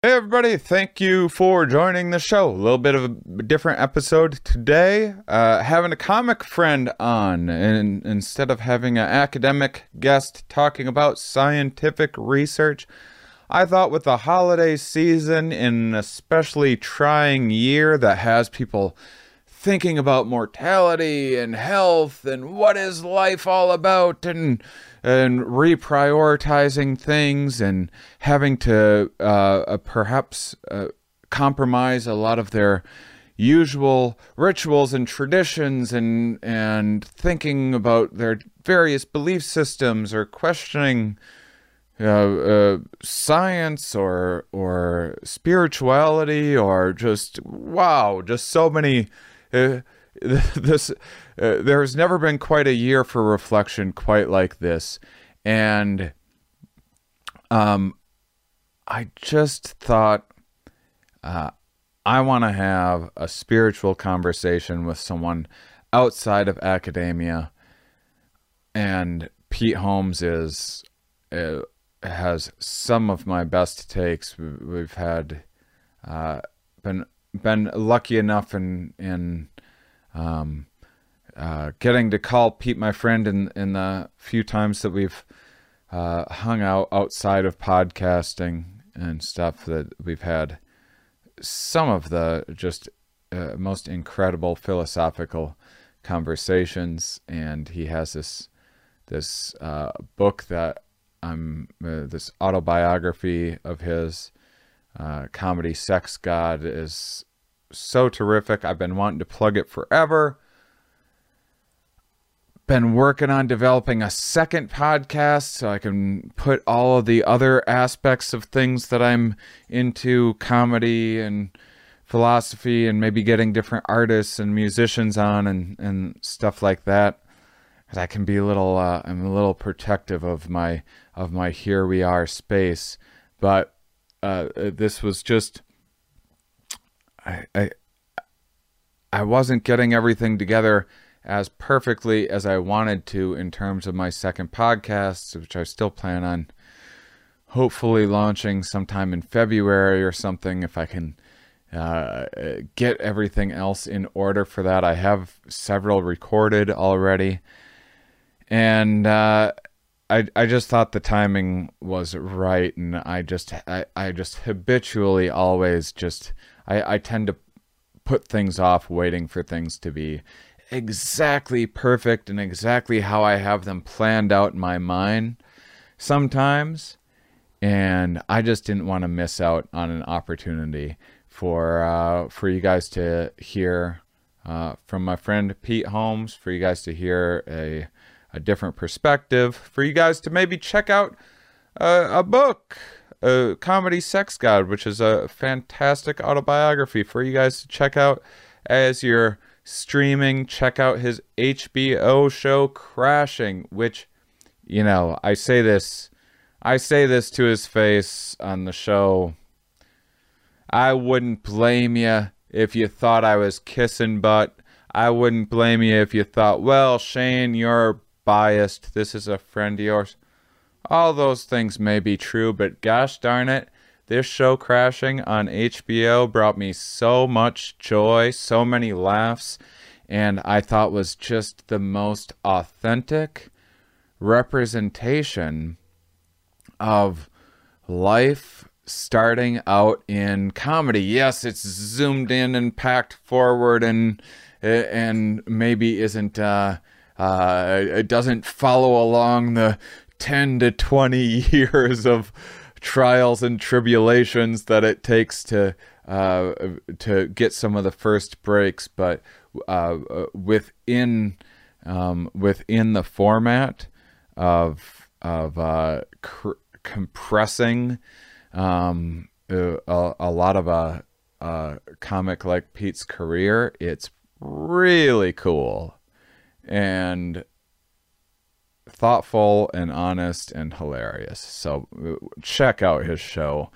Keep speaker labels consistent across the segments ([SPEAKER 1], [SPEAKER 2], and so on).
[SPEAKER 1] Hey, everybody, thank you for joining the show. A little bit of a different episode today. Uh, having a comic friend on, and instead of having an academic guest talking about scientific research, I thought with the holiday season, in an especially trying year that has people thinking about mortality and health and what is life all about and and reprioritizing things and having to uh, uh, perhaps uh, compromise a lot of their usual rituals and traditions and and thinking about their various belief systems or questioning uh, uh, science or or spirituality or just wow just so many uh, this uh, there has never been quite a year for reflection quite like this. And um i just thought uh i want to have a spiritual conversation with someone outside of academia. And pete holmes is uh, has some of my best takes. We've had uh been been lucky enough in in um, uh, getting to call Pete my friend in in the few times that we've uh, hung out outside of podcasting and stuff that we've had some of the just uh, most incredible philosophical conversations. And he has this this uh, book that I'm uh, this autobiography of his uh, comedy Sex God is so terrific. I've been wanting to plug it forever. Been working on developing a second podcast so I can put all of the other aspects of things that I'm into comedy and philosophy and maybe getting different artists and musicians on and, and stuff like that. I can be a little uh, I'm a little protective of my of my here we are space, but uh, this was just I, I I wasn't getting everything together as perfectly as I wanted to in terms of my second podcast, which I still plan on hopefully launching sometime in February or something if I can uh, get everything else in order for that. I have several recorded already. And uh, I I just thought the timing was right, and I just I, I just habitually always just I, I tend to put things off, waiting for things to be exactly perfect and exactly how I have them planned out in my mind sometimes. And I just didn't want to miss out on an opportunity for uh, for you guys to hear uh, from my friend Pete Holmes, for you guys to hear a a different perspective, for you guys to maybe check out uh, a book, a comedy sex god, which is a fantastic autobiography for you guys to check out as you're streaming. Check out his HBO show Crashing, which, you know, I say this, I say this to his face on the show. I wouldn't blame you if you thought I was kissing butt. I wouldn't blame you if you thought, well, Shane, you're biased. This is a friend of yours. All those things may be true, but gosh darn it, this show crashing on HBO brought me so much joy, so many laughs, and I thought was just the most authentic representation of life starting out in comedy. Yes, it's zoomed in and packed forward and and maybe isn't uh, uh, it doesn't follow along the 10 to 20 years of trials and tribulations that it takes to uh, to get some of the first breaks, but uh, within um, within the format of of uh, cr- compressing um, a, a, lot of a, a comic like Pete's career, it's really cool and thoughtful and honest and hilarious. So check out his show,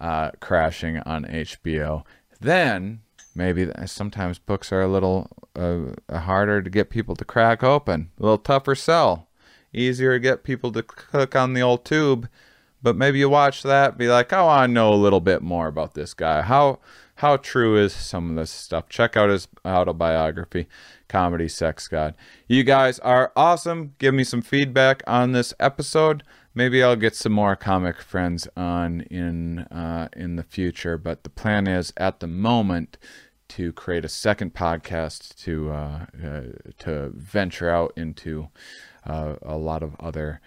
[SPEAKER 1] uh, Crashing on HBO. Then maybe sometimes books are a little uh, harder to get people to crack open, a little tougher sell, easier to get people to click on the old tube. but maybe you watch that, be like, oh, I know a little bit more about this guy. How how true is some of this stuff? Check out his autobiography, Comedy Sex God. You guys are awesome. Give me some feedback on this episode. Maybe I'll get some more comic friends on in uh, in the future, but the plan is at the moment to create a second podcast to uh, uh, to venture out into uh, a lot of other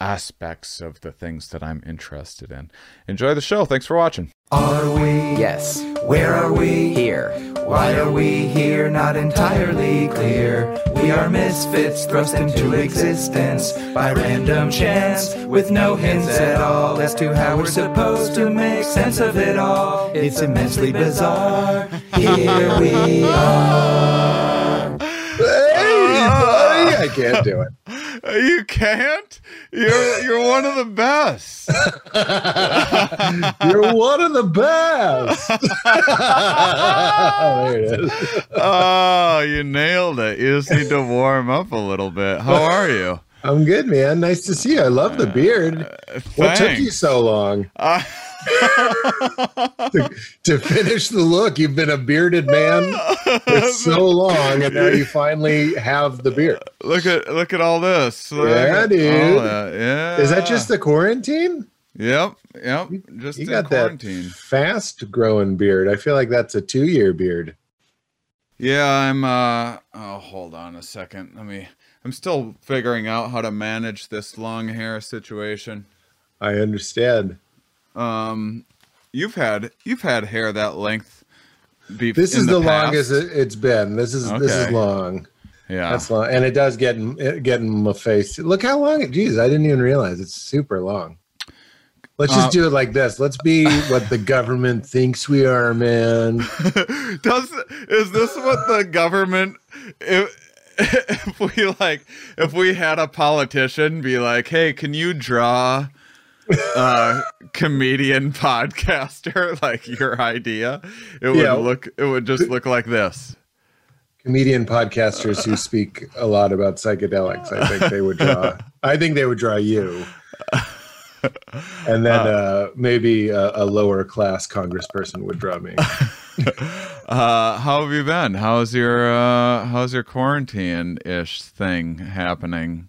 [SPEAKER 1] aspects of the things that I'm interested in. Enjoy the show. Thanks for watching.
[SPEAKER 2] Are we?
[SPEAKER 3] Yes.
[SPEAKER 2] Where are we?
[SPEAKER 3] Here.
[SPEAKER 2] Why are we here? Not entirely clear. We are misfits thrust into existence by random chance with no hints at all as to how we're supposed to make sense of it all. It's immensely bizarre. Here we are.
[SPEAKER 4] I can't do it.
[SPEAKER 1] You can't. You're you're one of the best.
[SPEAKER 4] You're one of the best. there it is.
[SPEAKER 1] Oh, you nailed it. You just need to warm up a little bit. How are you?
[SPEAKER 4] I'm good, man. Nice to see you. I love the beard. What took you so long
[SPEAKER 1] Uh,
[SPEAKER 4] to, to finish the look? You've been a bearded man for so long, and now you finally have the beard.
[SPEAKER 1] look at look at all this. Look
[SPEAKER 4] Yeah, dude.
[SPEAKER 1] that. Yeah.
[SPEAKER 4] Is that just the quarantine?
[SPEAKER 1] Yep. Yep. Just
[SPEAKER 4] You got
[SPEAKER 1] quarantine.
[SPEAKER 4] that fast growing beard. I feel like that's a two year beard.
[SPEAKER 1] Yeah, I'm uh oh hold on a second. Let me I'm still figuring out how to manage this long hair situation.
[SPEAKER 4] I understand.
[SPEAKER 1] Um you've had you've had hair that length
[SPEAKER 4] This is the,
[SPEAKER 1] past.
[SPEAKER 4] longest it- it's been. This is this is long.
[SPEAKER 1] Yeah.
[SPEAKER 4] That's long, and it does get in it get in my face. Look how long it. Geez, I didn't even realize it's super long. Let's just
[SPEAKER 1] Uh,
[SPEAKER 4] do it like this. Let's be what the government thinks we are, man.
[SPEAKER 1] Does is this what the government if, if we like if we had a politician be like, "Hey, can you draw a comedian podcaster like your idea?" It would
[SPEAKER 4] Yeah.
[SPEAKER 1] look it would just look like this.
[SPEAKER 4] Comedian podcasters who speak a lot about psychedelics. I think they would draw. I think they would draw you, and then uh, maybe a, a lower class congressperson would draw me.
[SPEAKER 1] Uh how have you been? How's your uh how's your quarantine ish thing happening?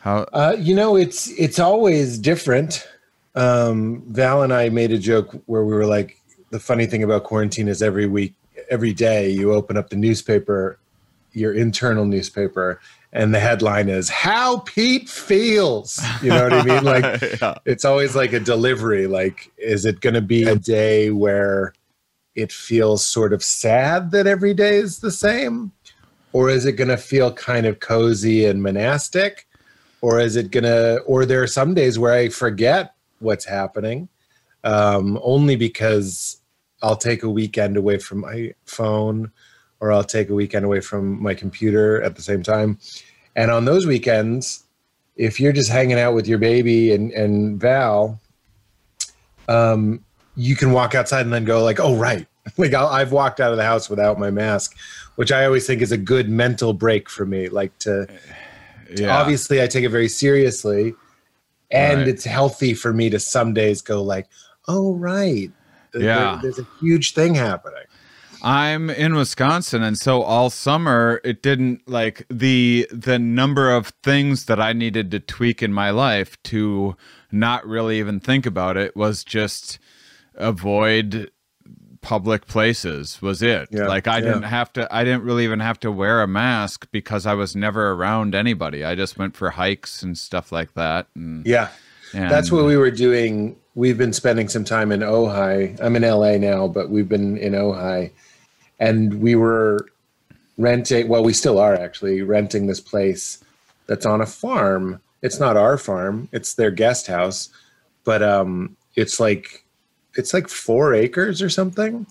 [SPEAKER 1] How
[SPEAKER 4] Uh, you know, it's it's always different. Um, Val and I made a joke where we were like, the funny thing about quarantine is every week, every day, you open up the newspaper, your internal newspaper, and the headline is "How Pete Feels." You know what I mean? Like
[SPEAKER 1] yeah.
[SPEAKER 4] it's always like a delivery. Like, is it going to be a day where it feels sort of sad that every day is the same? Or is it going to feel kind of cozy and monastic? Or is it to, or there are some days where I forget what's happening um, only because I'll take a weekend away from my phone or I'll take a weekend away from my computer at the same time. And on those weekends, if you're just hanging out with your baby and, and Val, um, you can walk outside and then go like, oh, right. Like I'll, I've walked out of the house without my mask, which I always think is a good mental break for me. Like to,
[SPEAKER 1] yeah.
[SPEAKER 4] obviously I take it very seriously and
[SPEAKER 1] Right.
[SPEAKER 4] it's healthy for me to some days go like, oh, right. There-
[SPEAKER 1] Yeah.
[SPEAKER 4] there's a huge thing happening.
[SPEAKER 1] I'm in Wisconsin and so all summer it didn't like the the number of things that I needed to tweak in my life to not really even think about it was just avoid public places was it.
[SPEAKER 4] Yeah,
[SPEAKER 1] like I
[SPEAKER 4] yeah.
[SPEAKER 1] didn't have to I didn't really even have to wear a mask because I was never around anybody. I just went for hikes and stuff like that and,
[SPEAKER 4] Yeah.
[SPEAKER 1] and
[SPEAKER 4] That's what we were doing. We've been spending some time in Ojai. I'm in LA now, but we've been in Ojai. And we were renting, well, we still are actually renting this place that's on a farm. It's not our farm, it's their guest house, but um, it's like it's like four acres or something.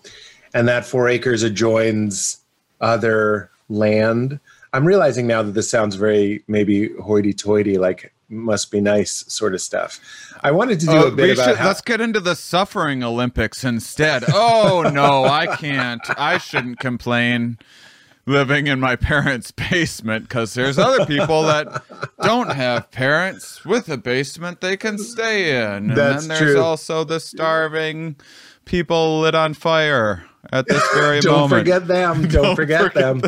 [SPEAKER 4] And that four acres adjoins other land. I'm realizing now that this sounds very maybe hoity-toity, like must be nice sort of stuff. I wanted to do
[SPEAKER 1] Oh,
[SPEAKER 4] a bit about
[SPEAKER 1] should,
[SPEAKER 4] how,
[SPEAKER 1] let's get into the suffering Olympics instead. Oh no, I can't. I shouldn't complain. Living in my parents' basement because there's other people that don't have parents with a basement they can stay in. And
[SPEAKER 4] That's
[SPEAKER 1] then there's
[SPEAKER 4] true.
[SPEAKER 1] also the starving people lit on fire at this very moment.
[SPEAKER 4] Don't
[SPEAKER 1] moment.
[SPEAKER 4] forget them. Don't, forget, them.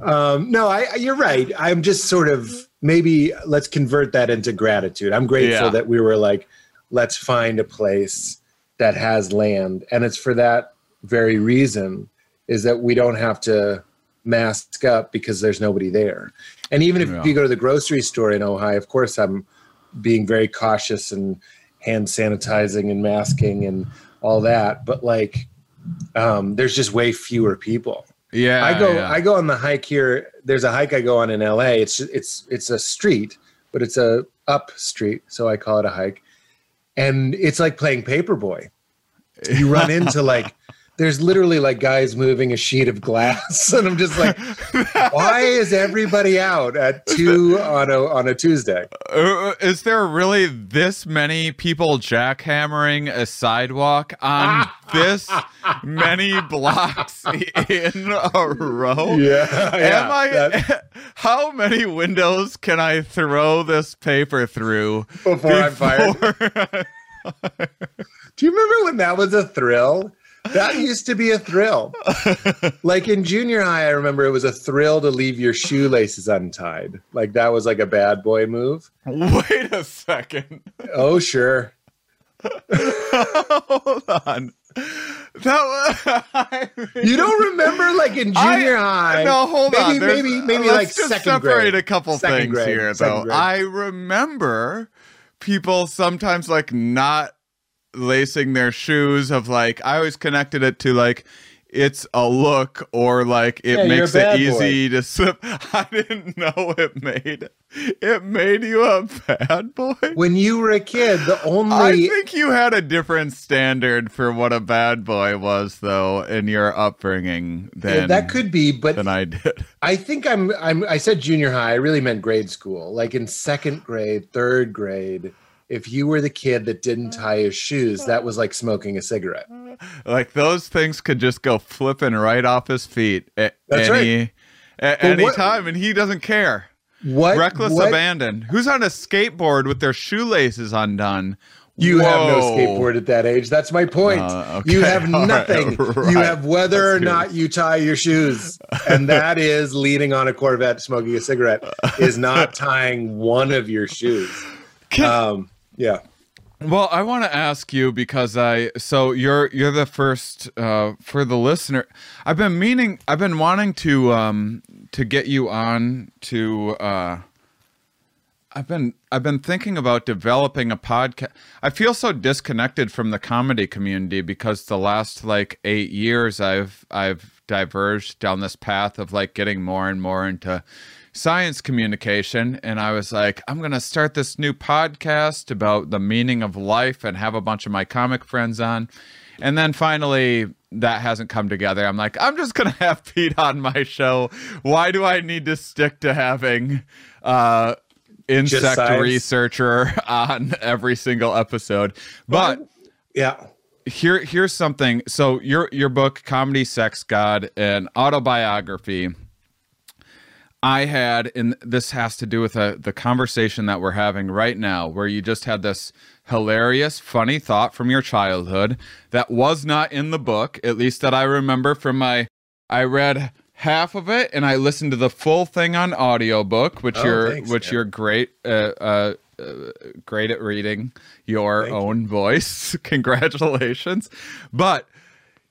[SPEAKER 4] um, no, I, you're right. I'm just sort of maybe let's convert that into gratitude. I'm grateful
[SPEAKER 1] Yeah.
[SPEAKER 4] that we were like, let's find a place that has land, and it's for that very reason is that we don't have to mask up because there's nobody there. And even if
[SPEAKER 1] Yeah.
[SPEAKER 4] you go to the grocery store in Ojai, of course, I'm being very cautious and hand sanitizing and masking and all that. But like, um, there's just way fewer people.
[SPEAKER 1] Yeah,
[SPEAKER 4] I go
[SPEAKER 1] yeah.
[SPEAKER 4] I go on the hike here. There's a hike I go on in LA. It's it's it's a street, but it's a up street, so I call it a hike. And it's like playing paperboy. You run into like there's literally like guys moving a sheet of glass and I'm just like why is everybody out at 2 on a on a Tuesday?
[SPEAKER 1] Uh, is there really this many people jackhammering a sidewalk on this many blocks in a row?
[SPEAKER 4] Yeah.
[SPEAKER 1] Am I?
[SPEAKER 4] that-
[SPEAKER 1] how many windows can I throw this paper through
[SPEAKER 4] before I'm fired. Do you remember when that was a thrill? That used to be a thrill. like in junior high, I remember it was a thrill to leave your shoelaces untied. Like that was like a bad boy move.
[SPEAKER 1] Wait a second.
[SPEAKER 4] Oh, sure.
[SPEAKER 1] Hold on. That was. I
[SPEAKER 4] You don't remember like in junior high?
[SPEAKER 1] No, hold
[SPEAKER 4] maybe,
[SPEAKER 1] on. There's-
[SPEAKER 4] Maybe, maybe like
[SPEAKER 1] just
[SPEAKER 4] second
[SPEAKER 1] separate
[SPEAKER 4] grade.
[SPEAKER 1] a couple
[SPEAKER 4] Second
[SPEAKER 1] things
[SPEAKER 4] grade,
[SPEAKER 1] here, though.
[SPEAKER 4] grade.
[SPEAKER 1] I remember people sometimes like not lacing their shoes. Of like, I always connected it to like. It's a look, or like it
[SPEAKER 4] Yeah,
[SPEAKER 1] makes it
[SPEAKER 4] bad boy.
[SPEAKER 1] easy to slip. I didn't know it made it made you a bad boy.
[SPEAKER 4] When you were a kid, the only I
[SPEAKER 1] think you had a different standard for what a bad boy was, though, in your upbringing than
[SPEAKER 4] that could be, but
[SPEAKER 1] than I did.
[SPEAKER 4] I think I'm I'm I said junior high, I really meant grade school. Like in second grade, third grade, if you were the kid that didn't tie his shoes, that was like smoking a cigarette.
[SPEAKER 1] Like those things could just go flipping right off his feet at
[SPEAKER 4] That's
[SPEAKER 1] any at
[SPEAKER 4] But
[SPEAKER 1] any
[SPEAKER 4] what-
[SPEAKER 1] time, and he doesn't care.
[SPEAKER 4] What
[SPEAKER 1] Reckless
[SPEAKER 4] what,
[SPEAKER 1] abandon. Who's on a skateboard with their shoelaces undone?
[SPEAKER 4] You have no skateboard at that age. That's my point.
[SPEAKER 1] Uh, okay.
[SPEAKER 4] You have
[SPEAKER 1] All right.
[SPEAKER 4] nothing. You
[SPEAKER 1] Right.
[SPEAKER 4] have whether or
[SPEAKER 1] good.
[SPEAKER 4] not you tie your shoes. And that is leaning on a Corvette smoking a cigarette is not tying one of your shoes. Um, yeah.
[SPEAKER 1] Well, I want to ask you because I so you're you're the first uh, for the listener. I've been meaning I've been wanting to um to get you on to uh I've been I've been thinking about developing a podcast. I feel so disconnected from the comedy community because the last like 8 years I've I've diverged down this path of like getting more and more into science communication and I was like I'm going to start this new podcast about the meaning of life and have a bunch of my comic friends on. And then finally that hasn't come together. I'm like I'm just going to have Pete on my show. Why do I need to stick to having uh insect researcher on every single episode. But
[SPEAKER 4] Yeah.
[SPEAKER 1] here here's something. So your your book, Comedy Sex God, an autobiography. I had, and this has to do with uh the conversation that we're having right now, where you just had this hilarious, funny thought from your childhood that was not in the book, at least that I remember from my. I read half of it and I listened to the full thing on audiobook, which
[SPEAKER 4] Oh,
[SPEAKER 1] you're
[SPEAKER 4] thanks,
[SPEAKER 1] which
[SPEAKER 4] man.
[SPEAKER 1] you're great uh, uh, uh, great at reading your
[SPEAKER 4] Thank you.
[SPEAKER 1] own voice. Congratulations. But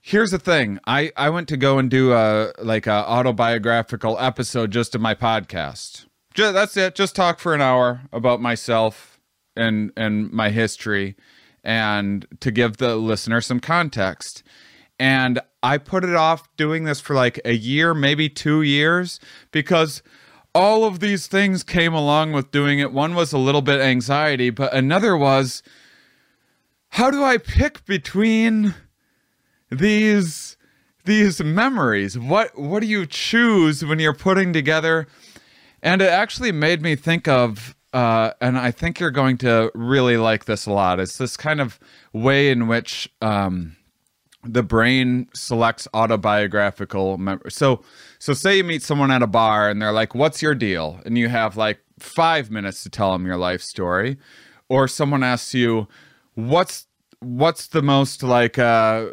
[SPEAKER 1] here's the thing. I I went to go and do a like a autobiographical episode just of my podcast. Just, that's it. Just talk for an hour about myself and and my history and to give the listener some context. And I put it off doing this for like a year, maybe 2 years because all of these things came along with doing it. One was a little bit anxiety, but another was how do I pick between these these memories? What what do you choose when you're putting together? And it actually made me think of uh, and I think you're going to really like this a lot. It's this kind of way in which um, the brain selects autobiographical. So, so say you meet someone at a bar and they're like, "What's your deal?" and you have like five minutes to tell them your life story, or someone asks you, "What's what's the most like uh,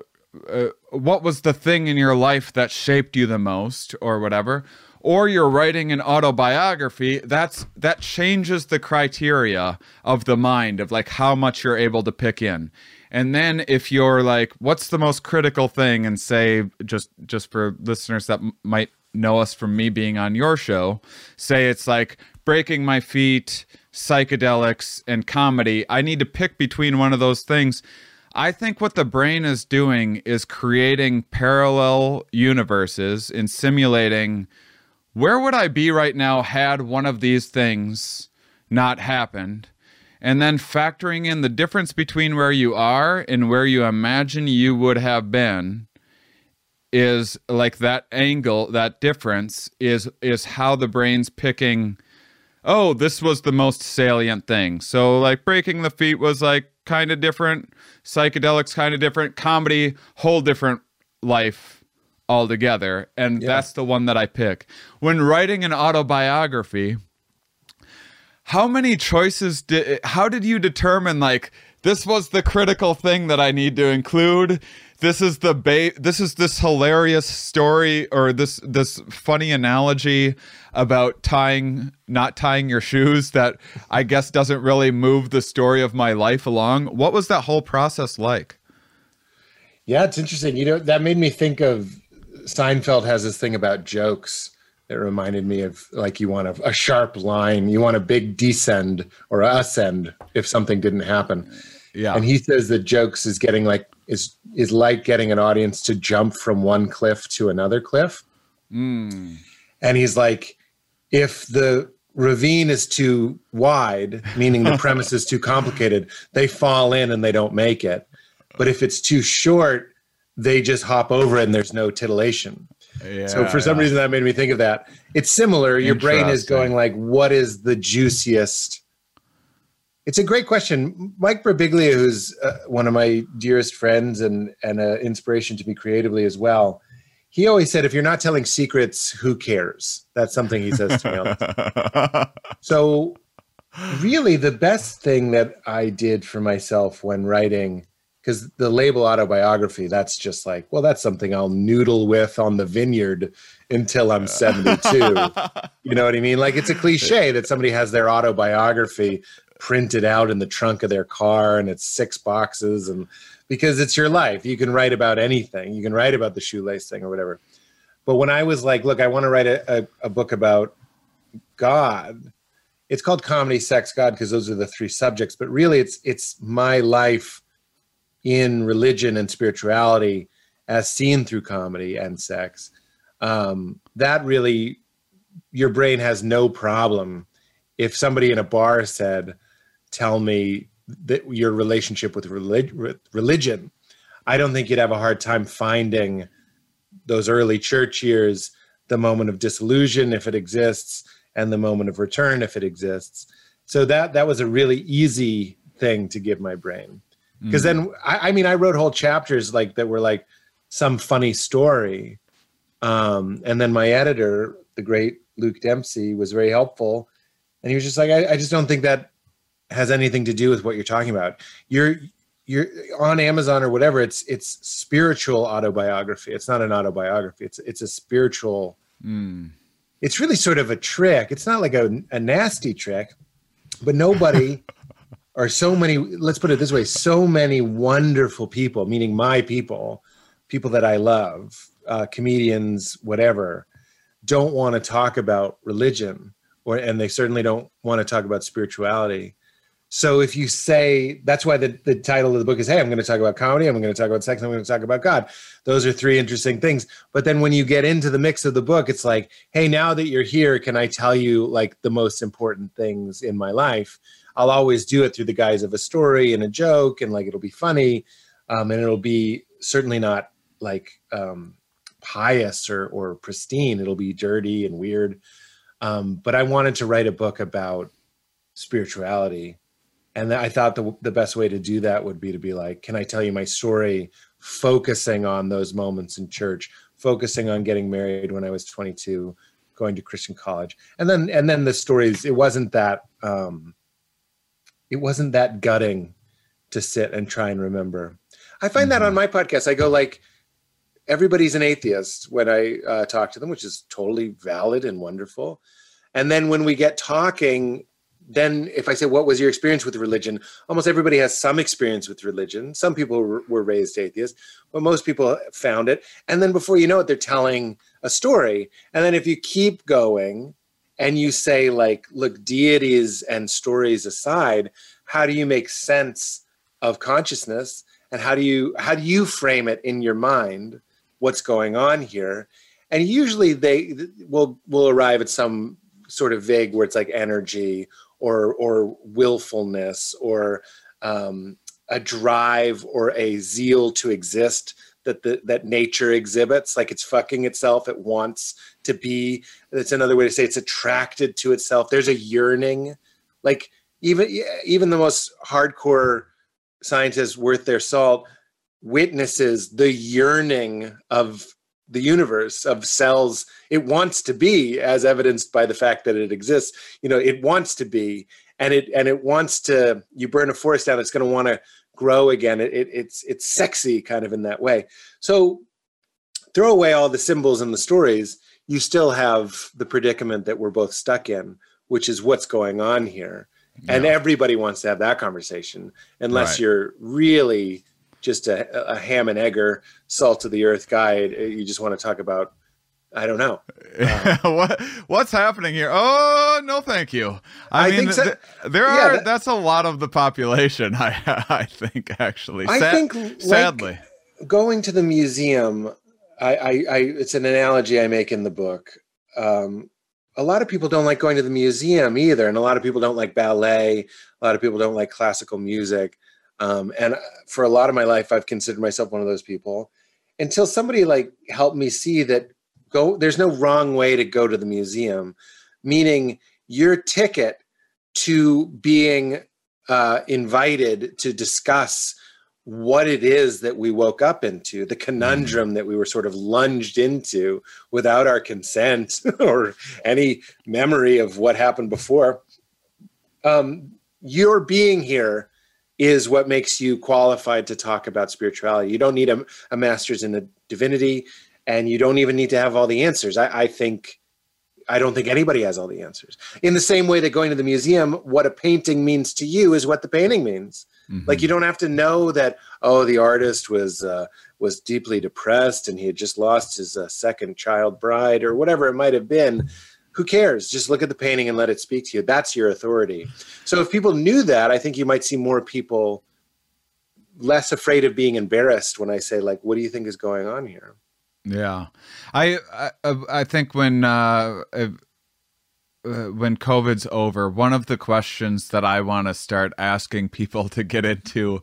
[SPEAKER 1] uh what was the thing in your life that shaped you the most or whatever?" Or you're writing an autobiography, that's that changes the criteria of the mind of like how much you're able to pick in. And then if you're like, what's the most critical thing? And say, just just for listeners that m- might know us from me being on your show, say it's like breaking my feet, psychedelics, and comedy. I need to pick between one of those things. I think what the brain is doing is creating parallel universes and simulating where would I be right now had one of these things not happened? And then factoring in the difference between where you are and where you imagine you would have been is like that angle, that difference is is how the brain's picking oh, this was the most salient thing. So like breaking the feet was like kind of different, psychedelics kind of different, comedy whole different life altogether. And
[SPEAKER 4] Yeah.
[SPEAKER 1] that's the one that I pick. When writing an autobiography, how many choices did how did you determine like this was the critical thing that I need to include? This is the ba- this is this hilarious story or this this funny analogy about tying not tying your shoes that I guess doesn't really move the story of my life along. What was that whole process like?
[SPEAKER 4] Yeah, it's interesting. You know, that made me think of Seinfeld has this thing about jokes that reminded me of like you want a, a sharp line, you want a big descend or ascend if something didn't happen.
[SPEAKER 1] Yeah.
[SPEAKER 4] And he says that jokes is getting like is is like getting an audience to jump from one cliff to another cliff.
[SPEAKER 1] Mm.
[SPEAKER 4] And he's like, if the ravine is too wide, meaning the premise is too complicated, they fall in and they don't make it. But if it's too short, they just hop over and there's no titillation.
[SPEAKER 1] Yeah.
[SPEAKER 4] so for some reason that made me think of that. It's similar. Your brain is going like, what is the juiciest? It's a great question. Mike Birbiglia, who's uh, one of my dearest friends and and an inspiration to me creatively as well, he always said, if you're not telling secrets, who cares? That's something he says to me. All the time. So, really, the best thing that I did for myself when writing, because the label autobiography, that's just like, well, that's something I'll noodle with on the vineyard until I'm 72. you know what I mean? Like, it's a cliche that somebody has their autobiography printed out in the trunk of their car and it's six boxes and because it's your life. You can write about anything. You can write about the shoelace thing or whatever. But when i was like look i want to write a, a, a book about god it's called comedy sex god because those are the three subjects but really it's it's my life in religion and spirituality as seen through comedy and sex. Um, that really your brain has no problem if somebody in a bar said tell me that your relationship with relig- religion. I don't think you'd have a hard time finding those early church years the moment of disillusion if it exists and the moment of return if it exists. So that that was a really easy thing to give my brain. Because then I, I mean i wrote whole chapters like that were like some funny story. Um, and then my editor the great luke dempsey was very helpful. And he was just like I, I just don't think that has anything to do with what you're talking about. You're you're on amazon or whatever it's it's spiritual autobiography. It's not an autobiography. It's it's a spiritual
[SPEAKER 1] Mm.
[SPEAKER 4] it's really sort of a trick. It's not like a, a nasty trick but nobody or so many let's put it this way so many wonderful people meaning my people people that i love uh, comedians whatever don't want to talk about religion or and they certainly don't want to talk about spirituality so if you say that's why the, the title of the book is hey i'm going to talk about comedy i'm going to talk about sex i'm going to talk about god. Those are three interesting things. But then when you get into the mix of the book it's like hey now that you're here can i tell you like the most important things in my life? I'll always do it through the guise of a story and a joke and like it'll be funny um, and it'll be certainly not like um, pious or, or pristine. It'll be dirty and weird. Um, but i wanted to write a book about spirituality and i thought the, the best way to do that would be to be like can i tell you my story focusing on those moments in church, focusing on getting married when I was 22, going to Christian college, and then and then the stories. It wasn't that um, it wasn't that gutting to sit and try and remember. I find mm-hmm. that on mm-hmm. my podcast. I go like everybody's an atheist when I uh, talk to them, which is totally valid and wonderful. And then when we get talking, then if I say, What was your experience with religion? Almost everybody has some experience with religion. Some people were raised atheists, but most people found it. And then before you know it, they're telling a story. And then if you keep going and you say, like, look, deities and stories aside, how do you make sense of consciousness? And how do you how do you frame it in your mind? What's going on here? And usually they will will arrive at some sort of vague where it's like energy or or willfulness or um, a drive or a zeal to exist that the, that nature exhibits like it's fucking itself it wants to be that's another way to say it's attracted to itself. There's a yearning. Like even even the most hardcore scientists worth their salt witnesses the yearning of the universe of cells it wants to be as evidenced by the fact that it exists you know it wants to be and it and it wants to you burn a forest down it's going to want to grow again it, it, it's it's sexy kind of in that way so throw away all the symbols and the stories you still have the predicament that we're both stuck in which is what's going on here yeah. and everybody wants to have that conversation unless right. you're really just a, a ham and egger, salt of the earth guy. You just want to talk about I don't know.
[SPEAKER 1] What what's happening here? Oh no, thank you. I, I mean, so. th- there yeah, are that, that's a lot of the population. I I think actually.
[SPEAKER 4] I think sadly, like going to the museum. I, I, I it's an analogy I make in the book. Um, a lot of people don't like going to the museum either, and a lot of people don't like ballet. A lot of people don't like classical music. Um, and for a lot of my life, I've considered myself one of those people until somebody like helped me see that go, there's no wrong way to go to the museum, meaning your ticket to being uh, invited to discuss what it is that we woke up into, the conundrum mm-hmm. that we were sort of lunged into without our consent or any memory of what happened before. Um, your being here is what makes you qualified to talk about spirituality. You don't need a, a master's in divinity, and you don't even need to have all the answers. I, I think I don't think anybody has all the answers. In the same way that going to the museum, what a painting means to you is what the painting means. Mm-hmm. Like you don't have to know that oh the artist was uh, was deeply depressed and he had just lost his uh, second child bride or whatever it might have been who cares? Just look at the painting and let it speak to you. That's your authority. So if people knew that, I think you might see more people less afraid of being embarrassed when I say like, "What do you think is going on here?"
[SPEAKER 1] Yeah, I I, I think when uh, uh, when COVID's over, one of the questions that I want to start asking people to get into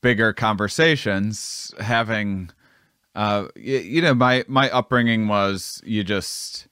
[SPEAKER 1] bigger conversations, having uh, you, you know, my my upbringing was you just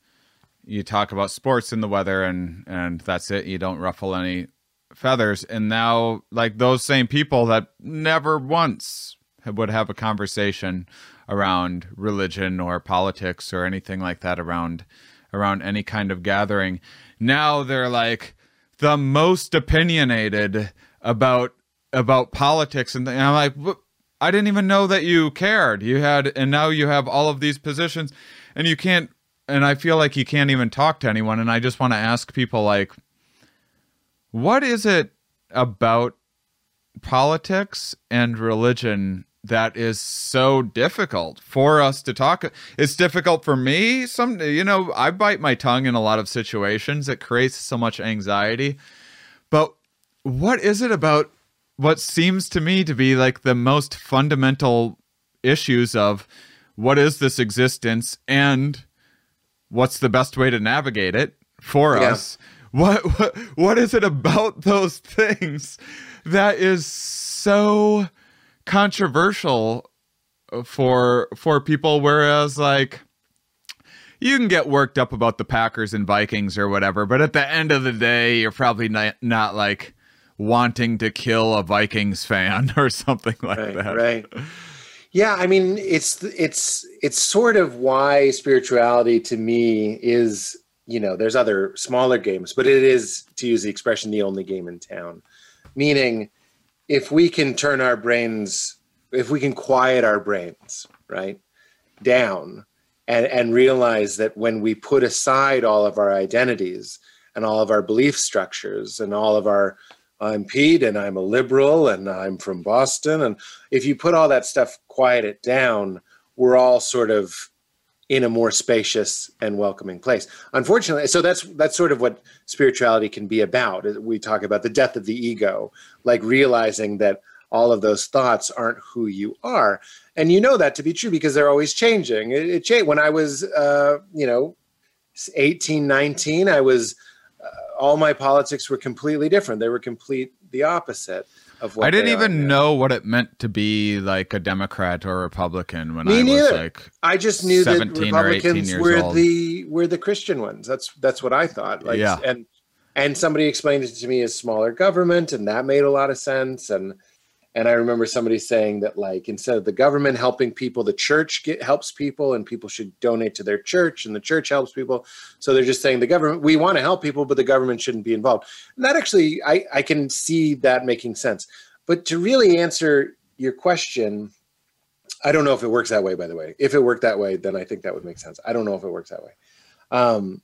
[SPEAKER 1] you talk about sports and the weather and and that's it. You don't ruffle any feathers. And now like those same people that never once would have a conversation around religion or politics or anything like that around around any kind of gathering now they're like the most opinionated about about politics. And, and i'm like i didn't even know that you cared. You had and now you have all of these positions and you can't and I feel like you can't even talk to anyone. And I just want to ask people like, what is it about politics and religion that is so difficult for us to talk it's difficult for me some you know i bite my tongue in a lot of situations it creates so much anxiety but what is it about what seems to me to be like the most fundamental issues of what is this existence and what's the best way to navigate it for yeah. us what, what what is it about those things that is so controversial for for people whereas like you can get worked up about the Packers and Vikings or whatever, but at the end of the day, you're probably not, not like wanting to kill a Vikings fan or something like
[SPEAKER 4] right,
[SPEAKER 1] that.
[SPEAKER 4] Right. Yeah, I mean, it's it's it's sort of why spirituality to me is, you know, there's other smaller games, but it is to use the expression the only game in town. Meaning if we can turn our brains if we can quiet our brains, right? down and and realize that when we put aside all of our identities and all of our belief structures and all of our I'm Pete and I'm a liberal and I'm from Boston. And if you put all that stuff, quiet it down, we're all sort of in a more spacious and welcoming place. Unfortunately, so that's that's sort of what spirituality can be about. We talk about the death of the ego, like realizing that all of those thoughts aren't who you are, and you know that to be true because they're always changing. It, it when I was, uh, you know, 18, 19. I was all my politics were completely different. They were complete the opposite of what
[SPEAKER 1] I didn't even know what it meant to be like a Democrat or Republican when Me I neither. was like
[SPEAKER 4] I just knew that Republicans were old. the were the Christian ones. That's that's what I thought. Like yeah. and and somebody explained it to me as smaller government and that made a lot of sense and and i remember somebody saying that like instead of the government helping people the church get, helps people and people should donate to their church and the church helps people. So they're just saying the government we want to help people but the government shouldn't be involved. And that actually i i can see that making sense. But to really answer your question i don't know if it works that way by the way. If it worked that way then i think that would make sense. I don't know if it works that way. Um,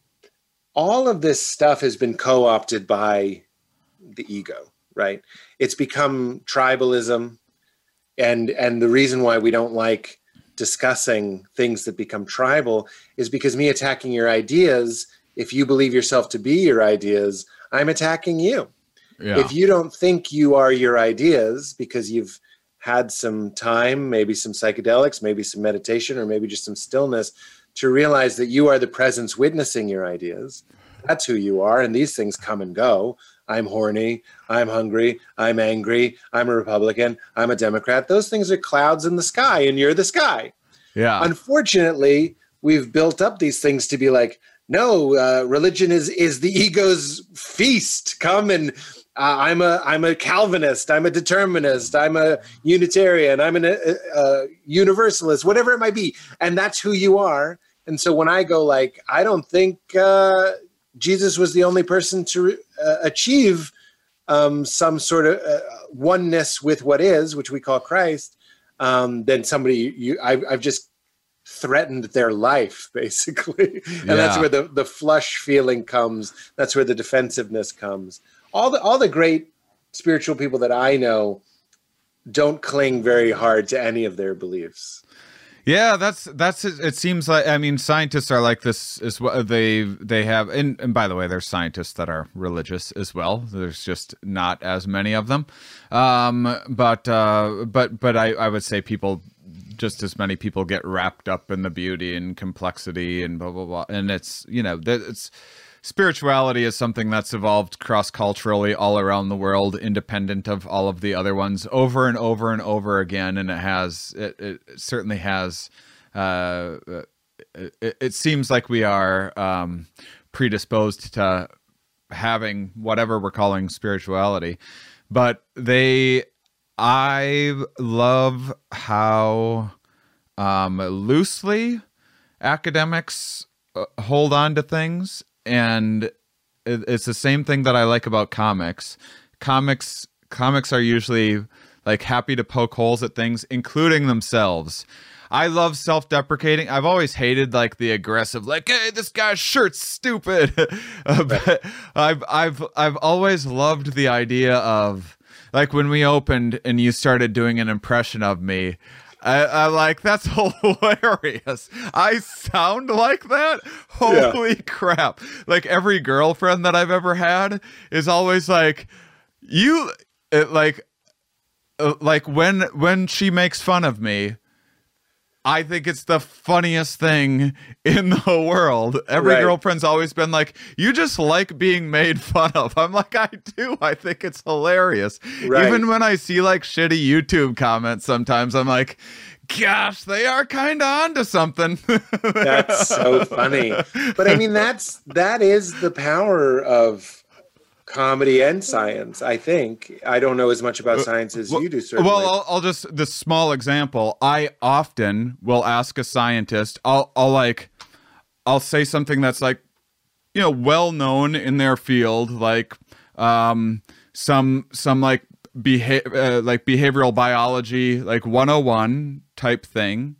[SPEAKER 4] all of this stuff has been co-opted by the ego right? It's become tribalism, and and the reason why we don't like discussing things that become tribal is because me attacking your ideas. If you believe yourself to be your ideas, I'm attacking you. Yeah. If you don't think you are your ideas because you've had some time, maybe some psychedelics, maybe some meditation, or maybe just some stillness to realize that you are the presence witnessing your ideas. That's who you are, and these things come and go. I'm horny, I'm hungry, I'm angry, I'm a Republican, I'm a Democrat. Those things are clouds in the sky, and you're the sky.
[SPEAKER 1] Yeah.
[SPEAKER 4] Unfortunately, we've built up these things to be like, no, uh, religion is is the ego's feast. Come and uh, I'm a I'm a Calvinist. I'm a determinist. I'm a Unitarian. I'm an, a, uh, a uh, Universalist. Whatever it might be, and that's who you are. And so when I go like, I don't think uh, Jesus was the only person to uh, achieve um, some sort of uh, oneness with what is, which we call Christ, um, then somebody you I've, I've just threatened their life basically, and yeah. that's where the the flush feeling comes. That's where the defensiveness comes. All the all the great spiritual people that I know don't cling very hard to any of their beliefs.
[SPEAKER 1] Yeah, that's that's it. Seems like I mean, scientists are like this is what they they have. And, and by the way, there's scientists that are religious as well. There's just not as many of them. Um, but uh, but but I I would say people just as many people get wrapped up in the beauty and complexity and blah blah blah. And it's you know it's spirituality is something that's evolved cross culturally all around the world, independent of all of the other ones, over and over and over again. And it has, it, it certainly has, uh, it, it, seems like we are um, predisposed to having whatever we're calling spirituality. But they, I love how um, loosely academics uh, hold on to things and it's the same thing that I like about comics. Comics comics are usually like happy to poke holes at things, including themselves. I love self-deprecating. I've always hated like the aggressive, like, "Hey, this guy's shirt's stupid." uh, but I've I've I've always loved the idea of like when we opened and you started doing an impression of me. I, am like, that's hilarious. I sound like that? Holy yeah. crap. Like every girlfriend that I've ever had is always like, you, it, like, uh, like when when she makes fun of me I think it's the funniest thing in the world. Every right. girlfriend's always been like, "You just like being made fun of." I'm like, "I do. I think it's hilarious." Right. Even when I see like shitty YouTube comments, sometimes I'm like, "Gosh, they are kind of onto something."
[SPEAKER 4] that's so funny. But I mean, that's that is the power of comedy and science. I think I don't know as much about science as
[SPEAKER 1] well,
[SPEAKER 4] you do. Certainly.
[SPEAKER 1] Well, I'll, I'll just this small example. I often will ask a scientist. I'll I'll like I'll say something that's like you know well known in their field, like um some some like beha- uh, like behavioral biology like 101 type thing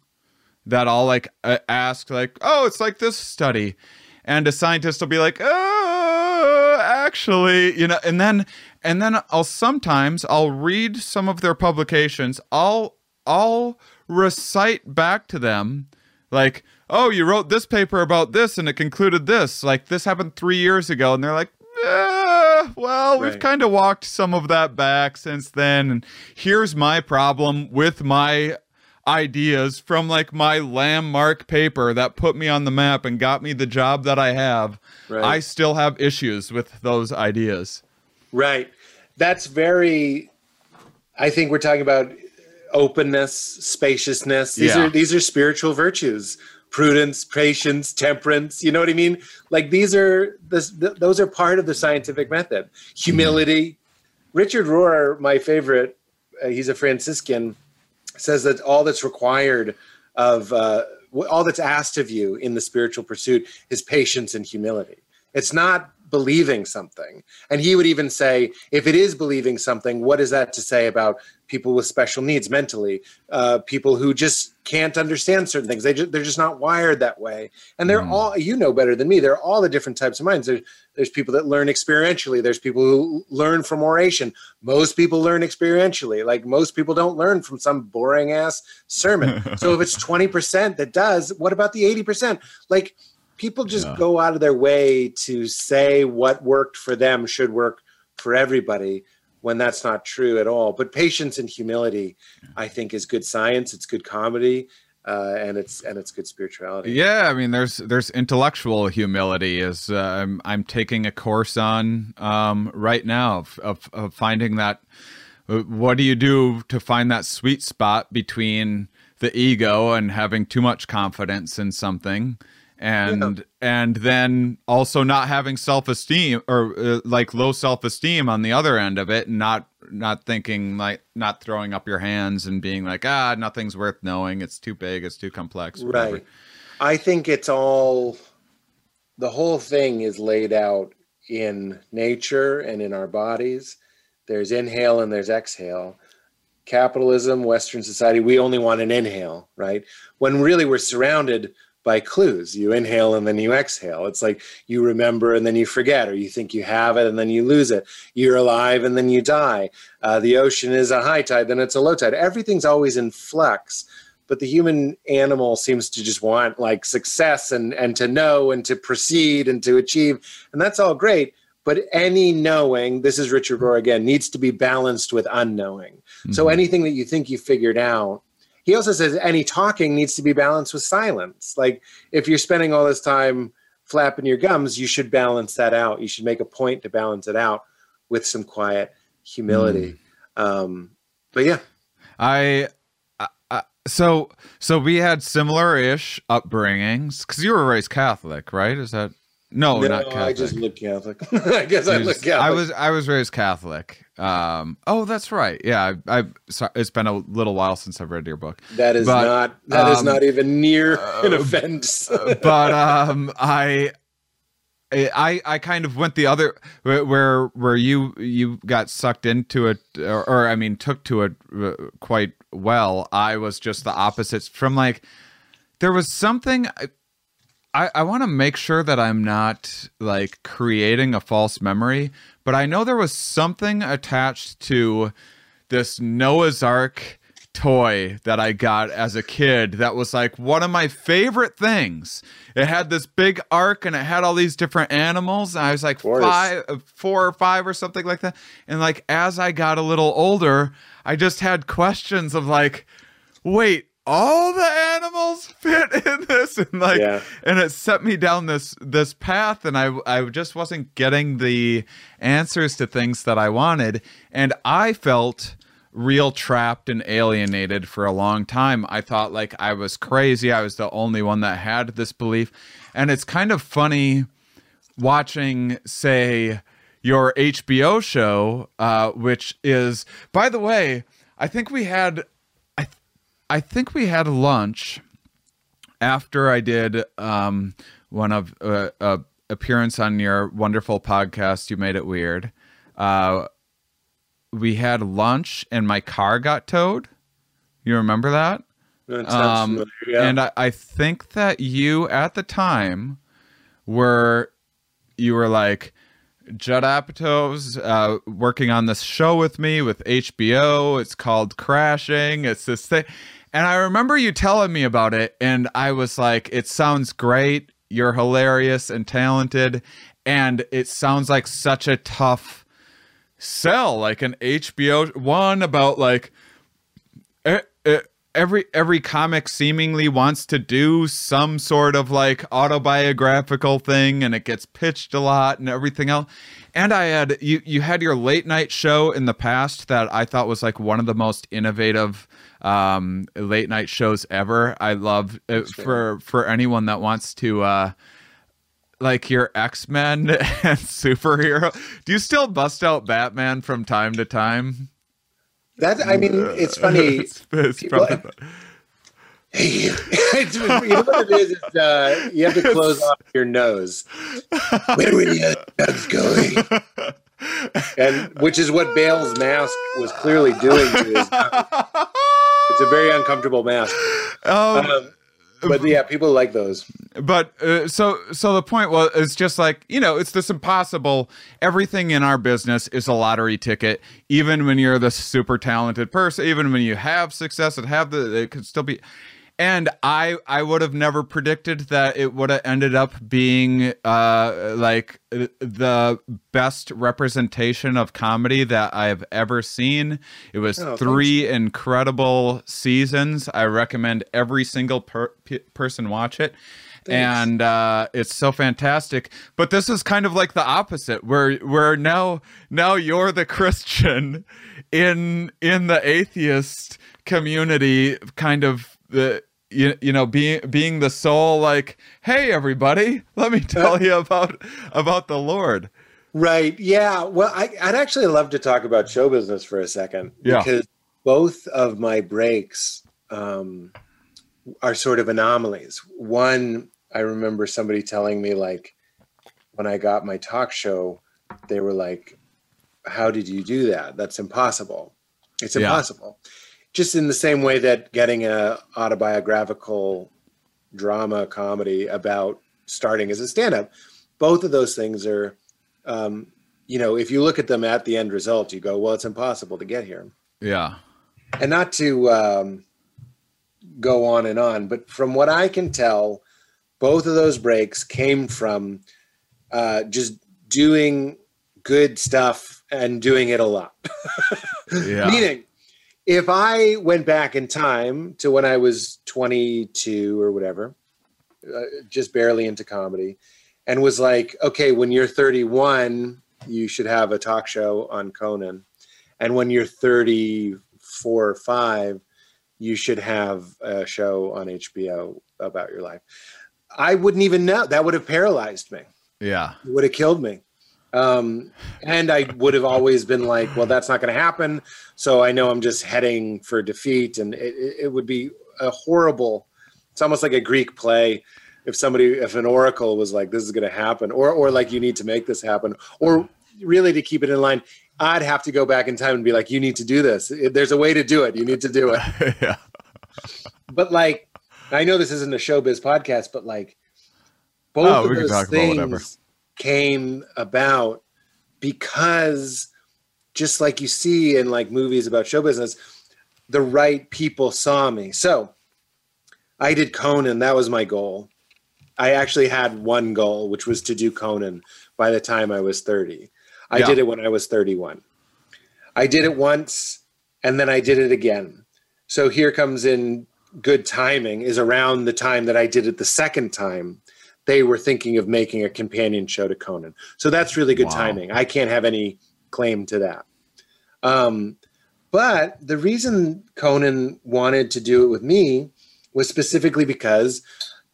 [SPEAKER 1] that I'll like uh, ask like oh it's like this study and a scientist will be like oh actually you know and then and then I'll sometimes I'll read some of their publications. I'll I'll recite back to them like oh you wrote this paper about this and it concluded this. Like this happened 3 years ago. And they're like eh, well we've kind of walked some of that back since then. And here's my problem with my ideas from like my landmark paper that put me on the map and got me the job that I have.
[SPEAKER 4] Right.
[SPEAKER 1] I still have issues with those ideas.
[SPEAKER 4] Right. That's very. I think we're talking about openness, spaciousness. These
[SPEAKER 1] Yeah.
[SPEAKER 4] are these are spiritual virtues. Prudence, patience, temperance. You know what I mean? Like these are this. Th- those are part of the scientific method. Humility. Richard Rohr, my favorite. Uh, he's a Franciscan. Says that all that's required of uh, all that's asked of you in the spiritual pursuit is patience and humility. It's not believing something. And he would even say, if it is believing something, what is that to say about people with special needs mentally, uh, people who just can't understand certain things? They ju- they're just not wired that way. And they're all, you know better than me, they're all the different types of minds. There's, there's people that learn experientially, there's people who learn from oration. Most people learn experientially. Like most people don't learn from some boring ass sermon. so if it's 20% that does, what about the 80%? Like, people just
[SPEAKER 1] Yeah.
[SPEAKER 4] go out of their way to say what worked for them should work for everybody when that's not true at all but patience and humility i think is good science it's good comedy uh, and it's and it's good spirituality
[SPEAKER 1] Yeah, I mean, there's there's intellectual humility. Is uh, I'm I'm taking a course on um, right now of, of of finding that. uh, What do you do to find that sweet spot between the ego and having too much confidence in something, and and then also not having self esteem or uh, like low self esteem on the other end of it, and not not thinking like not throwing up your hands and being like ah nothing's worth knowing. It's too big. It's too complex. whatever.
[SPEAKER 4] right i think it's all the whole thing is laid out in nature and in our bodies there's inhale and there's exhale capitalism western society we only want an inhale right when really we're surrounded by clues. You inhale and then you exhale. It's like you remember and then you forget or you think you have it and then you lose it. You're alive and then you die. Uh, the ocean is a high tide then it's a low tide. Everything's always in flux but the human animal seems to just want like success and and to know and to proceed and to achieve and that's all great but any knowing this is richard rohr again needs to be balanced with unknowing. So anything that you think you figured out he also says any talking needs to be balanced with silence. Like if you're spending all this time flapping your gums you should balance that out. You should make a point to balance it out with some quiet humility. Um but yeah.
[SPEAKER 1] I, I, I so so we had similar-ish upbringings because you were raised Catholic, right? Is that no,
[SPEAKER 4] no,
[SPEAKER 1] not Catholic?
[SPEAKER 4] I just look Catholic. I guess I look Catholic.
[SPEAKER 1] I was I was raised Catholic. Um, oh, that's right. Yeah, I, I so, it's been a little while since I've read your book,
[SPEAKER 4] That is
[SPEAKER 1] but,
[SPEAKER 4] not that is
[SPEAKER 1] um,
[SPEAKER 4] not even near an
[SPEAKER 1] uh,
[SPEAKER 4] offense.
[SPEAKER 1] but um, I. I, I kind of went the other where where, where you you got sucked into it or, or I mean took to it uh, quite well. I was just the opposite from like there was something I, I want to make sure that I'm not like creating a false memory, but I know there was something attached to this Noah's Ark toy that I got as a kid that was like one of my favorite things. It had this big ark and it had all these different animals. And I was like five, uh, four or five or something like that. And like as I got a little older, I just had questions of like, wait, all the animals fit in this and like
[SPEAKER 4] Yeah.
[SPEAKER 1] and it set me down this this path and I I just wasn't getting the answers to things that I wanted and I felt real trapped and alienated for a long time. I thought like I was crazy. I was the only one that had this belief. And it's kind of funny watching say your HBO show, uh, which is, by the way, I think we had, I think we had lunch after I did um, one of uh, uh, appearance on your wonderful podcast. You made it weird. Uh, we had lunch and my car got towed. You remember that?
[SPEAKER 4] That
[SPEAKER 1] Um,
[SPEAKER 4] familiar, yeah.
[SPEAKER 1] And I, I think that you at the time were you were like Judd Apatow's uh, working on this show with me with HBO. It's called Crashing. It's this thing. And I remember you telling me about it, and I was like, it sounds great. You're hilarious and talented. And it sounds like such a tough sell, like an HBO one about like every every comic seemingly wants to do some sort of like autobiographical thing and it gets pitched a lot and everything else and i had you you had your late night show in the past that i thought was like one of the most innovative um late night shows ever i love uh, for for anyone that wants to uh like your X-Men and superhero. Do you still bust out Batman from time to time?
[SPEAKER 4] that I mean, it's funny.
[SPEAKER 1] It's- it's
[SPEAKER 4] People-
[SPEAKER 1] probably-
[SPEAKER 4] it's, you know what it is? It's, uh, you have to close off your nose. Where were the other guns going? And which is what Bale's mask was clearly doing to his. It's a very uncomfortable mask.
[SPEAKER 1] um,
[SPEAKER 4] Um, but yeah, people like those.
[SPEAKER 1] but uh, so so the point was it's just like you know it's this impossible everything in our business is a lottery ticket even when you're the super talented person even when you have success and have the it could still be and i i would have never predicted that it would have ended up being uh like the best representation of comedy that i've ever seen. It was
[SPEAKER 4] Oh,
[SPEAKER 1] three incredible seasons. I recommend every single per- p- person watch it. And uh, it's so fantastic. But this is kind of like the opposite, where where now now you're the Christian in in the atheist community, kind of the you, you know being being the soul like hey everybody let me tell you about about the lord
[SPEAKER 4] Right. Yeah. Well, I, I'd actually love to talk about show business for a second
[SPEAKER 1] Yeah.
[SPEAKER 4] because both of my breaks um, are sort of anomalies. One, I remember somebody telling me, like, when I got my talk show, they were like, How did you do that? That's impossible. It's
[SPEAKER 1] Yeah.
[SPEAKER 4] Just in the same way that getting a autobiographical drama comedy about starting as a stand-up, both of those things are um, you know, if you look at them at the end result, you go, well, it's impossible to get here.
[SPEAKER 1] yeah
[SPEAKER 4] And not to um, go on and on, but from what I can tell, both of those breaks came from uh, just doing good stuff and doing it a lot.
[SPEAKER 1] yeah
[SPEAKER 4] Meaning, if I went back in time to when I was 22 or whatever, uh, just barely into comedy, and was like, okay, when you're 31, you should have a talk show on Conan. And when you're 34 or 5, you should have a show on HBO about your life. I wouldn't even know. That would have paralyzed me
[SPEAKER 1] yeah
[SPEAKER 4] it would have killed me. Um, and I would have always been like, well, that's not going to happen. So I know I'm just heading for defeat. And it, it would be a horrible, it's almost like a Greek play. If somebody, if an oracle was like, this is going to happen, or, or like, you need to make this happen, or really to keep it in line, I'd have to go back in time and be like, you need to do this. There's a way to do it. You need to do it
[SPEAKER 1] yeah
[SPEAKER 4] but like I know this isn't a showbiz podcast, but like both
[SPEAKER 1] Oh,
[SPEAKER 4] of
[SPEAKER 1] we can
[SPEAKER 4] those
[SPEAKER 1] talk about whatever.
[SPEAKER 4] things came about because just like you see in like movies about show business, the right people saw me. So I did Conan, that was my goal. I actually had one goal, which was to do Conan by the time I was 30. I
[SPEAKER 1] Yeah.
[SPEAKER 4] did it when I was 31. I did it once and then I did it again. So here comes in good timing is around the time that I did it the second time. They were thinking of making a companion show to Conan. So that's really good
[SPEAKER 1] Wow.
[SPEAKER 4] timing. I can't have any claim to that. Um, but the reason Conan wanted to do it with me was specifically because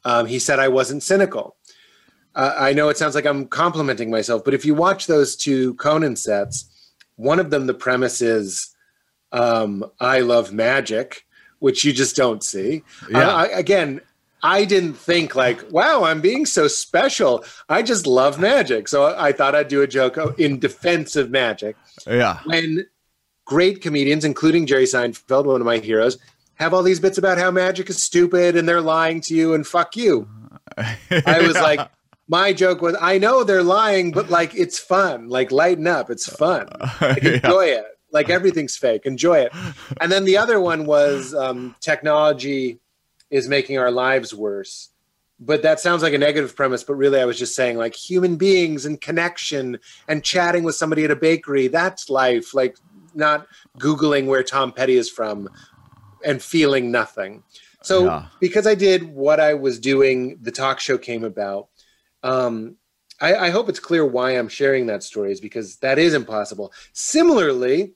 [SPEAKER 4] um, he said I wasn't cynical. uh, I know it sounds like I'm complimenting myself, but if you watch those two Conan sets, one of them the premise is um, I love magic, which you just don't see.
[SPEAKER 1] Yeah.
[SPEAKER 4] I, I, again, I didn't think like, wow, I'm being so special. I just love magic. So I thought I'd do a joke in defense of magic.
[SPEAKER 1] Yeah.
[SPEAKER 4] When great comedians, including Jerry Seinfeld, one of my heroes, have all these bits about how magic is stupid and they're lying to you and fuck you. I was like, my joke was, I know they're lying, but like it's fun. Like lighten up, it's fun. Like,
[SPEAKER 1] Yeah.
[SPEAKER 4] enjoy it. Like everything's fake. Enjoy it. And then the other one was um, technology is making our lives worse. But that sounds like a negative premise. But really, I was just saying like human beings and connection and chatting with somebody at a bakery. That's life. Like not googling where Tom Petty is from and feeling nothing. So
[SPEAKER 1] Yeah.
[SPEAKER 4] because I did what I was doing, the talk show came about. Um, I, I hope it's clear why I'm sharing that story is because that is impossible. Similarly,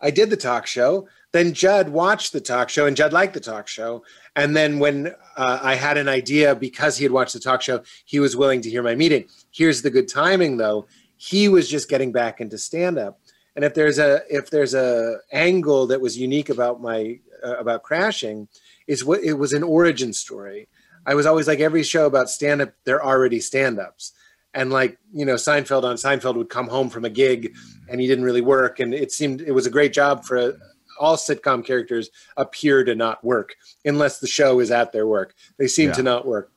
[SPEAKER 4] I did the talk show. Then Judd watched the talk show, and Judd liked the talk show. And then when uh, I had an idea, because he had watched the talk show, he was willing to hear my meeting. Here's the good timing, though. He was just getting back into stand up, and if there's a if there's a angle that was unique about my uh, about crashing, is what it was an origin story. I was always like every show about stand up, they're already stand ups. And like, you know, Seinfeld on Seinfeld would come home from a gig and he didn't really work. And it seemed it was a great job for uh all sitcom characters appear to not work unless the show is at their work. They seem
[SPEAKER 1] Yeah.
[SPEAKER 4] to not work.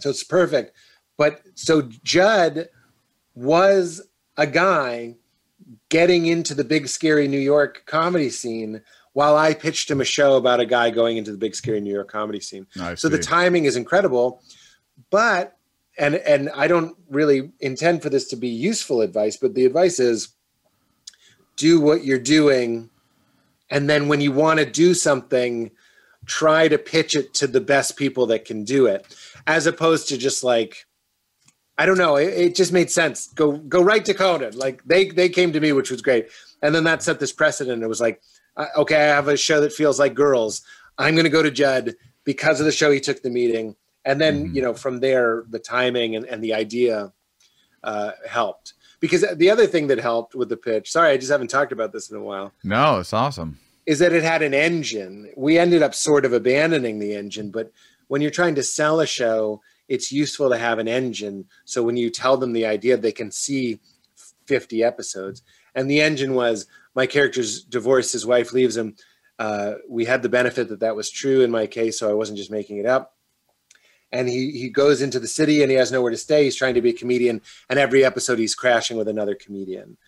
[SPEAKER 4] So it's perfect. But so Judd was a guy getting into the big scary New York comedy scene while I pitched him a show about a guy going into the big scary New York comedy scene.
[SPEAKER 1] I
[SPEAKER 4] So the timing is incredible, but and and I don't really intend for this to be useful advice, but the advice is do what you're doing and then when you want to do something try to pitch it to the best people that can do it as opposed to just like I don't know. It, it just made sense. Go go right to Conan. Like they they came to me, which was great. And then that set this precedent. It was like, okay, I have a show that feels like girls. I'm going to go to Judd because of the show. He took the meeting, and then
[SPEAKER 1] Mhm.
[SPEAKER 4] you know from there the timing and, and the idea uh, helped. Because the other thing that helped with the pitch, sorry, I just haven't talked about this in a while,
[SPEAKER 1] No, it's awesome.
[SPEAKER 4] is that it had an engine. We ended up sort of abandoning the engine, but when you're trying to sell a show, it's useful to have an engine. So when you tell them the idea, they can see 50 episodes. And the engine was my character's divorced, his wife leaves him. Uh, we had the benefit that that was true in my case, so I wasn't just making it up. And he he goes into the city and he has nowhere to stay. He's trying to be a comedian, and every episode he's crashing with another comedian.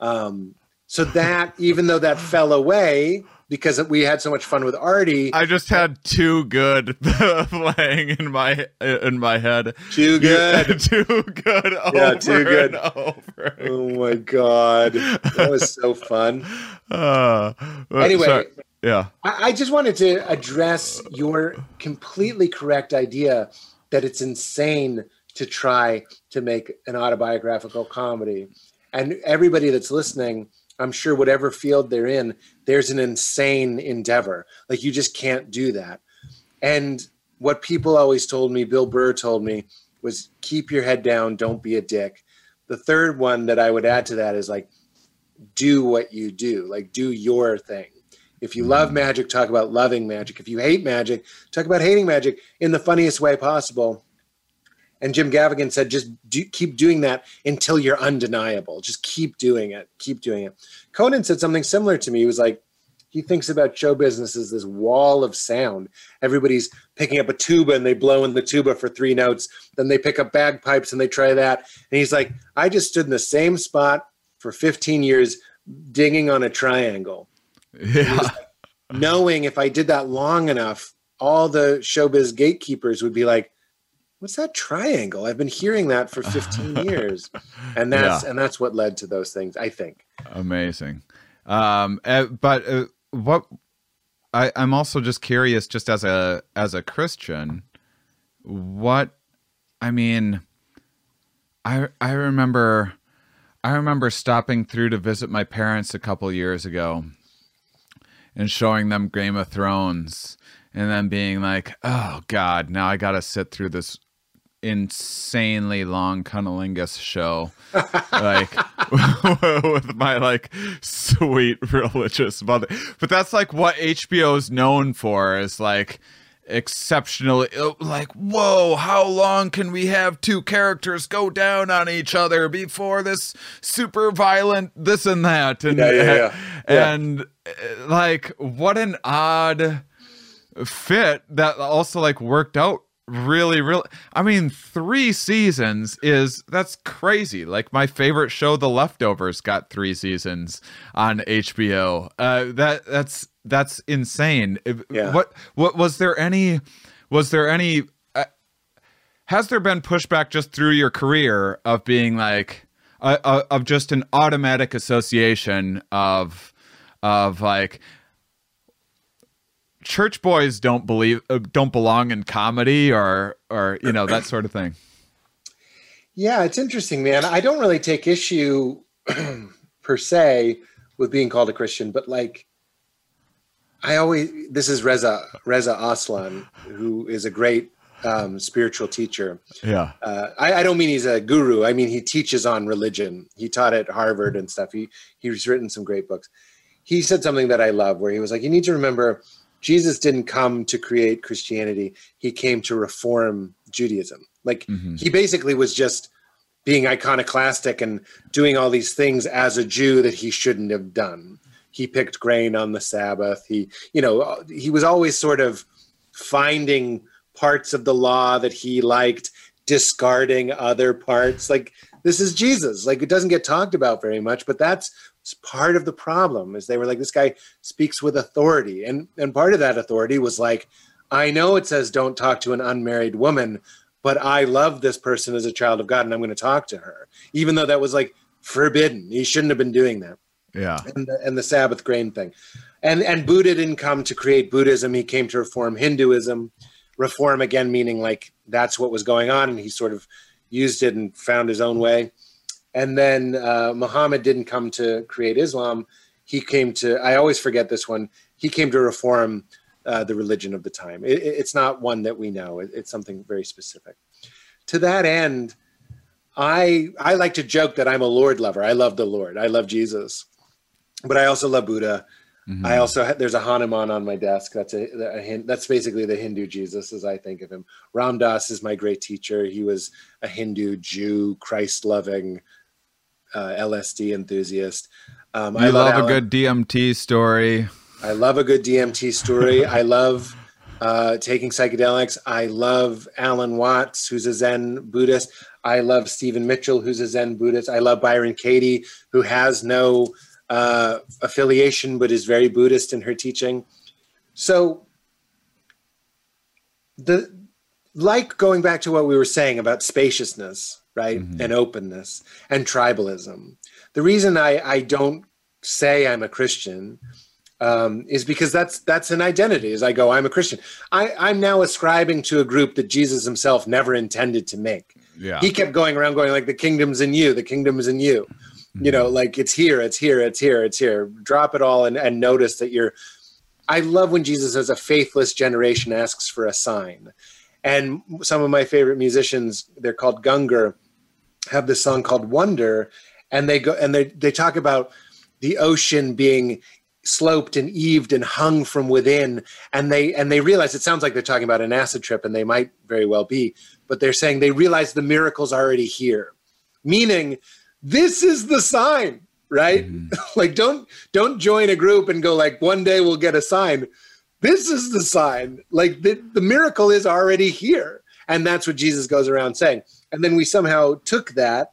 [SPEAKER 4] Um, so that even though that fell away because we had so much fun with Artie,
[SPEAKER 1] I just had too good playing in my in my head.
[SPEAKER 4] too good.
[SPEAKER 1] too good. Over
[SPEAKER 4] Yeah, too good. Oh my god, that was so fun.
[SPEAKER 1] Uh,
[SPEAKER 4] Anyway,
[SPEAKER 1] sorry. Yeah.
[SPEAKER 4] I, I just wanted to address your completely correct idea that it's insane to try to make an autobiographical comedy. And everybody that's listening, I'm sure whatever field they're in, there's an insane endeavor. Like you just can't do that. And what people always told me, Bill Burr told me, was keep your head down, don't be a dick. The third one that I would add to that is like, do what you do, like do your thing. If you love mm-hmm. magic, talk about loving magic. If you hate magic, talk about hating magic in the funniest way possible. And Jim Gaffigan said, just do, keep doing that until you're undeniable. Just keep doing it. Keep doing it. Conan said something similar to me. He was like, he thinks about show business as this wall of sound. Everybody's picking up a tuba and they blow in the tuba for three notes. Then they pick up bagpipes and they try that. And he's like, I just stood in the same spot for 15 years, dinging on a triangle
[SPEAKER 1] Yeah.
[SPEAKER 4] knowing if I did that long enough, all the showbiz gatekeepers would be like, "What's that triangle? I've been hearing that for 15 years," and that's
[SPEAKER 1] Yeah.
[SPEAKER 4] and that's what led to those things. I think.
[SPEAKER 1] Amazing. Um, uh, but uh, what I, I'm also just curious, just as a as a Christian, what I mean, I I remember I remember stopping through to visit my parents a couple years ago and showing them Game of Thrones and then being like, "Oh God, now I got to sit through this insanely long cunnilingus show, like with my like sweet religious mother. But that's like what HBO is known for is like exceptionally like whoa how long can we have two characters go down on each other before this super violent this and that? And
[SPEAKER 4] Yeah, yeah, yeah.
[SPEAKER 1] And uh, like what an odd fit that also like worked out really really i mean three seasons is that's crazy. Like my favorite show the leftovers got three seasons on hbo uh that that's that's insane
[SPEAKER 4] Yeah.
[SPEAKER 1] what what was there any was there any uh, has there been pushback just through your career of being like uh, uh, of just an automatic association of of like church boys don't believe uh, don't belong in comedy or or you know that sort of thing
[SPEAKER 4] Yeah, it's interesting, man. I don't really take issue per se with being called a Christian, but like I always this is Reza Reza Aslan, who is a great um, spiritual teacher.
[SPEAKER 1] yeah
[SPEAKER 4] Uh, I, I don't mean he's a guru. I mean he teaches on religion. He taught at Harvard and stuff. He he's written some great books. He said something that I love, where he was like, "You need to remember, Jesus didn't come to create Christianity. He came to reform Judaism. Like
[SPEAKER 1] Mhm.
[SPEAKER 4] he basically was just being iconoclastic and doing all these things as a Jew that he shouldn't have done. He picked grain on the Sabbath. He, you know, he was always sort of finding parts of the law that he liked, discarding other parts. Like this is Jesus. Like it doesn't get talked about very much, but that's part of the problem. Is they were like this guy speaks with authority, and and part of that authority was like, I know it says don't talk to an unmarried woman, but I love this person as a child of God, and I'm going to talk to her, even though that was like forbidden. He shouldn't have been doing that
[SPEAKER 1] yeah
[SPEAKER 4] and the, and the Sabbath grain thing. And and Buddha didn't come to create Buddhism. He came to reform Hinduism. Reform again meaning like that's what was going on, and he sort of used it and found his own way. And then uh, Muhammad didn't come to create Islam. He came to. I always forget this one. He came to reform uh, the religion of the time. It, it- it's not one that we know. It- it's something very specific. To that end, I I like to joke that I'm a Lord lover. I love the Lord. I love Jesus but I also love Buddha.
[SPEAKER 1] Mhm.
[SPEAKER 4] I also ha- there's a Hanuman on my desk. That's a, a that's basically the Hindu Jesus as I think of him. Ram Dass is my great teacher. He was a Hindu Jew, Christ loving, uh, LSD enthusiast. Um,
[SPEAKER 1] you love, a
[SPEAKER 4] Alan-
[SPEAKER 1] good dmt story
[SPEAKER 4] I love a good DMT story. I love uh, taking psychedelics. I love Alan Watts, who's a Zen Buddhist. I love Stephen Mitchell, who's a Zen Buddhist. I love Byron Katie, who has no uh, affiliation but is very Buddhist in her teaching. So, the like going back to what we were saying about spaciousness, right, and openness and tribalism. The reason I, I don't say I'm a Christian um, is because that's that's an identity. As I go, I'm a Christian. I, I'm now ascribing to a group that Jesus himself never intended to make.
[SPEAKER 1] yeah
[SPEAKER 4] He kept going around, going like, "The kingdom's in you. The kingdom's in you." You know, mm-hmm. like it's here, it's here, it's here, it's here. Drop it all and, and notice that you're. I love when Jesus, as a faithless generation, asks for a sign. And some of my favorite musicians, they're called Gungor, have this song called Wonder, and they go and they they talk about the ocean being sloped and eaved and hung from within and they and they realize it sounds like they're talking about an acid trip and they might very well be but they're saying they realize the miracle's already here meaning this is the sign right? Mm-hmm. Like don't don't join a group and go like one day we'll get a sign. This is the sign. Like the, the miracle is already here. And that's what jesus goes around saying. And then we somehow took that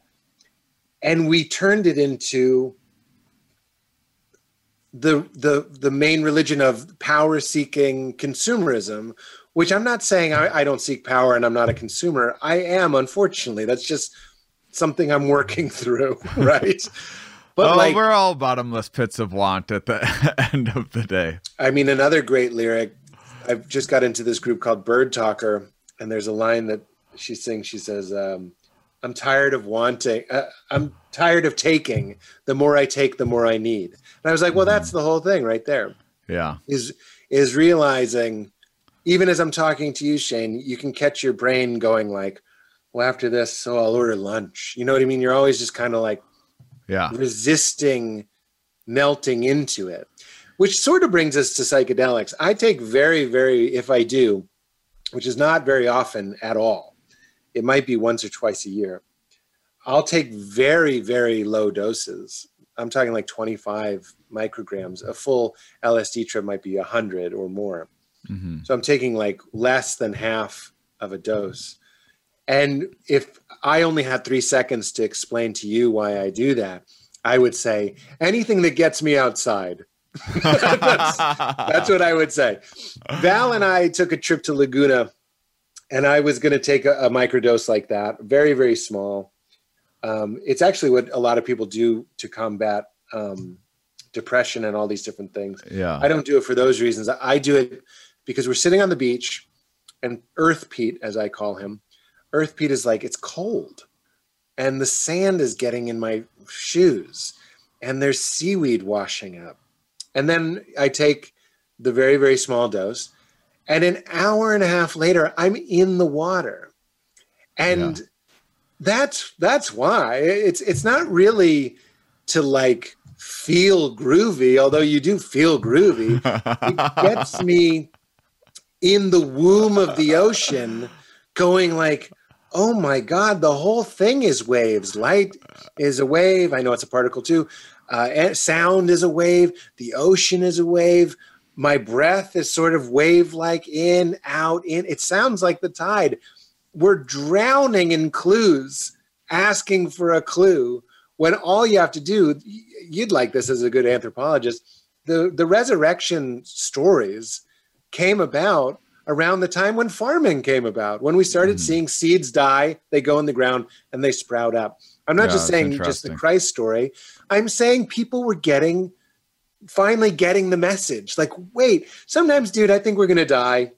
[SPEAKER 4] and we turned it into the the the main religion of power seeking consumerism which i'm not saying I, I don't seek power and i'm not a consumer. I am unfortunately. That's just something i'm working through right but
[SPEAKER 1] oh,
[SPEAKER 4] like
[SPEAKER 1] we're all bottomless pits of want at the end of the day
[SPEAKER 4] I mean, another great lyric. I've just got into this group called Birdtalker, and there's a line that she sings. She says, um, "I'm tired of wanting. Uh, I'm tired of taking. The more I take, the more I need." And I was like, "Well, that's the whole thing right there.
[SPEAKER 1] yeah
[SPEAKER 4] Is is realizing, even as I'm talking to you, Shane, you can catch your brain going like." Well, after this, so I'll order lunch. You know what I mean? You're always just kind of like
[SPEAKER 1] Yeah.
[SPEAKER 4] resisting melting into it, which sort of brings us to psychedelics. I take very, very, if I do, which is not very often at all, it might be once or twice a year. I'll take very, very low doses. I'm talking like 25 micrograms. A full LSD trip might be 100 or more.
[SPEAKER 1] hmm
[SPEAKER 4] So I'm taking like less than half of a dose. And if I only had three seconds to explain to you why I do that, I would say anything that gets me outside. that's, that's what I would say. Val and I took a trip to Laguna, and I was going to take a, a microdose like that, very, very small. Um, it's actually what a lot of people do to combat um, depression and all these different things.
[SPEAKER 1] yeah.
[SPEAKER 4] I don't do it for those reasons. I do it because we're sitting on the beach and Earth Pete, as I call him, Earth Pete is like, it's cold and the sand is getting in my shoes and there's seaweed washing up. And then I take the very, very small dose. And an hour and a half later, I'm in the water. And
[SPEAKER 1] Yeah.
[SPEAKER 4] that's that's why. It's it's not really to like feel groovy, although you do feel groovy it gets me in the womb of the ocean going like oh my god the whole thing is waves. Light is a wave. I know it's a particle too. Uh, sound is a wave. The ocean is a wave. My breath is sort of wave like in out in. It sounds like the tide. We're drowning in clues asking for a clue when all you have to do you'd like this as a good anthropologist the the resurrection stories came about around the time when farming came about. When we started
[SPEAKER 1] Mhm.
[SPEAKER 4] seeing seeds die they go in the ground and they sprout up. I'm not
[SPEAKER 1] Yeah,
[SPEAKER 4] just saying just the christ story. I'm saying people were getting finally getting the message. Like wait sometimes dude i think we're going to die.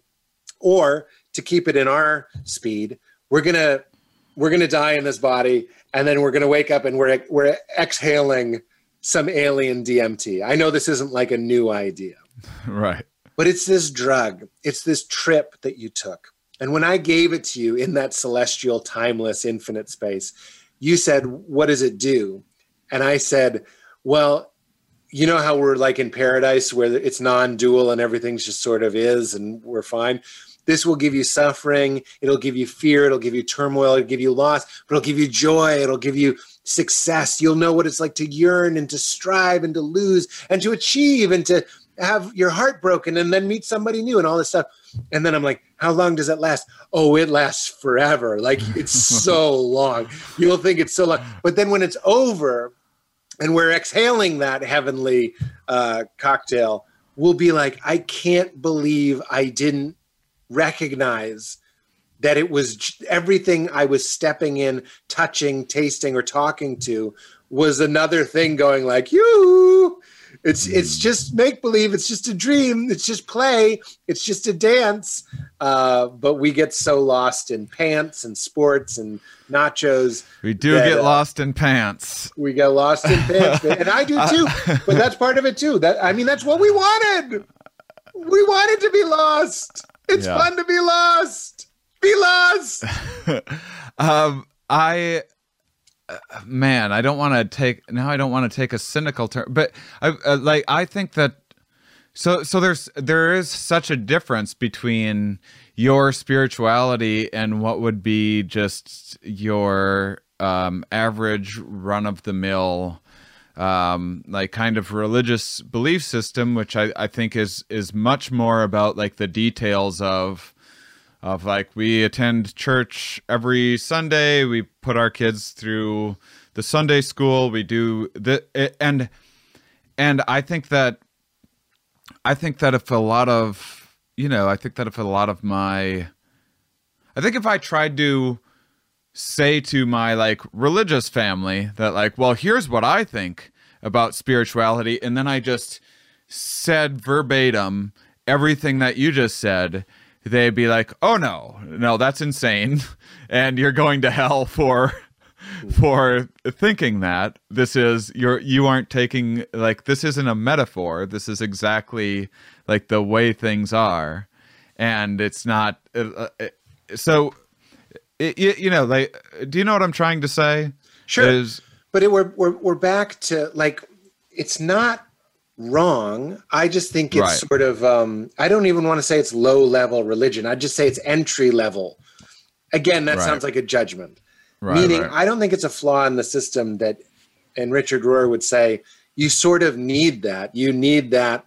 [SPEAKER 4] Or to keep it in our speed we're going to we're going to die in this body and then we're going to wake up and we're we're exhaling some alien DMT. I know this isn't like a new idea,
[SPEAKER 1] right.
[SPEAKER 4] But it's this drug. It's this trip that you took. And when I gave it to you in that celestial, timeless, infinite space, you said, What does it do? And I said, Well, you know how we're like in paradise where it's non dual and everything's just sort of is and we're fine? This will give you suffering. It'll give you fear. It'll give you turmoil. It'll give you loss, but it'll give you joy. It'll give you success. You'll know what it's like to yearn and to strive and to lose and to achieve and to have your heart broken and then meet somebody new and all this stuff. And then I'm like, how long does it last? Oh, it lasts forever. Like it's so long. You'll think it's so long. But then when it's over and we're exhaling that heavenly uh, cocktail, we'll be like, I can't believe I didn't recognize that it was everything I was stepping in, touching, tasting, or talking to was another thing going like, you. It's it's just make believe. It's just a dream. It's just play. It's just a dance. Uh, but we get so lost in pants and sports and nachos.
[SPEAKER 1] We do
[SPEAKER 4] that,
[SPEAKER 1] get
[SPEAKER 4] uh,
[SPEAKER 1] lost in pants.
[SPEAKER 4] We get lost in pants, and I do too. But that's part of it too. That I mean, that's what we wanted. We wanted to be lost. It's
[SPEAKER 1] Yeah.
[SPEAKER 4] fun to be lost. Be lost.
[SPEAKER 1] um, I, uh, man, I don't want to take now. I don't want to take a cynical turn, but I uh, like. I think that so so. There's there is such a difference between your spirituality and what would be just your um, average run of the mill. Um, like kind of religious belief system, which I, I think is is much more about like the details of of like we attend church every Sunday, we put our kids through the Sunday school, we do the and and I think that I think that if a lot of you know, I think that if a lot of my I think if I tried to say to my like religious family that like, well, here's what I think about spirituality and then I just said verbatim everything that you just said, they'd be like, "Oh no, no, that's insane," and you're going to hell for for thinking that this is you're you aren't taking like this isn't a metaphor. This is exactly like the way things are, and it's not. Uh, uh, so it, you, you know, like, do you know what I'm trying to say?
[SPEAKER 4] Sure.
[SPEAKER 1] Is
[SPEAKER 4] But it, we're, we're we're back to like it's not wrong. I just think it's
[SPEAKER 1] Right.
[SPEAKER 4] sort of um, I don't even want to say it's low level religion. I'd just say it's entry level. Again, that
[SPEAKER 1] Right.
[SPEAKER 4] sounds like a judgment.
[SPEAKER 1] right,
[SPEAKER 4] Meaning. I don't think it's a flaw in the system that, and Richard Rohr would say, you sort of need that. You need that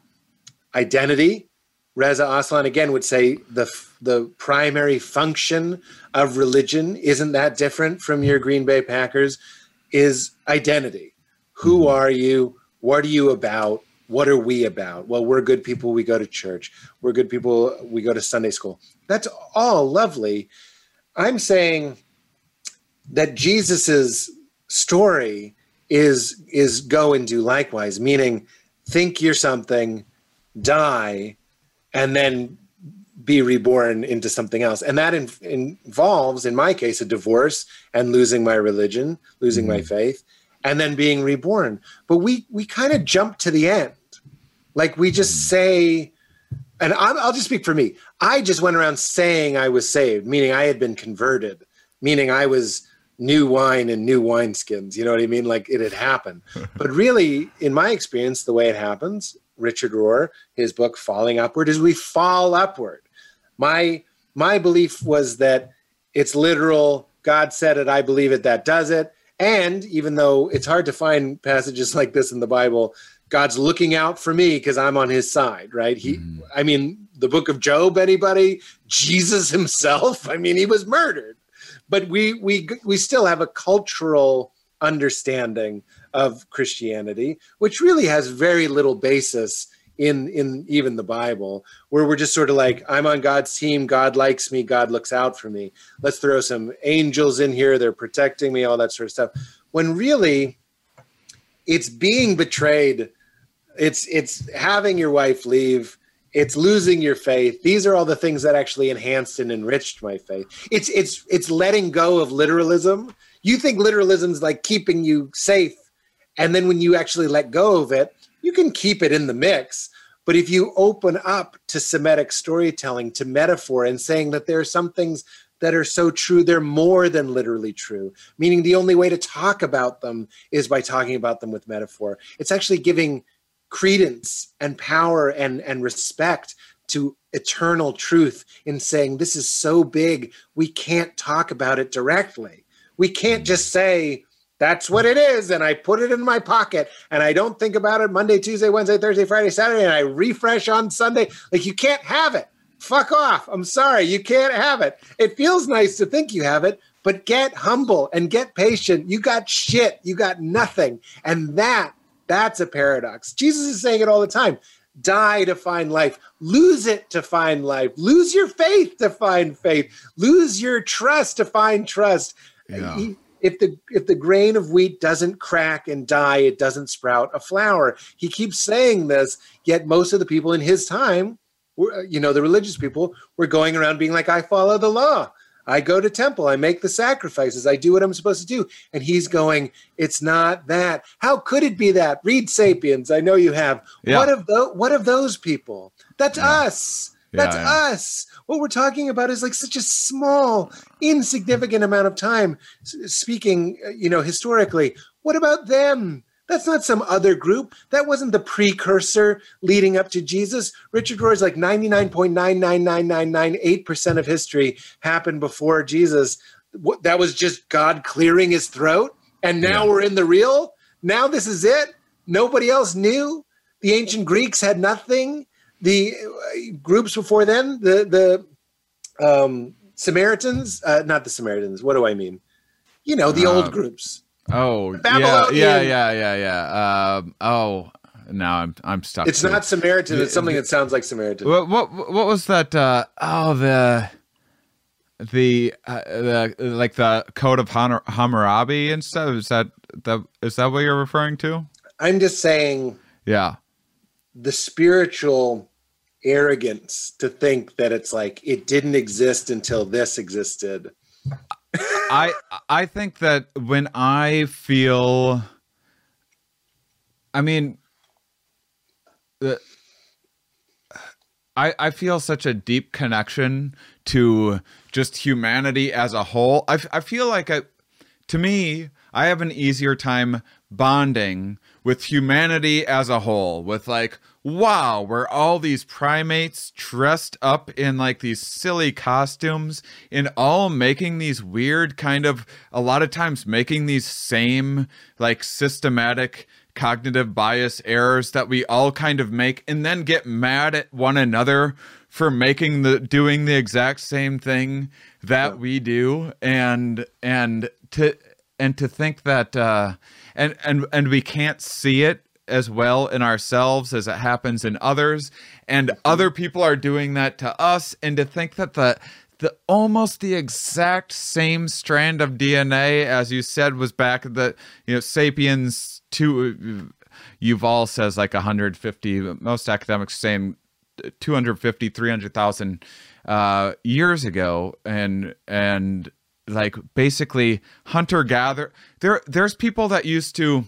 [SPEAKER 4] identity. Reza Aslan again would say the the primary function of religion isn't that different from your Green Bay Packers is identity. Who are you? What are you about? What are we about? Well, we're good people. We go to church. We're good people. We go to Sunday school. That's all lovely. I'm saying that Jesus's story is is go and do likewise, meaning think you're something, die, and then be reborn into something else. And that in, involves, in my case, a divorce and losing my religion, losing my mm-hmm. faith, and then being reborn. But we we kind of jump to the end, like we just mm. say. And I'm, I'll just speak for me. I just went around saying I was saved, meaning I had been converted, meaning I was new wine and new wineskins. You know what I mean? Like it had happened. but really, in my experience, the way it happens, Richard Rohr, his book Falling Upward, is we fall upward. My my belief was that it's literal. God said it. I believe it. That does it. And even though it's hard to find passages like this in the Bible, God's looking out for me because I'm on his side, right? He, I mean, the book of Job, anybody? Jesus himself, I mean, he was murdered. But we we we still have a cultural understanding of Christianity, which really has very little basis in in even the Bible, where we're just sort of like, I'm on God's team, God likes me, God looks out for me. Let's throw some angels in here, they're protecting me, all that sort of stuff. When really it's being betrayed it's it's having your wife leave it's losing your faith. These are all the things that actually enhanced and enriched my faith. It's it's it's letting go of literalism. You think literalism's like keeping you safe and then when you actually let go of it you can keep it in the mix. But if you open up to semitic storytelling to metaphor and saying that there are some things that are so true they're more than literally true meaning the only way to talk about them is by talking about them with metaphor. It's actually giving credence and power and and respect to eternal truth in saying this is so big we can't talk about it directly. We can't just say that's what it is and i put it in my pocket and i don't think about it monday tuesday wednesday thursday friday saturday and i refresh on sunday. Like you can't have it. Fuck off. I'm sorry. You can't have it. It feels nice to think you have it but get humble and get patient. You got shit. You got nothing. And that that's a paradox. Jesus is saying it all the time. Die to find life. Lose it to find life. Lose your faith to find faith. Lose your trust to find trust.
[SPEAKER 1] Yeah.
[SPEAKER 4] If the if the grain of wheat doesn't crack and die, it doesn't sprout a flower. He keeps saying this, yet most of the people in his time, were, you know, the religious people, were going around being like, "I follow the law. I go to temple. I make the sacrifices. I do what I'm supposed to do." And he's going, "It's not that. How could it be that?" Read *Sapiens*. I know you have.
[SPEAKER 1] Yeah.
[SPEAKER 4] What of those? What of those people? That's us. That's
[SPEAKER 1] yeah.
[SPEAKER 4] us. What we're talking about is like such a small, insignificant amount of time. Speaking, uh, you know, historically, what about them? That's not some other group. That wasn't the precursor leading up to Jesus. Richard Rohr is like 99.99998% of history happened before Jesus. That was just God clearing his throat. And now
[SPEAKER 1] Yeah.
[SPEAKER 4] we're in the real. Now this is it. Nobody else knew. The ancient Greeks had nothing. The uh, groups before then, the the um, Samaritans, uh, not the Samaritans. What do I mean? You know, the
[SPEAKER 1] Uh,
[SPEAKER 4] old groups.
[SPEAKER 1] Oh, yeah,
[SPEAKER 4] Babylonian-
[SPEAKER 1] yeah, yeah, yeah, yeah. Um, oh, now I'm I'm stuck.
[SPEAKER 4] It's not Samaritan. It's something that sounds like Samaritan.
[SPEAKER 1] What what what was that? Uh, oh, the the uh, the like the code of Hon- Hammurabi and stuff. Is that the is that what you're referring to?
[SPEAKER 4] I'm just saying
[SPEAKER 1] Yeah.
[SPEAKER 4] the spiritual arrogance to think that it's like it didn't exist until this existed.
[SPEAKER 1] I I think that when I feel, I mean, I I feel such a deep connection to just humanity as a whole. I I feel like I, to me, I have an easier time bonding with humanity as a whole, with like, wow, we're all these primates dressed up in like these silly costumes and all making these weird kind of, a lot of times making these same like systematic cognitive bias errors that we all kind of make and then get mad at one another for making the doing the exact same thing that yeah. we do and and to and to think that uh and and and we can't see it as well in ourselves as it happens in others. And other people are doing that to us. And to think that the the almost the exact same strand of DNA as you said was back the you know sapiens 2 Yuval says like 150 most academics saying 250 300,000 uh years ago. And and like basically hunter gather there there's people that used to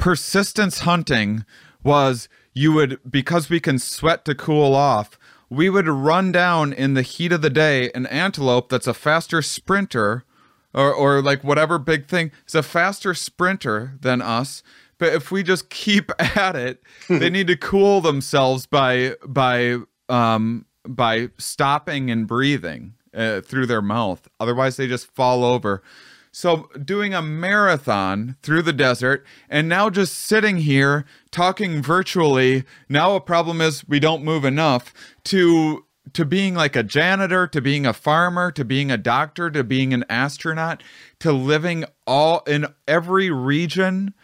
[SPEAKER 1] persistence hunting was you would because we can sweat to cool off we would run down in the heat of the day an antelope that's a faster sprinter or or like whatever big thing is a faster sprinter than us but if we just keep at it they need to cool themselves by by um by stopping and breathing uh, through their mouth. Otherwise, they just fall over. So, doing a marathon through the desert and now just sitting here talking virtually. Now, a problem is we don't move enough to to being like a janitor, to being a farmer, to being a doctor, to being an astronaut, to living all in every region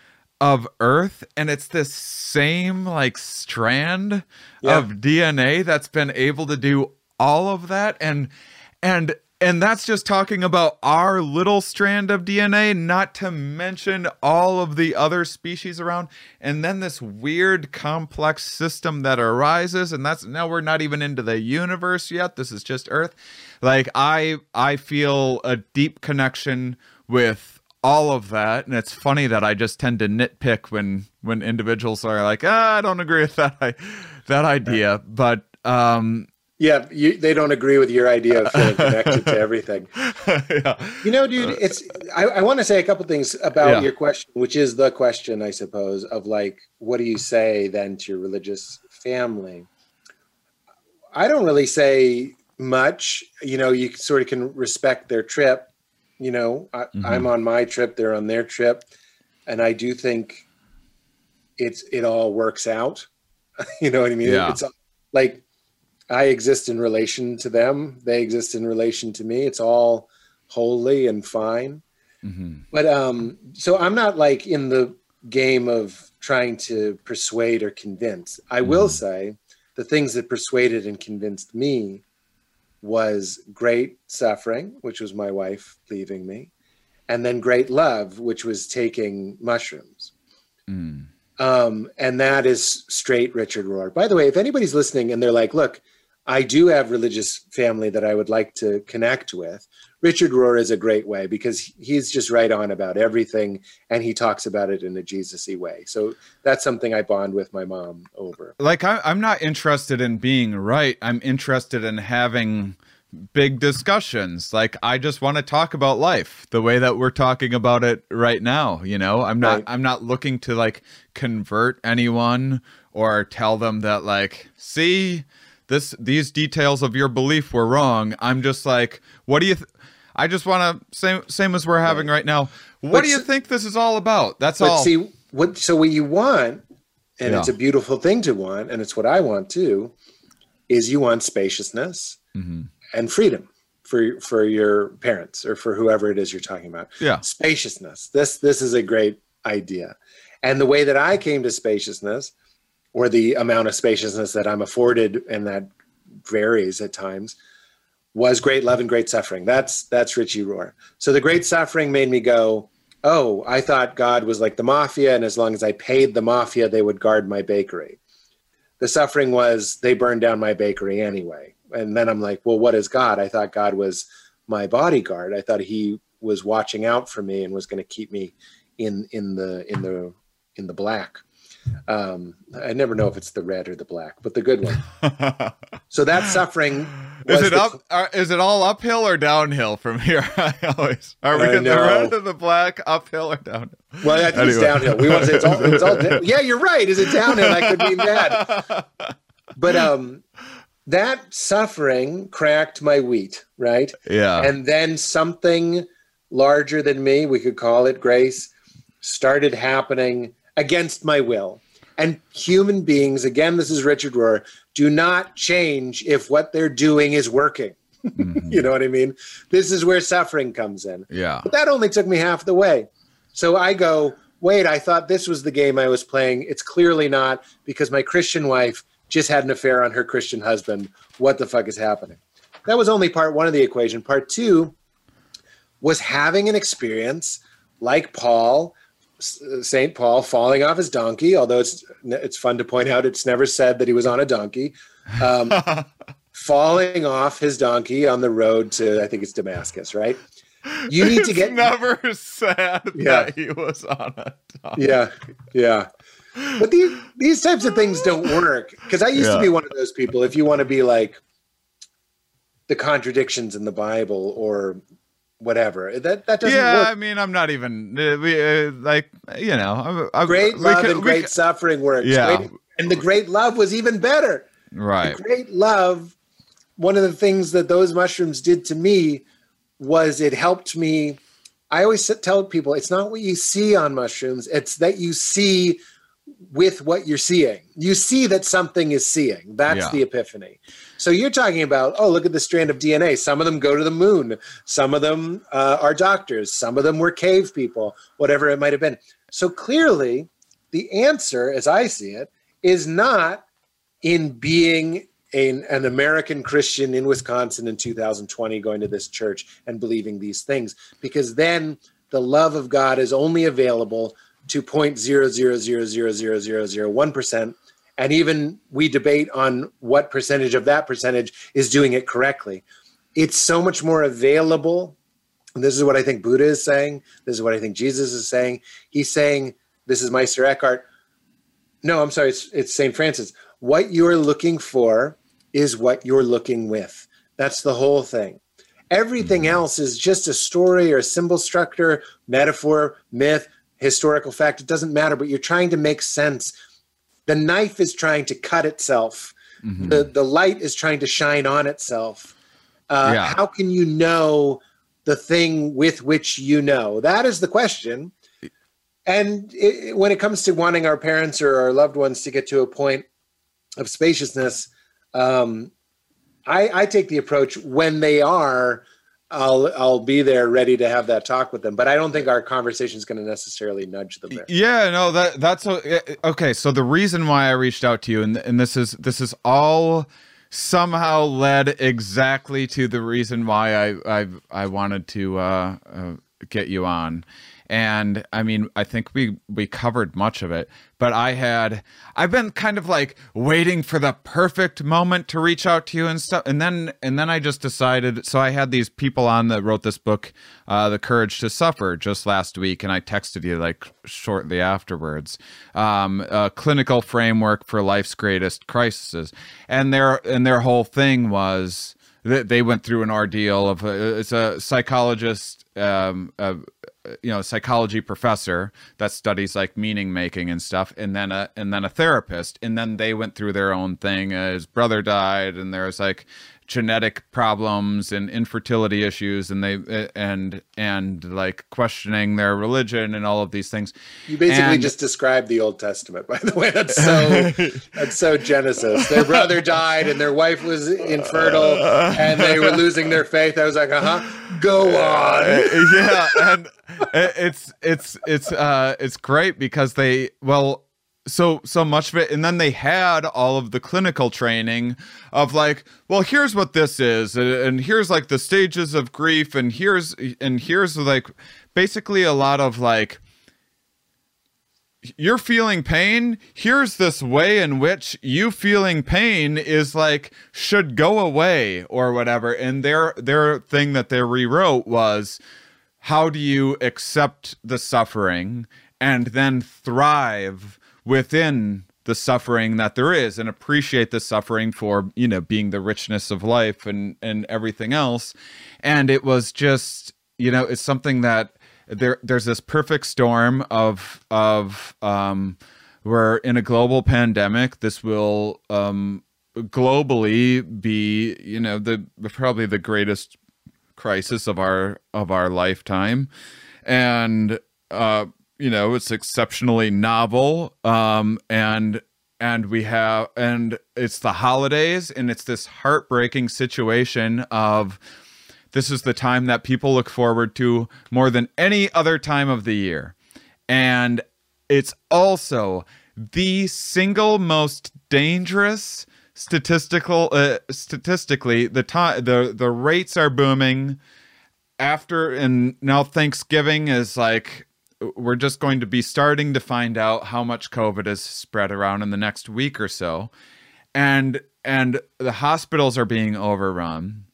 [SPEAKER 1] of Earth. And it's this same like strand yeah. of DNA that's been able to do all of that. And and and that's just talking about our little strand of DNA, not to mention all of the other species around. And then this weird complex system that arises, and that's now we're not even into the universe yet. This is just Earth. Like I I feel a deep connection with all of that and it's funny that i just tend to nitpick when when individuals are like ah, i don't agree with that I, that idea but um
[SPEAKER 4] yeah, you, they don't agree with your idea of feeling connected to everything. yeah. You know, dude, it's. I, I want to say a couple things about yeah. your question, which is the question, I suppose, of like, what do you say then to your religious family? I don't really say much. You know, you sort of can respect their trip. You know, I, mm-hmm. I'm on my trip; they're on their trip, and I do think it's it all works out. you know what I mean? Yeah. It's like I exist in relation to them. They exist in relation to me. It's all holy and fine. Mm-hmm. But um, so I'm not like in the game of trying to persuade or convince. I mm-hmm. will say the things that persuaded and convinced me was great suffering, which was my wife leaving me, and then great love, which was taking mushrooms. Mm. Um, and that is straight Richard Rohr. By the way, if anybody's listening and they're like, look, I do have religious family that I would like to connect with. Richard Rohr is a great way because he's just right on about everything and he talks about it in a Jesus-y way. So that's something I bond with my mom over.
[SPEAKER 1] Like I, I'm not interested in being right. I'm interested in having big discussions. Like I just want to talk about life the way that we're talking about it right now, you know? I'm not right. I'm not looking to like convert anyone or tell them that like, see, this these details of your belief were wrong. I'm just like, what do you? Th- I just want to same same as we're having right now. What but do you think this is all about? That's all.
[SPEAKER 4] See what? So what you want, and yeah. it's a beautiful thing to want, and it's what I want too, is you want spaciousness mm-hmm. and freedom for for your parents or for whoever it is you're talking about.
[SPEAKER 1] Yeah,
[SPEAKER 4] spaciousness. This this is a great idea, and the way that I came to spaciousness or the amount of spaciousness that I'm afforded, and that varies at times, was great love and great suffering. That's that's Richie Rohr. So the great suffering made me go, oh, I thought God was like the mafia, and as long as I paid the mafia, they would guard my bakery. The suffering was they burned down my bakery anyway. And then I'm like, well, what is God? I thought God was my bodyguard. I thought he was watching out for me and was going to keep me in in the in the in the black. Um, I never know if it's the red or the black, but the good one. so that suffering
[SPEAKER 1] is it
[SPEAKER 4] the-
[SPEAKER 1] up? Are, is it all uphill or downhill from here? I always are we
[SPEAKER 4] I
[SPEAKER 1] getting the red or the black uphill or downhill?
[SPEAKER 4] Well, I think it's
[SPEAKER 1] Anyway.
[SPEAKER 4] downhill. We want to say it's all, it's all yeah, you're right. Is it downhill? I could be mad, But um, that suffering cracked my wheat, right?
[SPEAKER 1] Yeah.
[SPEAKER 4] and then something larger than me, we could call it grace, started happening against my will. And human beings, again, this is Richard Rohr, do not change if what they're doing is working.
[SPEAKER 1] Mhm.
[SPEAKER 4] You know what I mean? This is where suffering comes in.
[SPEAKER 1] yeah.
[SPEAKER 4] But that only took me half the way. So I go, wait, I thought this was the game I was playing. It's clearly not because my Christian wife just had an affair on her Christian husband. What the fuck is happening? That was only part one of the equation. Part two was having an experience like Paul, St. Paul, falling off his donkey, although it's, it's fun to point out it's never said that he was on a donkey. Um, falling off his donkey on the road to, I think it's Damascus, right? You need to get
[SPEAKER 1] never said
[SPEAKER 4] Yeah.
[SPEAKER 1] that he was on a dog.
[SPEAKER 4] yeah yeah but these these types of things don't work because i used
[SPEAKER 1] Yeah.
[SPEAKER 4] to be one of those people if you want to be like the contradictions in the bible or whatever. That that doesn't
[SPEAKER 1] Yeah, I mean, I'm not even uh, we, uh, like you know, I, I,
[SPEAKER 4] great love
[SPEAKER 1] could-
[SPEAKER 4] and great
[SPEAKER 1] could-
[SPEAKER 4] suffering works
[SPEAKER 1] Yeah.
[SPEAKER 4] Great- and the great love was even better.
[SPEAKER 1] Right.
[SPEAKER 4] the great love one of the things that those mushrooms did to me was it helped me. I always tell people it's not what you see on mushrooms it's that you see with what you're seeing. You see that something is seeing. That's
[SPEAKER 1] Yeah.
[SPEAKER 4] the epiphany so you're talking about oh look at the strand of dna some of them go to the moon. Some of them uh, are doctors. Some of them were cave people whatever it might have been. So clearly the answer as i see it is not in being an, an American Christian in Wisconsin in 2020, going to this church and believing these things, because then the love of God is only available to 0.000000001 percent, and even we debate on what percentage of that percentage is doing it correctly. It's so much more available. And this is what I think Buddha is saying. This is what I think Jesus is saying. He's saying, "This is Meister Eckhart." No, I'm sorry. It's, it's St. Francis. What you're looking for is what you're looking with. That's the whole thing. Everything mm. else is just a story or a symbol structure, metaphor, myth, historical fact. It doesn't matter, but you're trying to make sense. The knife is trying to cut itself.
[SPEAKER 1] Mhm.
[SPEAKER 4] The, the light is trying to shine on itself. Uh,
[SPEAKER 1] Yeah.
[SPEAKER 4] How can you know the thing with which you know? That is the question. And it, when it comes to wanting our parents or our loved ones to get to a point of spaciousness, um, I, I take the approach when they are, I'll I'll be there ready to have that talk with them. But I don't think our conversation is going to necessarily nudge them there.
[SPEAKER 1] Yeah, no, that that's o- okay. So the reason why I reached out to you, and and this is this is all somehow led exactly to the reason why I I I wanted to uh, uh, get you on. And I mean, I think we we covered much of it, but I had I've been kind of like waiting for the perfect moment to reach out to you and stuff, and then and then I just decided. So I had these people on that wrote this book, uh, "The Courage to Suffer," just last week, and I texted you like shortly afterwards. Um, a clinical framework for life's greatest crises, and their and their whole thing was that they went through an ordeal of a, it's a psychologist um, uh, you know psychology professor that studies like meaning making and stuff and then a and then a therapist and then they went through their own thing uh, his brother died and there's like genetic problems and infertility issues and they and and like questioning their religion and all of these things
[SPEAKER 4] You basically
[SPEAKER 1] And-
[SPEAKER 4] just described the Old Testament, by the way. That's so that's so Genesis. Their brother died and their wife was infertile and they were losing their faith. I was like, uh huh. Go on.
[SPEAKER 1] Uh, yeah and it's it's it's uh it's great because they well so so much of it. And then they had all of the clinical training of like well here's what this is and, and here's like the stages of grief and here's and here's like basically a lot of like you're feeling pain. Here's this way in which you feeling pain is like should go away or whatever. And their their thing that they rewrote was how do you accept the suffering and then thrive within the suffering that there is and appreciate the suffering for you know being the richness of life and and everything else. And it was just you know it's something that there there's this perfect storm of of um we're in a global pandemic this will um globally be you know the probably the greatest crisis of our of our lifetime. And uh you know it's exceptionally novel um and and we have and it's the holidays and it's this heartbreaking situation of this is the time that people look forward to more than any other time of the year. And it's also the single most dangerous statistical uh, statistically the time the the rates are booming after and now Thanksgiving is like we're just going to be starting to find out how much COVID is spread around in the next week or so. And and the hospitals are being overrun